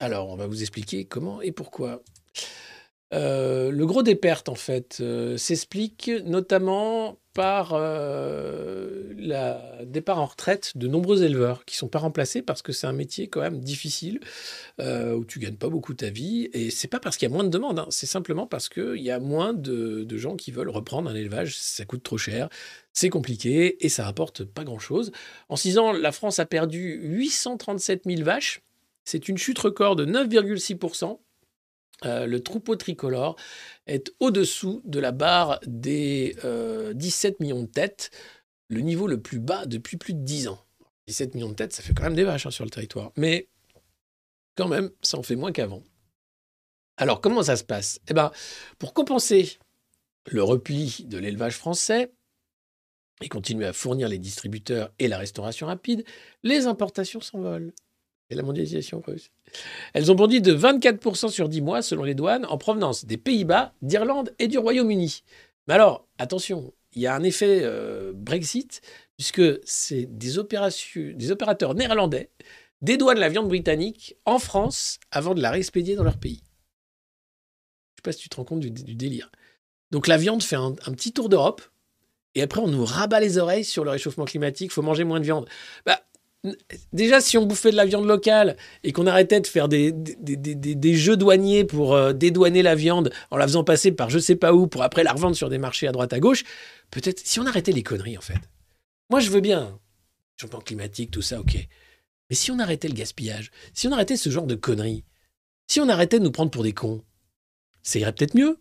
Alors, on va vous expliquer comment et pourquoi. Euh, le gros des pertes, en fait, euh, s'explique notamment par euh, le départ en retraite de nombreux éleveurs qui ne sont pas remplacés parce que c'est un métier quand même difficile euh, où tu gagnes pas beaucoup ta vie. Et c'est pas parce qu'il y a moins de demandes, hein, c'est simplement parce qu'il y a moins de, gens qui veulent reprendre un élevage. Ça coûte trop cher, c'est compliqué et ça rapporte pas grand-chose. En six ans, la France a perdu 837 000 vaches. C'est une chute record de 9,6%. Euh, le troupeau tricolore est au-dessous de la barre des euh, 17 millions de têtes, le niveau le plus bas depuis plus de 10 ans. 17 millions de têtes, ça fait quand même des vaches hein, sur le territoire. Mais quand même, ça en fait moins qu'avant. Alors, comment ça se passe? Eh ben, pour compenser le repli de l'élevage français, et continuent à fournir les distributeurs et la restauration rapide, les importations s'envolent. La mondialisation russe. Elles ont bondi de 24% sur 10 mois, selon les douanes, en provenance des Pays-Bas, d'Irlande et du Royaume-Uni. Mais alors, attention, il y a un effet euh, Brexit, puisque c'est des, opérateurs néerlandais dédouanent la viande britannique en France avant de la réexpédier dans leur pays. Je sais pas si tu te rends compte du, délire. Donc la viande fait un, petit tour d'Europe, et après on nous rabat les oreilles sur le réchauffement climatique, faut manger moins de viande. Bah, déjà, si on bouffait de la viande locale et qu'on arrêtait de faire des, des, jeux douaniers pour euh, dédouaner la viande en la faisant passer par je sais pas où pour après la revendre sur des marchés à droite à gauche, peut-être si on arrêtait les conneries en fait. Moi je veux bien, changement climatique, tout ça, ok. Mais si on arrêtait le gaspillage, si on arrêtait ce genre de conneries, si on arrêtait de nous prendre pour des cons, ça irait peut-être mieux.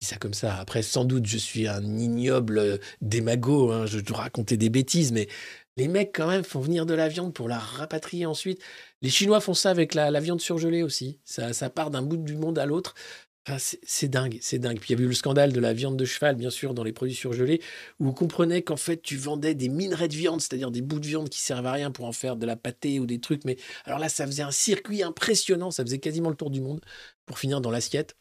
Je ça comme ça. Après, sans doute, je suis un ignoble euh, démago, hein, je dois raconter des bêtises, mais les mecs, quand même, font venir de la viande pour la rapatrier ensuite. Les Chinois font ça avec la, viande surgelée aussi. Ça, part d'un bout du monde à l'autre. Enfin, c'est c'est dingue, c'est dingue. Puis il y a eu le scandale de la viande de cheval, bien sûr, dans les produits surgelés, où on comprenait qu'en fait, tu vendais des minerais de viande, c'est-à-dire des bouts de viande qui servent à rien pour en faire de la pâtée ou des trucs. Mais alors là, ça faisait un circuit impressionnant, ça faisait quasiment le tour du monde pour finir dans l'assiette.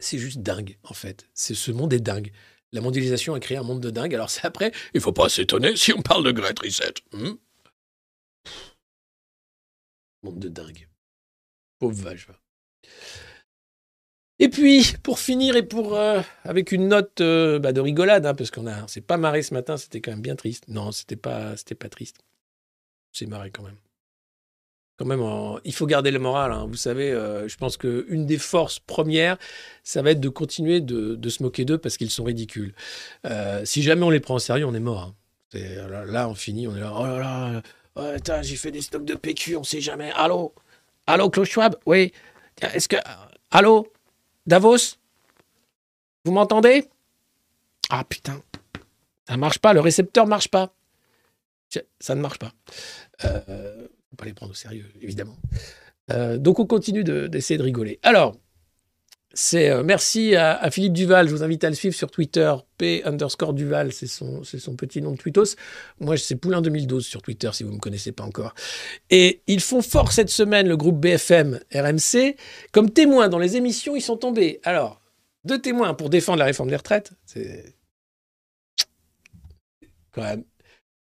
C'est juste dingue, en fait. C'est ce monde est dingue. La mondialisation a créé un monde de dingue. Alors c'est après, il faut pas s'étonner si on parle de Great Reset. Hmm? Monde de dingue. Pauvre vache. va. Et puis, pour finir et pour euh, avec une note euh, bah, de rigolade, hein, parce qu'on a, s'est pas marré ce matin, c'était quand même bien triste. Non, c'était pas, c'était pas triste. C'est marré quand même. Quand même, en- il faut garder le moral. hein. Vous savez, euh, je pense que une des forces premières, ça va être de continuer de, se moquer d'eux parce qu'ils sont ridicules. Euh, si jamais on les prend au sérieux, on est mort. hein. Là, on finit, on est là. Oh là là, j'ai fait des stocks de PQ, on sait jamais. Allô, allô, Klaus Schwab, oui. Est-ce que, allô, Davos, vous m'entendez? Ah putain, ça marche pas, le récepteur marche pas. Ça ne marche pas. Euh, faut pas les prendre au sérieux, évidemment. Euh, donc on continue de- d'essayer de, rigoler. Alors, c'est euh, merci à, Philippe Duval. Je vous invite à le suivre sur Twitter. P underscore Duval, c'est son, son petit nom de tweetos. Moi, c'est Poulain 2012 sur Twitter, si vous ne me connaissez pas encore. Et ils font fort cette semaine, le groupe BFM RMC. Comme témoins dans les émissions, ils sont tombés. Alors, deux témoins pour défendre la réforme des retraites. C'est quand même.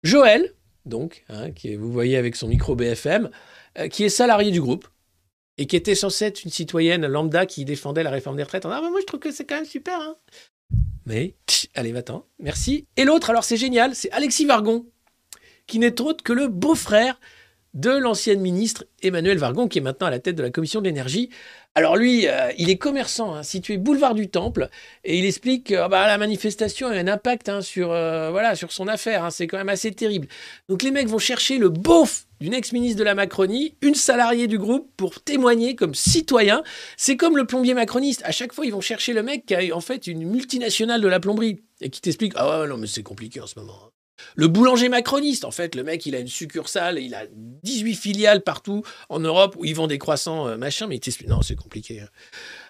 Joël, donc, hein, qui vous voyez avec son micro BFM, euh, qui est salarié du groupe et qui était censée être une citoyenne lambda qui défendait la réforme des retraites. Ah, bah, moi, je trouve que c'est quand même super. hein. Mais, allez, va-t'en. Merci. Et l'autre, alors c'est génial, c'est Alexis Vargon, qui n'est autre que le beau-frère de l'ancienne ministre Emmanuel Vargon, qui est maintenant à la tête de la commission de l'énergie. Alors lui, euh, il est commerçant, hein, situé boulevard du Temple, et il explique que ah bah, la manifestation a un impact hein, sur, euh, voilà, sur son affaire. hein, c'est quand même assez terrible. Donc les mecs vont chercher le beauf d'une ex-ministre de la Macronie, une salariée du groupe, pour témoigner comme citoyen. C'est comme le plombier macroniste. À chaque fois, ils vont chercher le mec qui a en fait une multinationale de la plomberie et qui t'explique Ah ouais, non, mais c'est compliqué en ce moment. Le boulanger macroniste, en fait, le mec, il a une succursale, il a 18 filiales partout en Europe où ils vendent des croissants, euh, machin, mais il t'explique, non, c'est compliqué. hein.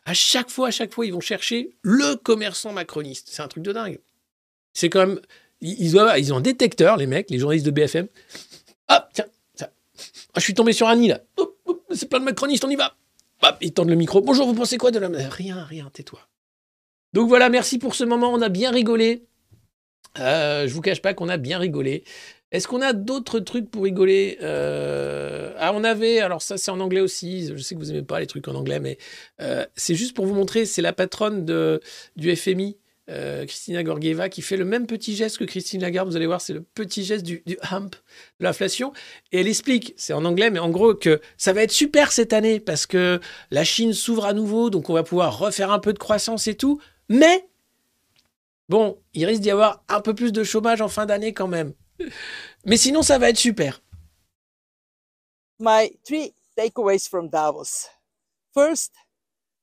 À chaque fois, à chaque fois, ils vont chercher le commerçant macroniste. C'est un truc de dingue. C'est quand même, ils, ont un détecteur, les mecs, les journalistes de BFM. Hop, tiens, ça. Ah, je suis tombé sur un nid, là. C'est pas le macroniste, on y va. Hop, ils tendent le micro. Bonjour, vous pensez quoi de la... Rien, rien, tais-toi. Donc voilà, merci pour ce moment, on a bien rigolé. Euh, je vous cache pas qu'on a bien rigolé. Est-ce qu'on a d'autres trucs pour rigoler Euh, Ah, on avait, alors ça c'est en anglais aussi, je sais que vous aimez pas les trucs en anglais, mais euh, c'est juste pour vous montrer, c'est la patronne de, du FMI, euh, Christina Gorgieva, qui fait le même petit geste que Christine Lagarde, vous allez voir, c'est le petit geste du, du hump de l'inflation, et elle explique, c'est en anglais, mais en gros que ça va être super cette année, parce que la Chine s'ouvre à nouveau, donc on va pouvoir refaire un peu de croissance et tout, mais Bon, il risque d'y avoir un peu plus de chômage en fin d'année quand même. Mais sinon, ça va être super. my three takeaways from Davos. First,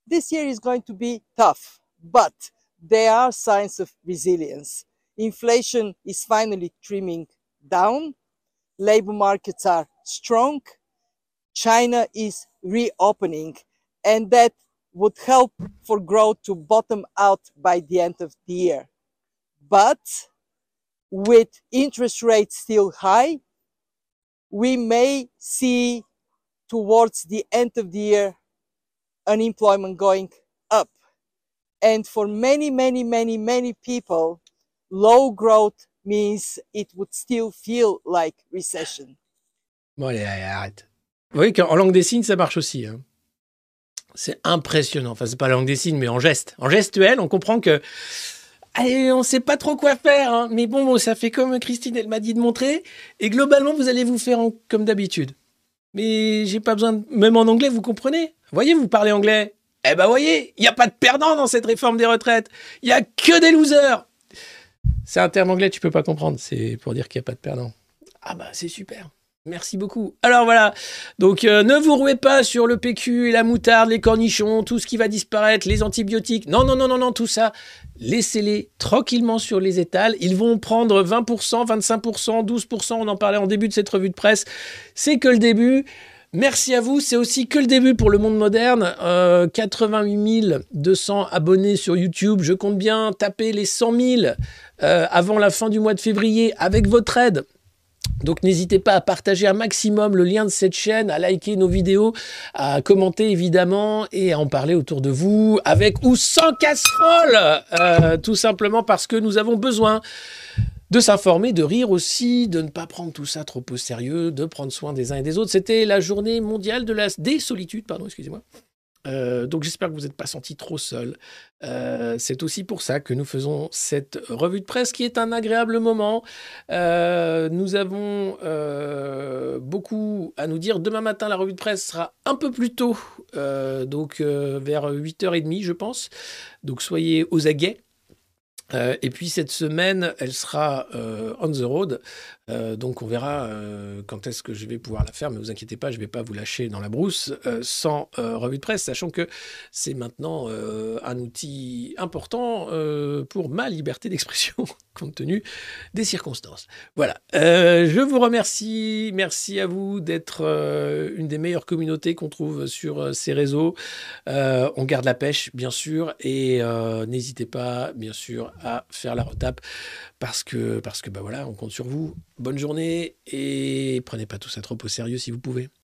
this year is going to be tough, but there are signs of resilience. Inflation is finally trimming down. Labor markets are strong. China is reopening, and that would help for growth to bottom out by the end of the year. But with interest rates still high, we may see towards the end of the year unemployment going up. And for many, many, many, many people, low growth means it would still feel like recession. Bon, allez, allez, arrête. Vous voyez qu'en langue des signes, ça marche aussi. hein. C'est impressionnant. Enfin, c'est pas la langue des signes, mais en geste. En gestuel, on comprend que. Allez, on sait pas trop quoi faire, hein. mais bon, bon, ça fait comme Christine, elle m'a dit de montrer. Et globalement, vous allez vous faire comme d'habitude. Mais j'ai pas besoin, de... même en anglais, vous comprenez Voyez, vous parlez anglais. Eh ben, voyez, il n'y a pas de perdants dans cette réforme des retraites. Il y a que des losers. C'est un terme anglais, tu peux pas comprendre. C'est pour dire qu'il n'y a pas de perdants. Ah bah, c'est super. Merci beaucoup. Alors voilà, donc euh, ne vous rouez pas sur le PQ la moutarde, les cornichons, tout ce qui va disparaître, les antibiotiques. Non, non, non, non, non, tout ça, laissez-les tranquillement sur les étals. Ils vont prendre 20%, 25%, 12%, on en parlait en début de cette revue de presse. C'est que le début. Merci à vous, c'est aussi que le début pour le monde moderne. Euh, 88 200 abonnés sur YouTube, je compte bien taper les 100 000 euh, avant la fin du mois de février avec votre aide. Donc n'hésitez pas à partager un maximum le lien de cette chaîne, à liker nos vidéos, à commenter évidemment et à en parler autour de vous avec ou sans casserole, euh, tout simplement parce que nous avons besoin de s'informer, de rire aussi, de ne pas prendre tout ça trop au sérieux, de prendre soin des uns et des autres. C'était la journée mondiale de la des solitudes, pardon, excusez-moi. Euh, donc j'espère que vous n'êtes pas senti trop seul. Euh, c'est aussi pour ça que nous faisons cette revue de presse qui est un agréable moment. Euh, nous avons beaucoup à nous dire. Demain matin, la revue de presse sera un peu plus tôt, donc vers 8h30 je pense. Donc soyez aux aguets. Et puis cette semaine, elle sera on the road. Euh, donc on verra euh, quand est-ce que je vais pouvoir la faire. Mais vous inquiétez pas, je ne vais pas vous lâcher dans la brousse euh, sans revue de presse, sachant que c'est maintenant un outil important pour ma liberté d'expression, compte tenu des circonstances. Voilà. Je vous remercie. Merci à vous d'être une des meilleures communautés qu'on trouve sur ces réseaux. On garde la pêche, bien sûr, et n'hésitez pas, bien sûr, à faire la retape parce que, parce que bah voilà, on compte sur vous. Bonne journée et prenez pas tout ça trop au sérieux si vous pouvez.